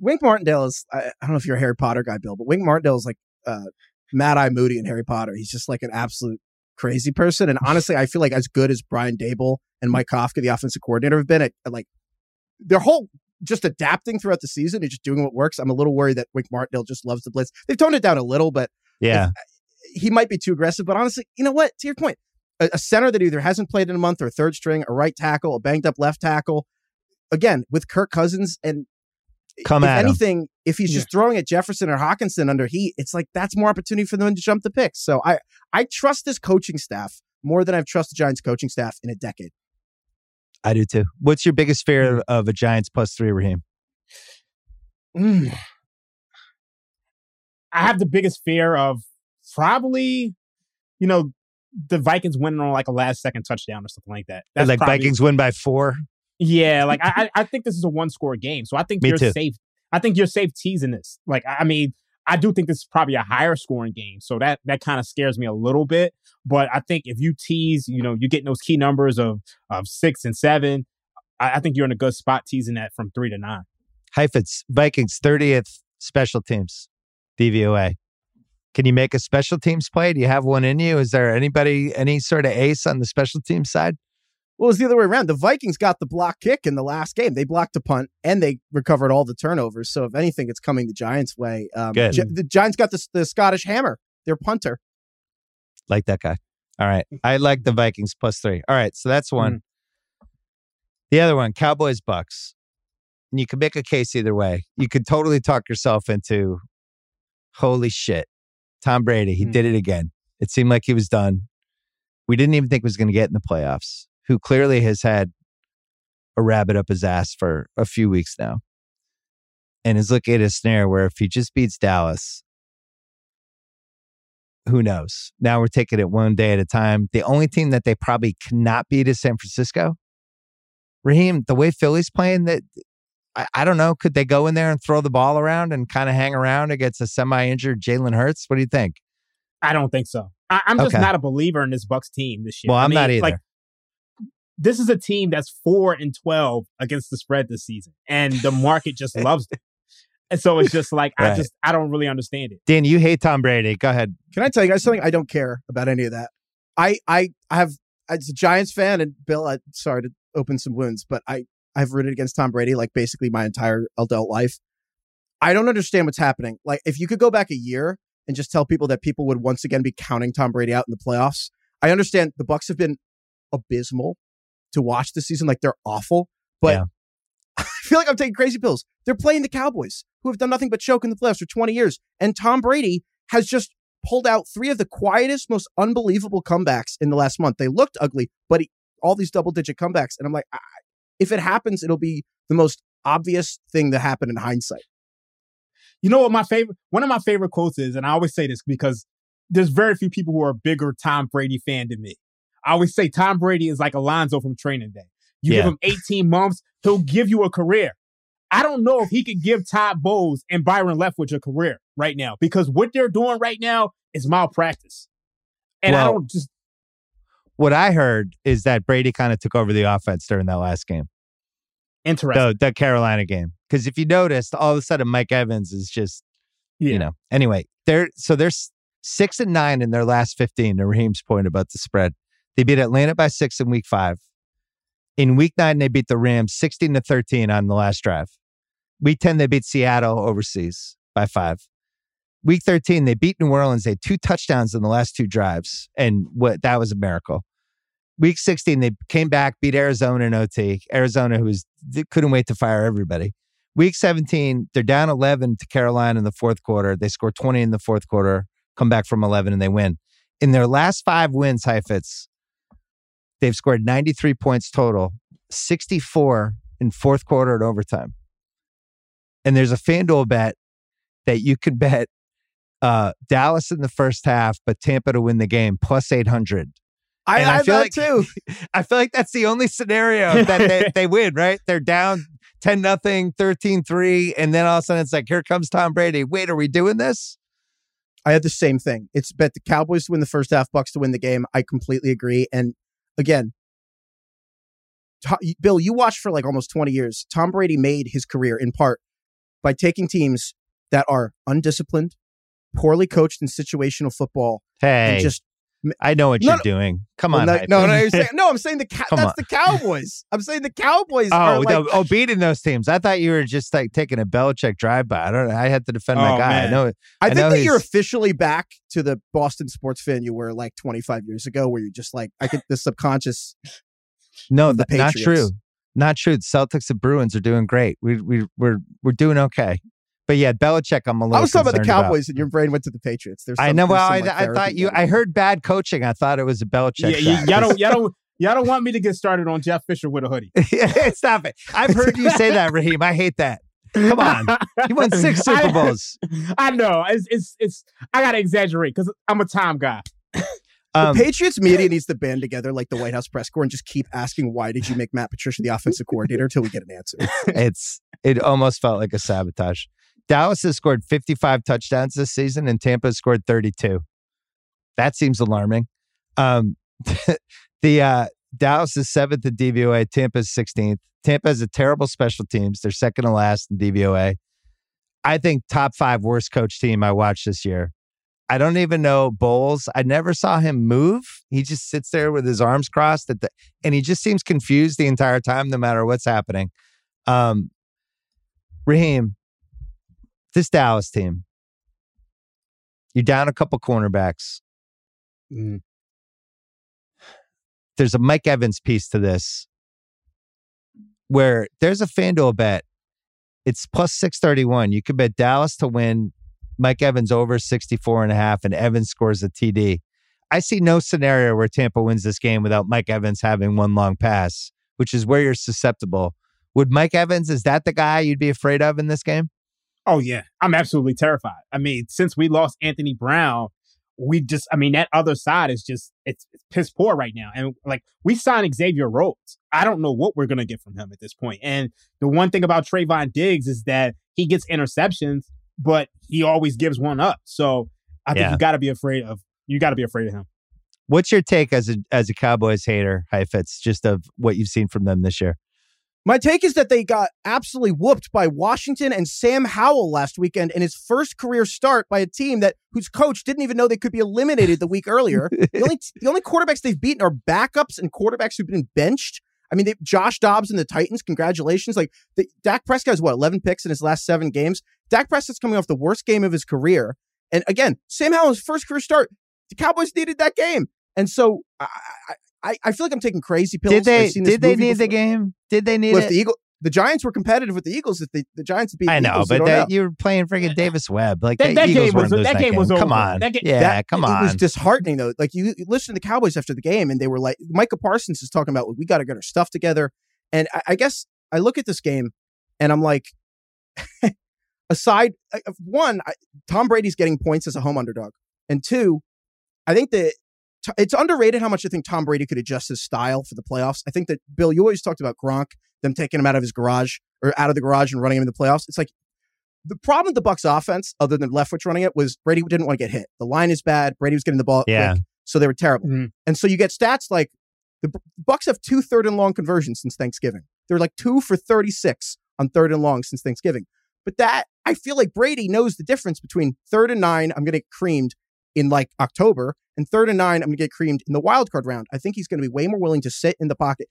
Wink Martindale is, I, I don't know if you're a Harry Potter guy, Bill, but Wink Martindale is like uh, Mad Eye Moody in Harry Potter. He's just like an absolute crazy person. And honestly, I feel like as good as Brian Daboll and Mike Kafka, the offensive coordinator, have been at, at like their whole just adapting throughout the season and just doing what works. I'm a little worried that Wink Martindale just loves the blitz. They've toned it down a little, but Yeah. He might be too aggressive. But honestly, you know what? To your point, a, a center that either hasn't played in a month or third string, a right tackle, a banged up left tackle. Again, with Kirk Cousins and Come if at him. anything, if he's just throwing at Jefferson or Hockenson under heat, it's like that's more opportunity for them to jump the picks. So I I trust this coaching staff more than I've trusted the Giants coaching staff in a decade. I do too. What's your biggest fear of a Giants plus three, Raheem? Mm. I have the biggest fear of probably, you know, the Vikings winning on like a last second touchdown or something like that. That's like probably- Vikings win by four. Yeah, like I, I think this is a one score game, so I think Me you're too. safe. I think you're safe teasing this. Like I mean, I do think this is probably a higher scoring game, so that that kind of scares me a little bit. But I think if you tease, you know, you're getting those key numbers of of six and seven. I, I think you're in a good spot teasing that from three to nine. Heifetz, Vikings 30th special teams, DVOA. Can you make a special teams play? Do you have one in you? Is there anybody, any sort of ace on the special teams side? Well, it was the other way around. The Vikings got the block kick in the last game. They blocked a punt and they recovered all the turnovers. So if anything, it's coming the Giants' way. Um, Good. Gi- the Giants got the, the Scottish Hammer, their punter. Like that guy. All right. I like the Vikings plus three. All right. So that's one. The other one, Cowboys Bucks. And you could make a case either way. You could totally talk yourself into holy shit. Tom Brady, he Hmm. did it again. It seemed like he was done. We didn't even think he was going to get in the playoffs, who clearly has had a rabbit up his ass for a few weeks now. And is looking at a snare where if he just beats Dallas, who knows? Now we're taking it one day at a time. The only team that they probably cannot beat is San Francisco. Raheem, the way Philly's playing, that I, I don't know. Could they go in there and throw the ball around and kind of hang around against a semi-injured Jalen Hurts? What do you think? I don't think so. I, I'm just Okay. not a believer in this Bucs team this year. Well, I I'm mean, not either. Like, this is a team that's four and twelve against the spread this season, and the market just loves them. And so it's just like I just I don't really understand it. Dan, you hate Tom Brady. Go ahead. Can I tell you guys something? I don't care about any of that. I I I have as a Giants fan, and Bill, I, sorry to open some wounds, but I I've rooted against Tom Brady like basically my entire adult life. I don't understand what's happening. Like if you could go back a year and just tell people that people would once again be counting Tom Brady out in the playoffs. I understand the Bucs have been abysmal to watch this season, like they're awful, but Yeah. I feel like I'm taking crazy pills. They're playing the Cowboys, who have done nothing but choke in the playoffs for 20 years, and Tom Brady has just pulled out three of the quietest, most unbelievable comebacks in the last month. They looked ugly, but he, all these double digit comebacks. And I'm like, I, if it happens, it'll be the most obvious thing to happen in hindsight. You know what my favorite one of my favorite quotes is, and I always say this because there's very few people who are a bigger Tom Brady fan than me. I always say Tom Brady is like Alonzo from training day. You Yeah. give him 18 months, he'll give you a career. I don't know if he could give Todd Bowles and Byron Leftwich a career right now because what they're doing right now is malpractice. And I don't just What I heard is that Brady kind of took over the offense during that last game, interesting. the, the Carolina game. Because if you noticed, all of a sudden Mike Evans is just yeah. you know. Anyway, they're so they're six and nine in their last fifteen. To Raheem's point about the spread, they beat Atlanta by six in week five. In week nine, they beat the Rams sixteen to thirteen on the last drive. Week ten, they beat Seattle overseas by five. Week thirteen, they beat New Orleans. They had two touchdowns in the last two drives, and what that was a miracle. Week sixteen, they came back, beat Arizona in OT. Arizona, who was couldn't wait to fire everybody. Week 17, they're down 11 to Carolina in the fourth quarter. They score 20 in the fourth quarter, come back from 11, and they win. In their last five wins, Heifetz, they've scored 93 points total, 64 in fourth quarter and overtime. And there's a FanDuel bet that you could bet uh, Dallas in the first half, but Tampa to win the game, plus 800. I, I I, feel like- too. I feel like that's the only scenario that they, they win, right? They're down 10 nothing, 13 3. And then all of a sudden it's like, here comes Tom Brady. Wait, are we doing this? I had the same thing. It's bet the Cowboys to win the first half, Bucs to win the game. I completely agree. And again, To- Bill, you watched for like almost 20 years. Tom Brady made his career in part by taking teams that are undisciplined, poorly coached in situational football, Hey, and just I know what No, you're no. doing. Come Well, on. no, no, no, you're saying, no. I'm saying the Cow- that's on. the Cowboys. I'm saying the Cowboys. Oh, are Oh, like, no, oh, beating those teams. I thought you were just like taking a Belichick drive by. I don't know. I had to defend my Oh, guy. I know. I I think know that you're officially back to the Boston sports fan you were like 25 years ago, where you're just like, I get the subconscious. No, the th- not true. Not true. The Celtics and Bruins are doing great. We, we, we're, we're doing okay. But yeah, Belichick, I'm a little I was talking about the concerned Cowboys, and your brain went to the Patriots. There's I know. Well, I, some, like, I thought you. there. I heard bad coaching. I thought it was a Belichick. Yeah, y- shot. y'all don't y'all don't y'all don't want me to get started on Jeff Fisher with a hoodie. Stop it. I've heard you say that, Raheem. I hate that. Come on. He won six Super I- Bowls. I know. It's it's it's I gotta exaggerate because I'm a time guy. Um, the Patriots media needs to band together like the White House press corps and just keep asking why did you make Matt Patricia the offensive coordinator until we get an answer. it's it almost felt like a sabotage. Dallas has scored 55 touchdowns this season, and Tampa has scored 32. That seems alarming. Um, the uh, Dallas is seventh in DVOA. Tampa is 16th. Tampa has a terrible special teams. They're second to last in DVOA. I think top five worst coach team I watched this year. I don't even know Bowles. I never saw him move. He just sits there with his arms crossed the, and he just seems confused the entire time, no matter what's happening. Um, Raheem, this Dallas team, you're down a couple cornerbacks. Mm. There's a Mike Evans piece to this where there's a FanDuel bet. It's plus 631. You could bet Dallas to win, Mike Evans over 64 and a half, and Evans scores a TD. I see no scenario where Tampa wins this game without Mike Evans having one long pass, which is where you're susceptible. Would Mike Evans, is that the guy you'd be afraid of in this game? Oh yeah, I'm absolutely terrified. I mean, since we lost Anthony Brown, we just, I mean, that other side is just, it's, it's piss poor right now. And like, we signed Xavier Rhodes. I don't know what we're going to get from him at this point. And the one thing about Trevon Diggs is that he gets interceptions, but he always gives one up. So I think Yeah. you got to be afraid of, you got to be afraid of him. What's your take as a as a Cowboys hater, Heifetz, just of what you've seen from them this year? My take is that they got absolutely whooped by Washington and Sam Howell last weekend in his first career start by a team that whose coach didn't even know they could be eliminated the week earlier. the only the only quarterbacks they've beaten are backups and quarterbacks who've been benched. I mean, they, Josh Dobbs and the Titans. Congratulations! Like the, Dak Prescott has what eleven picks in his last seven games. Dak Prescott's coming off the worst game of his career, and again, Sam Howell's first career start. The Cowboys needed that game, and so I I, I, I feel like I'm taking crazy pills. Did they I've seen this did they movie need the game? Did they need Well, it? the Eagle, the Giants were competitive with the Eagles. If the, the Giants beat I know, Eagles, but you that, know. you were playing freaking Davis Webb. Like That- the that Eagles game was- weren't that game was over. Come on, That ga- yeah, That- come on. It was disheartening though. Like you, you listen to the Cowboys after the game, and they were like, Micah Parsons is talking about we got to get our stuff together. And I, I guess I look at this game, and I'm like, aside one, I, Tom Brady's getting points as a home underdog, and two, I think that t- it's underrated how much I think Tom Brady could adjust his style for the playoffs. I think that Bill, you always talked about Gronk, them taking him out of his garage or out of the garage and running him in the playoffs. It's like the problem with the Bucs offense, other than Leftwich running it, was Brady didn't want to get hit. The line is bad. Brady was getting the ball Yeah. quick, so they were terrible. Mhm. And so you get stats like the Bucs have two third and long conversions since Thanksgiving. They're like two for thirty six on third and long since Thanksgiving. But that I feel like Brady knows the difference between third and nine. I'm going to get creamed in like October, and third and nine. I'm going to get creamed in the wild card round. I think he's going to be way more willing to sit in the pocket,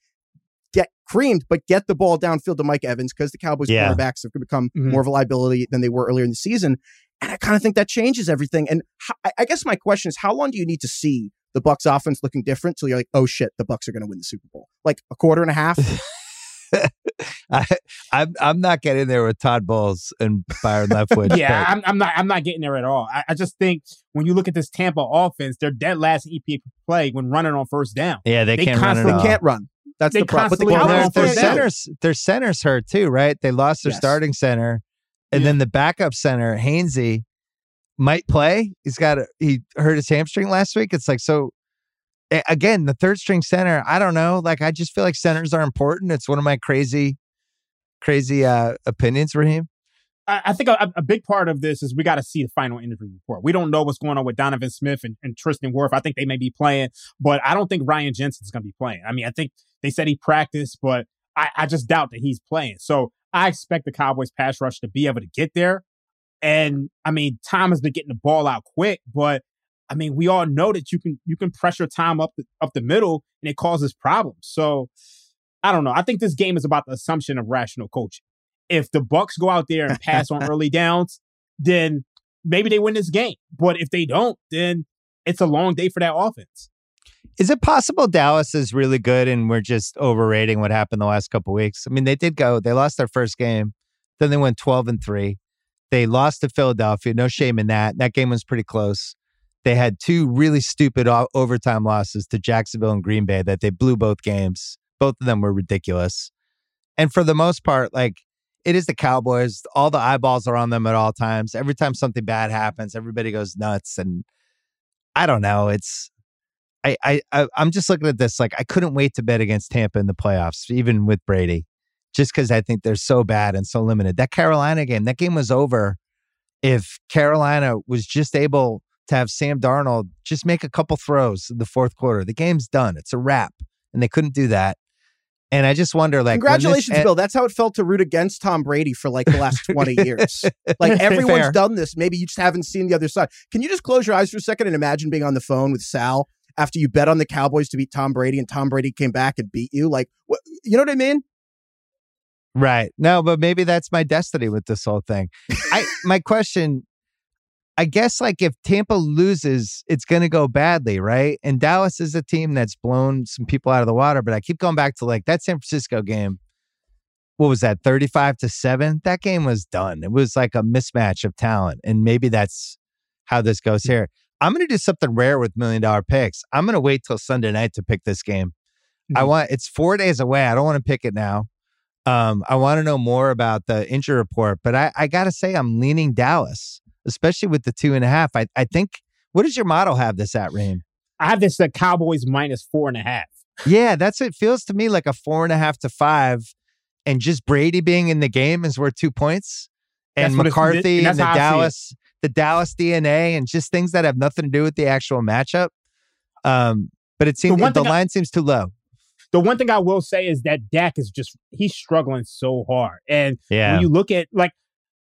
get creamed, but get the ball downfield to Mike Evans because the Cowboys Yeah. quarterbacks have become Mhm. more of a liability than they were earlier in the season. And I kind of think that changes everything. And ho- I- I guess my question is, how long do you need to see the Bucs offense looking different till you're like, oh shit, the Bucs are going to win the Super Bowl? Like a quarter and a half? I, I'm I'm not getting there with Todd Bowles and Byron Leftwich. yeah, I'm, I'm not. I'm not getting there at all. I, I just think when you look at this Tampa offense, they're dead last in EPA play when running on first down. yeah, they, they can't run it constantly all. they can't run. That's They the problem. But the constantly Well, run their, on their first down. centers their centers hurt too, right? They lost their Yes. starting center, and Yeah. then the backup center Hainsey might play. He's got a, he hurt his hamstring last week. It's like so. Again, the third string center. I don't know. Like I just feel like centers are important. It's one of my crazy, crazy uh opinions, Raheem. I, I think a, a big part of this is we got to see the final injury report. We don't know what's going on with Donovan Smith and, and Tristan Wirfs. I think they may be playing, but I don't think Ryan Jensen's going to be playing. I mean, I think they said he practiced, but I, I just doubt that he's playing. So I expect the Cowboys pass rush to be able to get there. And I mean, Tom has been getting the ball out quick, but I mean, we all know that you can you can pressure time up the, up the middle and it causes problems. So I don't know. I think this game is about the assumption of rational coaching. If the Bucs go out there and pass on early downs, then maybe they win this game. But if they don't, then it's a long day for that offense. Is it possible Dallas is really good and we're just overrating what happened the last couple weeks? I mean, they did go. They lost their first game, then they went twelve and three. They lost to Philadelphia. No shame in that. That game was pretty close. They had two really stupid o- overtime losses to Jacksonville and Green Bay that they blew both games. Both of them were ridiculous. And for the most part, like it is the Cowboys. All the eyeballs are on them at all times. Every time something bad happens, everybody goes nuts. And I don't know. It's I, I, I I'm just looking at this like I couldn't wait to bet against Tampa in the playoffs, even with Brady, just because I think they're so bad and so limited. That Carolina game, that game was over if Carolina was just able to have Sam Darnold just make a couple throws in the fourth quarter. The game's done. It's a wrap, and they couldn't do that. And I just wonder, like, when this Congratulations, Bill. That's how it felt to root against Tom Brady for like the last 20 years. Like everyone's Fair. done this. Maybe you just haven't seen the other side. Can you just close your eyes for a second and imagine being on the phone with Sal after you bet on the Cowboys to beat Tom Brady and Tom Brady came back and beat you? Like, what, you know what I mean? Right. No, but maybe that's my destiny with this whole thing. I my question I guess like if Tampa loses, it's going to go badly, right? And Dallas is a team that's blown some people out of the water, but I keep going back to like that San Francisco game. What was that? 35 to 7? That game was done. It was like a mismatch of talent and maybe that's how this goes here. I'm going to do something rare with million dollar picks. I'm going to wait till Sunday night to pick this game. I Mhm. want it's 4 days away. I don't want to pick it now. Um, I want to know more about the injury report, but I, I got to say, I'm leaning Dallas, especially with the two and a half. I, I think, what does your model have this at, Raheem? I have this at Cowboys minus four and a half. Yeah, that's it. Feels to me like a four and a half to five, and just Brady being in the game is worth two points, and That's McCarthy and and, the how I see it. Dallas, the Dallas DNA, and just things that have nothing to do with the actual matchup. Um, but it seems one the thing I- line seems too low. The one thing I will say is that Dak is just he's struggling so hard. And Yeah, when you look at like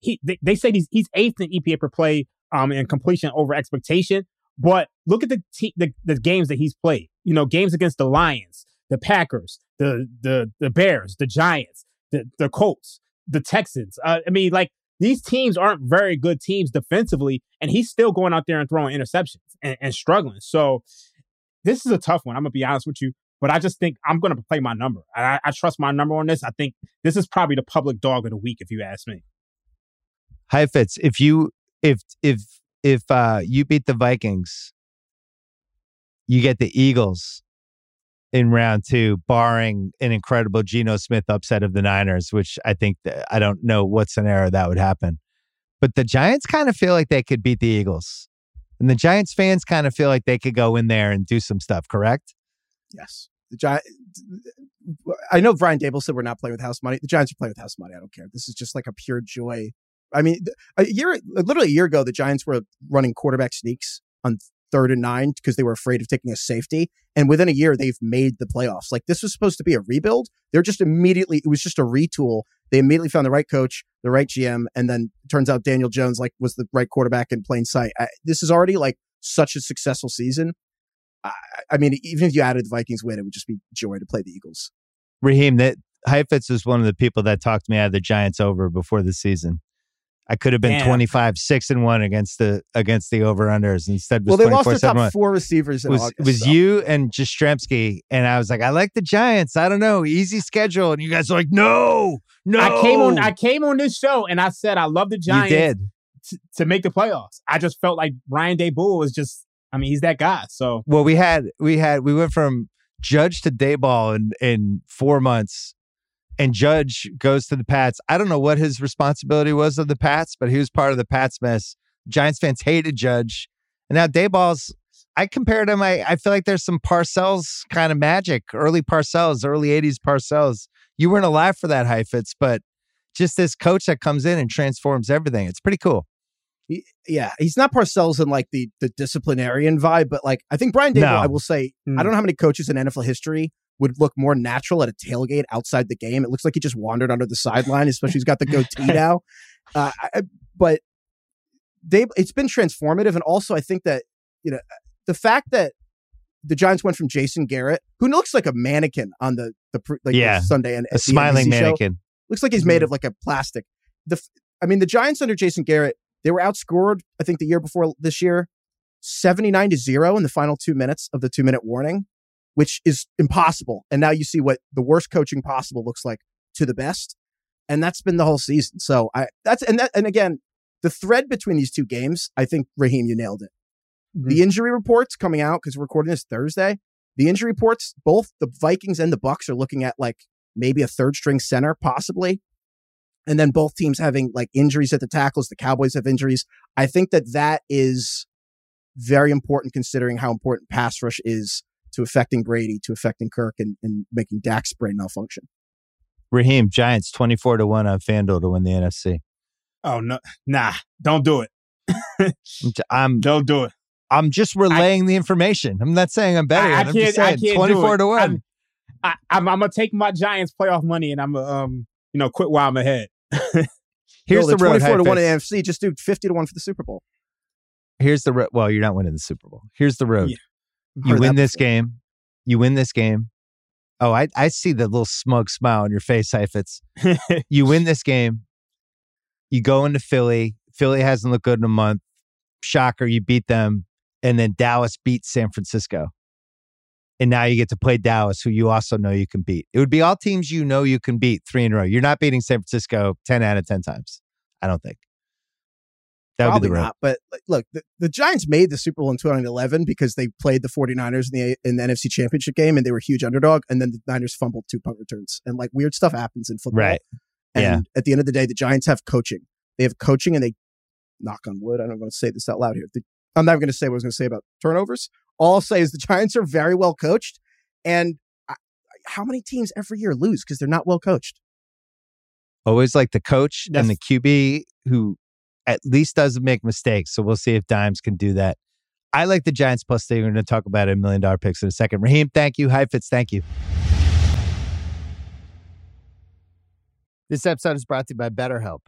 he they, they say he's he's eighth in EPA per play um and completion over expectation. But look at the, te- the the games that he's played. You know, games against the Lions, the Packers, the the the Bears, the Giants, the the Colts, the Texans. Uh, I mean, like these teams aren't very good teams defensively, and he's still going out there and throwing interceptions and, and struggling. So this is a tough one. I'm gonna be honest with you, but I just think I'm gonna play my number. I, I trust my number on this. I think this is probably the public dog of the week, if you ask me. Heifetz, if you if if if uh you beat the Vikings, you get the Eagles in round two, barring an incredible Geno Smith upset of the Niners, which I think that, I don't know what scenario that would happen. But the Giants kind of feel like they could beat the Eagles. And the Giants fans kind of feel like they could go in there and do some stuff, correct? Yes. The Giant. I know Brian Daboll said we're not playing with house money. The Giants are playing with house money. I don't care. This is just like a pure joy. I mean, a year, literally a year ago, the Giants were running quarterback sneaks on third and nine because they were afraid of taking a safety. And within a year, they've made the playoffs. Like this was supposed to be a rebuild. They're just immediately, it was just a retool. They immediately found the right coach, the right GM, and then turns out Daniel Jones like was the right quarterback in plain sight. I, this is already like such a successful season. I, I mean, even if you added the Vikings win, it would just be joy to play the Eagles. Raheem, that Heifetz was one of the people that talked me out of the Giants over before the season. I could have been Damn. 25, 6 and 1 against the against the over unders. Instead Well, was they lost their 7 top four receivers It was August. it was so. you and Jastrzemski, and I was like, I like the Giants. I don't know, easy schedule, and you guys are like, no, no. I came on I came on this show and I said I love the Giants. you Giants did. t- to make the playoffs. I just felt like Brian Daboll was just I mean, he's that guy. So Well, we had we had we went from Judge to Daboll in in four months, and Judge goes to the Pats. I don't know what his responsibility was of the Pats, but he was part of the Pats mess. Giants fans hated Judge, and now Daboll's. I compared him. I, I feel like there's some Parcells kind of magic, early Parcells, early '80s Parcells. You weren't alive for that Heifetz, but just this coach that comes in and transforms everything. It's pretty cool. He- yeah, he's not Parcells in like the the disciplinarian vibe, but like I think Brian Daboll, No. I will say, Hmm. I don't know how many coaches in NFL history would look more natural at a tailgate outside the game. It looks like he just wandered under the sideline, especially he's got the goatee now. Uh, I, but they, it's been transformative, and also I think that you know the fact that the Giants went from Jason Garrett, who looks like a mannequin on the the like the Yeah, Sunday and A smiling mannequin. looks like he's Mm-hmm. made of like a plastic. The, I mean, the Giants under Jason Garrett, they were outscored. I think the year before this year, seventy nine to zero in the final two minutes of the two minute warning, which is impossible. And now you see what the worst coaching possible looks like to the best, and that's been the whole season. So I that's and that and again, the thread between these two games, I think Raheem, you nailed it. Mm-hmm. The injury reports coming out because we're recording this Thursday. The injury reports, both the Vikings and the Bucs are looking at like maybe a third string center, possibly. And then both teams having like injuries at the tackles. The Cowboys have injuries. I think that that is very important considering how important pass rush is to affecting Brady, to affecting Kirk, and, and making Dak's brain malfunction. Raheem Giants twenty four to one on Fanduel to win the NFC. oh no, nah, don't do it. I'm Don't do it. I'm just relaying the information. I'm not saying I'm betting. I, I I'm just can't- I saying can't 24 to 1. I'm- I, I'm, I'm gonna take my Giants playoff money and I'm gonna um you know quit while I'm ahead. Here's Bill, the road. 24 to 1 Heifetz. in AFC. Just do 50 to 1 for the Super Bowl. Here's the road. Well, you're not winning the Super Bowl. Here's the road. Yeah. You win this before. game. You win this game. Oh, I, I see the little smug smile on your face, Heifetz. you win this game. You go into Philly. Philly hasn't looked good in a month. Shocker, you beat them. And then Dallas beats San Francisco. And now you get to play Dallas, who you also know you can beat. It would be all teams you know you can beat three in a row. You're not beating San Francisco 10 out of 10 times. I don't think. That would Probably be the not. But like, look, the, the Giants made the Super Bowl in 2011 because they played the 49ers in the, in the NFC Championship game and they were a huge underdog. And then the Niners fumbled two punt returns. And like weird stuff happens in football. Right. And Yeah. at the end of the day, the Giants have coaching. They have coaching and they knock on wood. I don't want to say this out loud here. The- I'm not going to say what I was going to say about turnovers. All I'll say is the Giants are very well coached. And I, how many teams every year lose because they're not well coached? Always like the coach and the QB who at least doesn't make mistakes. So we'll see if Dimes can do that. I like the Giants plus three. We're going to talk about a million dollar picks in a second. Raheem, thank you. Heifetz, thank you. This episode is brought to you by BetterHelp.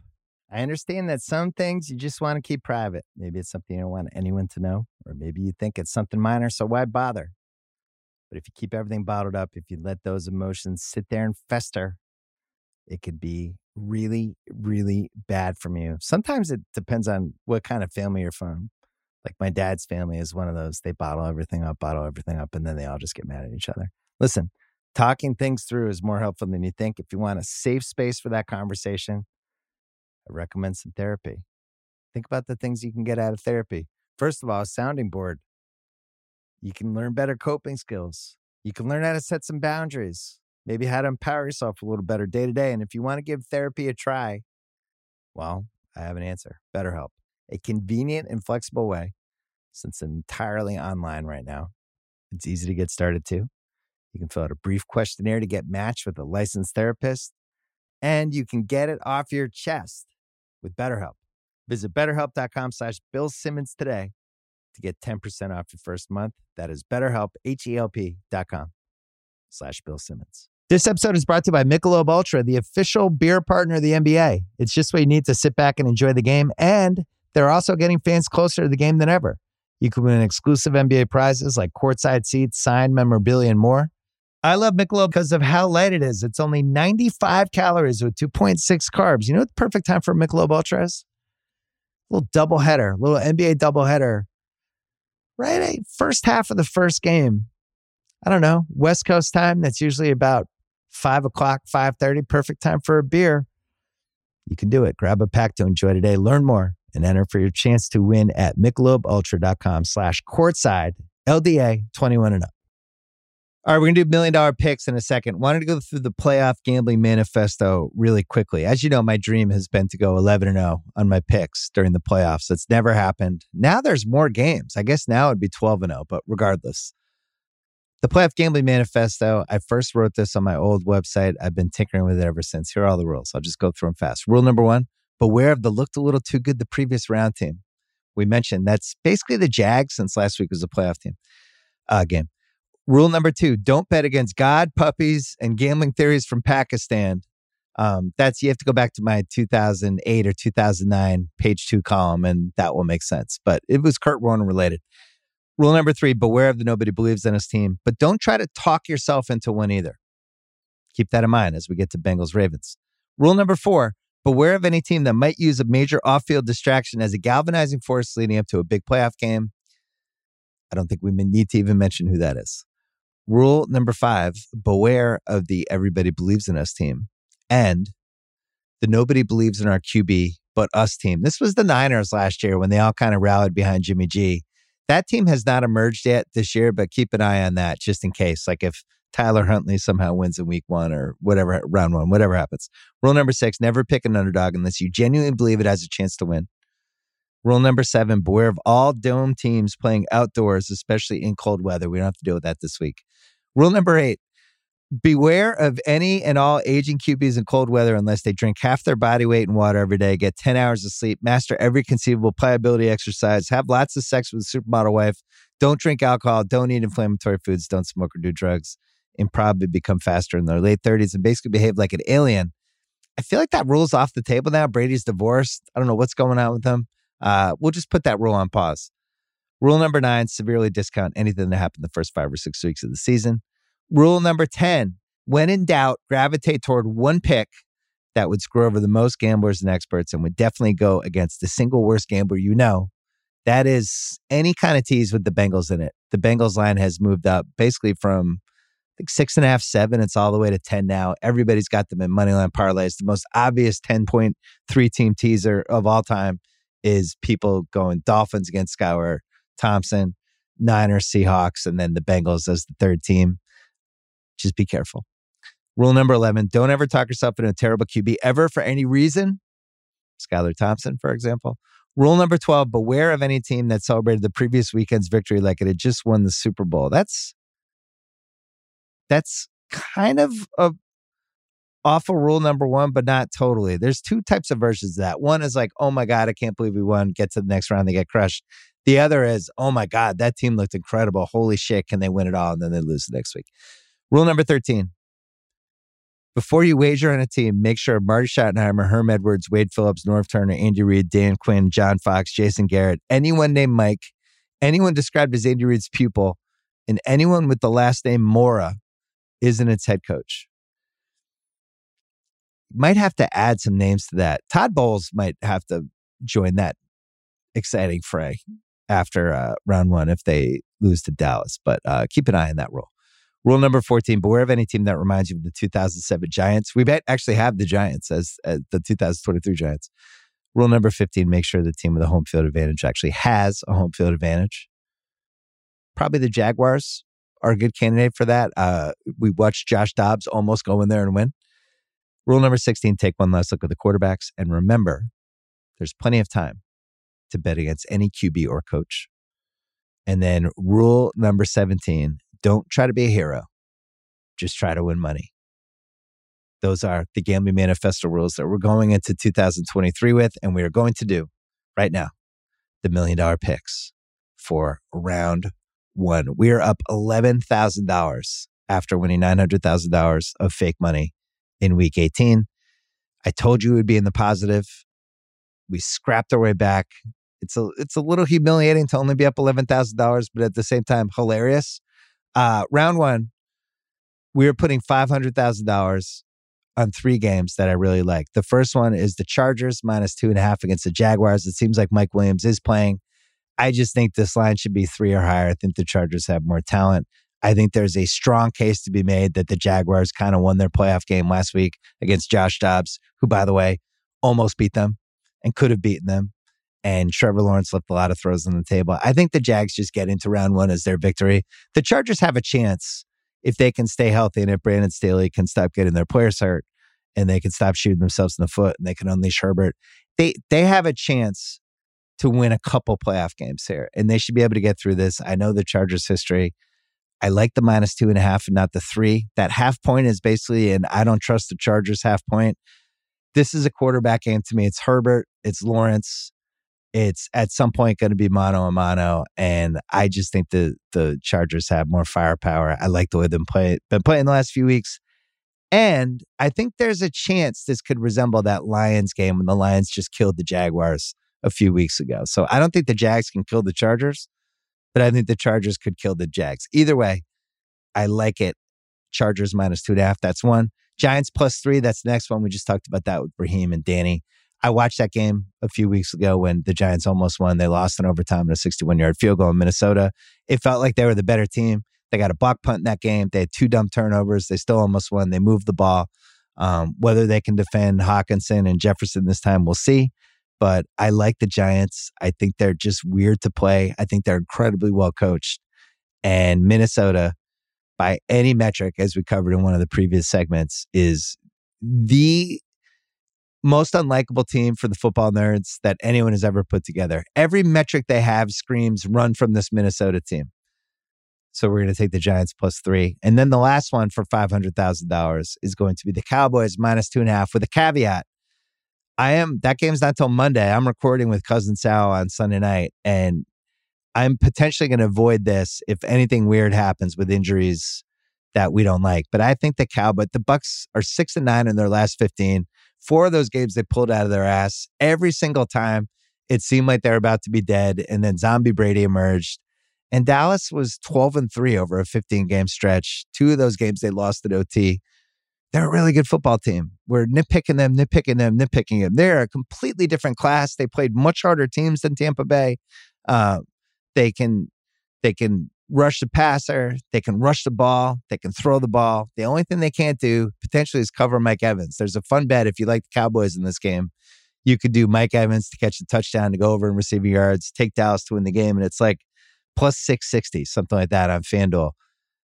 I understand that some things you just want to keep private. Maybe it's something you don't want anyone to know, or maybe you think it's something minor, so why bother? But if you keep everything bottled up, if you let those emotions sit there and fester, it could be really, really bad from you. Sometimes it depends on what kind of family you're from. Like my dad's family is one of those. They bottle everything up, bottle everything up, and then they all just get mad at each other. Listen, talking things through is more helpful than you think. If you want a safe space for that conversation, I recommend some therapy. Think about the things you can get out of therapy. First of all, a sounding board. You can learn better coping skills. You can learn how to set some boundaries, maybe how to empower yourself a little better day to day. And if you want to give therapy a try, well, I have an answer BetterHelp, a convenient and flexible way since entirely online right now. It's easy to get started too. You can fill out a brief questionnaire to get matched with a licensed therapist, and you can get it off your chest with BetterHelp. Visit betterhelp.com slash Bill Simmons today to get 10% off your first month. That is betterhelp, H-E-L-P dot com slash Bill Simmons. This episode is brought to you by Michelob Ultra, the official beer partner of the NBA. It's just what you need to sit back and enjoy the game, and they're also getting fans closer to the game than ever. You can win exclusive NBA prizes like courtside seats, signed memorabilia, and more. I love Michelob because of how light it is. It's only 95 calories with 2.6 carbs. You know what the perfect time for Michelob Ultra is? A little double header, little NBA double header. Right, first half of the first game. I don't know, West Coast time. That's usually about five o'clock, five thirty. Perfect time for a beer. You can do it. Grab a pack to enjoy today. Learn more and enter for your chance to win at michelobultra.com slash courtside LDA 21 and up. All right, we're going to do million dollar picks in a second. Wanted to go through the playoff gambling manifesto really quickly. As you know, my dream has been to go 11 and 0 on my picks during the playoffs. It's never happened. Now there's more games. I guess now it'd be 12 and 0, but regardless. The playoff gambling manifesto, I first wrote this on my old website. I've been tinkering with it ever since. Here are all the rules. I'll just go through them fast. Rule number one beware of the looked a little too good the previous round team. We mentioned that's basically the Jags since last week was a playoff team uh, game. Rule number two don't bet against God, puppies, and gambling theories from Pakistan. Um, that's you have to go back to my 2008 or 2009 page two column, and that will make sense. But it was Kurt Warner related. Rule number three beware of the nobody believes in us team, but don't try to talk yourself into one either. Keep that in mind as we get to Bengals Ravens. Rule number four beware of any team that might use a major off field distraction as a galvanizing force leading up to a big playoff game. I don't think we need to even mention who that is. Rule number five beware of the everybody believes in us team and the nobody believes in our QB but us team. This was the Niners last year when they all kind of rallied behind Jimmy G. That team has not emerged yet this year, but keep an eye on that just in case. Like if Tyler Huntley somehow wins in week one or whatever, round one, whatever happens. Rule number six never pick an underdog unless you genuinely believe it has a chance to win. Rule number seven beware of all dome teams playing outdoors, especially in cold weather. We don't have to deal with that this week. Rule number eight beware of any and all aging QBs in cold weather unless they drink half their body weight in water every day, get 10 hours of sleep, master every conceivable pliability exercise, have lots of sex with a supermodel wife, don't drink alcohol, don't eat inflammatory foods, don't smoke or do drugs. and probably become faster in their late 30s and basically behave like an alien. I feel like that rule's off the table now. Brady's divorced. I don't know what's going on with him. Uh, we'll just put that rule on pause. Rule number nine severely discount anything that happened the first five or six weeks of the season. Rule number 10 when in doubt, gravitate toward one pick that would screw over the most gamblers and experts and would definitely go against the single worst gambler you know. That is any kind of tease with the Bengals in it. The Bengals line has moved up basically from six and a half, seven. It's all the way to 10 now. Everybody's got them in moneyline parlays. The most obvious 10.3 team teaser of all time is people going Dolphins against Skylar Thompson, Niners, Seahawks, and then the Bengals as the third team. Just be careful. Rule number 11 don't ever talk yourself into a terrible QB ever for any reason. Skylar Thompson, for example. Rule number 12 beware of any team that celebrated the previous weekend's victory like it had just won the Super Bowl. That's that's kind of a awful rule number one, but not totally. There's two types of versions of that. One is like, oh my God, I can't believe we won. Get to the next round, they get crushed. The other is, oh my God, that team looked incredible. Holy shit, can they win it all? And then they lose the next week. Rule number 13. Before you wager on a team, make sure Marty Schottenheimer, Herm Edwards, Wade Phillips, Norv Turner, Andy Reid, Dan Quinn, John Fox, Jason Garrett, anyone named Mike, anyone described as Andy Reid's pupil, and anyone with the last name Mora isn't its head coach. Might have to add some names to that. Todd Bowles might have to join that exciting fray after uh, round one if they lose to Dallas, but uh, keep an eye on that rule. Rule number 14 beware of any team that reminds you of the 2007 Giants. We bet actually have the Giants as, as the 2023 Giants. Rule number 15 make sure the team with a home field advantage actually has a home field advantage. Probably the Jaguars are a good candidate for that. Uh, we watched Josh Dobbs almost go in there and win. Rule number 16 take one last look at the quarterbacks. And remember, there's plenty of time to bet against any QB or coach. And then rule number 17 don't try to be a hero, just try to win money. Those are the Gambling Manifesto rules that we're going into 2023 with, and we are going to do right now the million dollar picks for round one. We are up $11,000 after winning $900,000 of fake money in week 18. I told you would be in the positive. We scrapped our way back. It's a it's a little humiliating to only be up eleven thousand dollars, but at the same time hilarious. Uh, round one, we are putting five hundred thousand dollars on three games that I really like. The first one is the Chargers minus two and a half against the Jaguars. It seems like Mike Williams is playing. I just think this line should be three or higher. I think the Chargers have more talent. I think there's a strong case to be made that the Jaguars kind of won their playoff game last week against Josh Dobbs, who, by the way, almost beat them and could have beaten them. And Trevor Lawrence left a lot of throws on the table. I think the Jags just get into round one as their victory. The Chargers have a chance if they can stay healthy and if Brandon Staley can stop getting their players hurt and they can stop shooting themselves in the foot and they can unleash Herbert. They they have a chance to win a couple playoff games here, and they should be able to get through this. I know the Chargers' history. I like the minus two and a half and not the three. That half point is basically an I don't trust the Chargers half point. This is a quarterback game to me. It's Herbert, it's Lawrence, it's at some point going to be mano a mano, and I just think the the Chargers have more firepower. I like the way they've play, been playing the last few weeks. And I think there's a chance this could resemble that Lions game when the Lions just killed the Jaguars a few weeks ago. So I don't think the Jags can kill the Chargers, but I think the Chargers could kill the Jags. Either way, I like it. Chargers minus two and a half. That's one. Giants plus three. That's the next one. We just talked about that with Raheem and Danny. I watched that game a few weeks ago when the Giants almost won. They lost in overtime in a 61 yard field goal in Minnesota. It felt like they were the better team. They got a block punt in that game. They had two dumb turnovers. They still almost won. They moved the ball. Um, whether they can defend Hockenson and Jefferson this time, we'll see but I like the Giants. I think they're just weird to play. I think they're incredibly well coached. And Minnesota, by any metric, as we covered in one of the previous segments, is the most unlikable team for the football nerds that anyone has ever put together. Every metric they have screams run from this Minnesota team. So we're going to take the Giants plus three. And then the last one for $500,000 is going to be the Cowboys minus two and a half with a caveat I am that game's not till Monday. I'm recording with cousin Sal on Sunday night, and I'm potentially going to avoid this if anything weird happens with injuries that we don't like. But I think the Cowboys, the Bucs are six and nine in their last 15. Four of those games they pulled out of their ass. Every single time it seemed like they're about to be dead. And then Zombie Brady emerged. And Dallas was 12 and 3 over a 15 game stretch. Two of those games they lost at OT. They're a really good football team. We're nitpicking them, nitpicking them, nitpicking them. They're a completely different class. They played much harder teams than Tampa Bay. Uh, they can they can rush the passer, they can rush the ball, they can throw the ball. The only thing they can't do potentially is cover Mike Evans. There's a fun bet if you like the Cowboys in this game. You could do Mike Evans to catch the touchdown to go over in receiving yards, take Dallas to win the game, and it's like plus 660, something like that on FanDuel.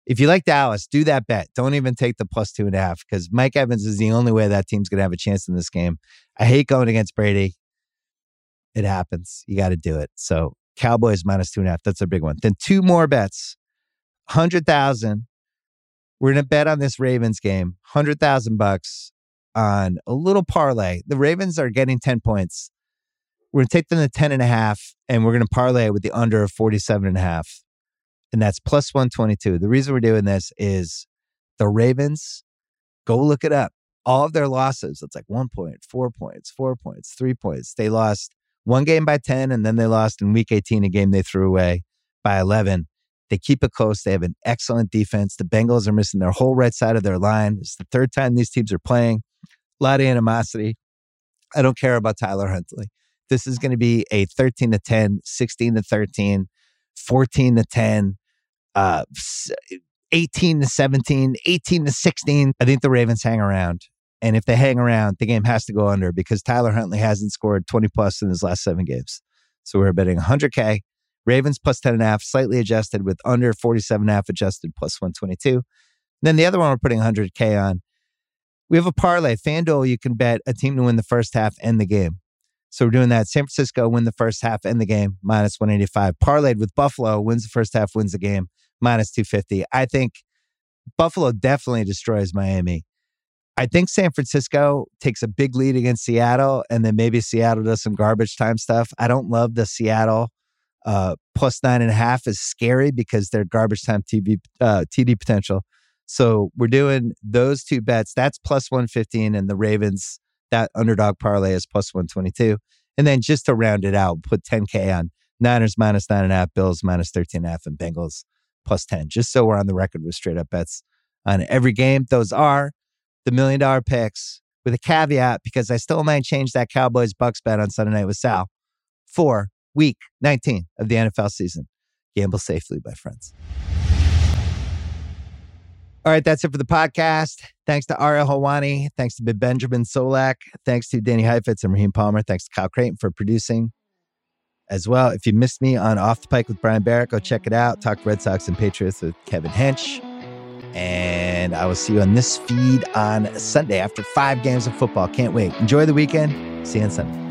If you like Dallas, do that bet. Don't even take the plus two and a half because Mike Evans is the only way that team's going to have a chance in this game. I hate going against Brady. It happens. You got to do it. So Cowboys minus two and a half. That's a big one. Then two more bets. 100,000. We're going to bet on this Ravens game. 100,000 bucks on a little parlay. The Ravens are getting 10 points. We're going to take them to 10 and a half and we're going to parlay with the under of 47 and a half. And that's plus 122. The reason we're doing this is the Ravens, go look it up. All of their losses, it's like one point, four points, four points, three points. They lost one game by 10, and then they lost in week 18, a game they threw away by 11. They keep it close. They have an excellent defense. The Bengals are missing their whole right side of their line. It's the third time these teams are playing. A lot of animosity. I don't care about Tyler Huntley. This is going to be a 13 to 10, 16 to 13, 14 to 10, uh, 18 to 17, 18 to 16. I think the Ravens hang around. And if they hang around, the game has to go under because Tyler Huntley hasn't scored 20 plus in his last seven games. So we're betting 100K. Ravens plus 10 and a half, slightly adjusted with under 47 a half adjusted plus 122. And then the other one we're putting 100K on. We have a parlay. FanDuel, you can bet a team to win the first half and the game. So we're doing that. San Francisco win the first half and the game, minus 185. Parlayed with Buffalo, wins the first half, wins the game, minus 250. I think Buffalo definitely destroys Miami. I think San Francisco takes a big lead against Seattle, and then maybe Seattle does some garbage time stuff. I don't love the Seattle uh, plus nine and a half is scary because their garbage time TV uh, TD potential. So we're doing those two bets. That's plus one fifteen, and the Ravens that underdog parlay is plus one twenty two. And then just to round it out, put ten k on Niners minus nine and a half, Bills minus thirteen and a half, and Bengals plus ten. Just so we're on the record with straight up bets on every game. Those are the million dollar picks with a caveat because I still might change that Cowboys Bucs bet on Sunday night with Sal for week 19 of the NFL season. Gamble safely, my friends. All right, that's it for the podcast. Thanks to Ariel Helwani. Thanks to Benjamin Solak. Thanks to Danny Heifetz and Raheem Palmer. Thanks to Kyle Crichton for producing as well. If you missed me on Off the Pike with Brian Barrett, go check it out. Talk Red Sox and Patriots with Kevin Hench. And I will see you on this feed on Sunday after five games of football. Can't wait. Enjoy the weekend. See you on Sunday.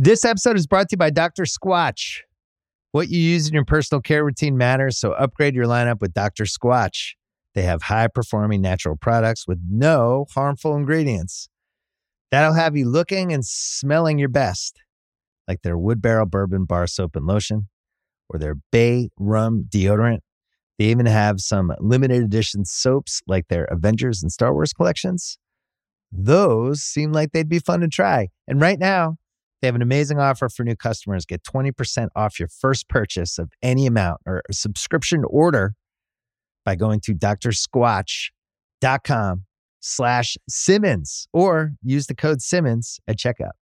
This episode is brought to you by Dr. Squatch. What you use in your personal care routine matters, so upgrade your lineup with Dr. Squatch. They have high performing natural products with no harmful ingredients. That'll have you looking and smelling your best, like their wood barrel bourbon bar soap and lotion or their bay rum deodorant. They even have some limited edition soaps like their Avengers and Star Wars collections. Those seem like they'd be fun to try. And right now, they have an amazing offer for new customers. Get 20% off your first purchase of any amount or subscription order by going to drsquatch.com slash Simmons or use the code Simmons at checkout.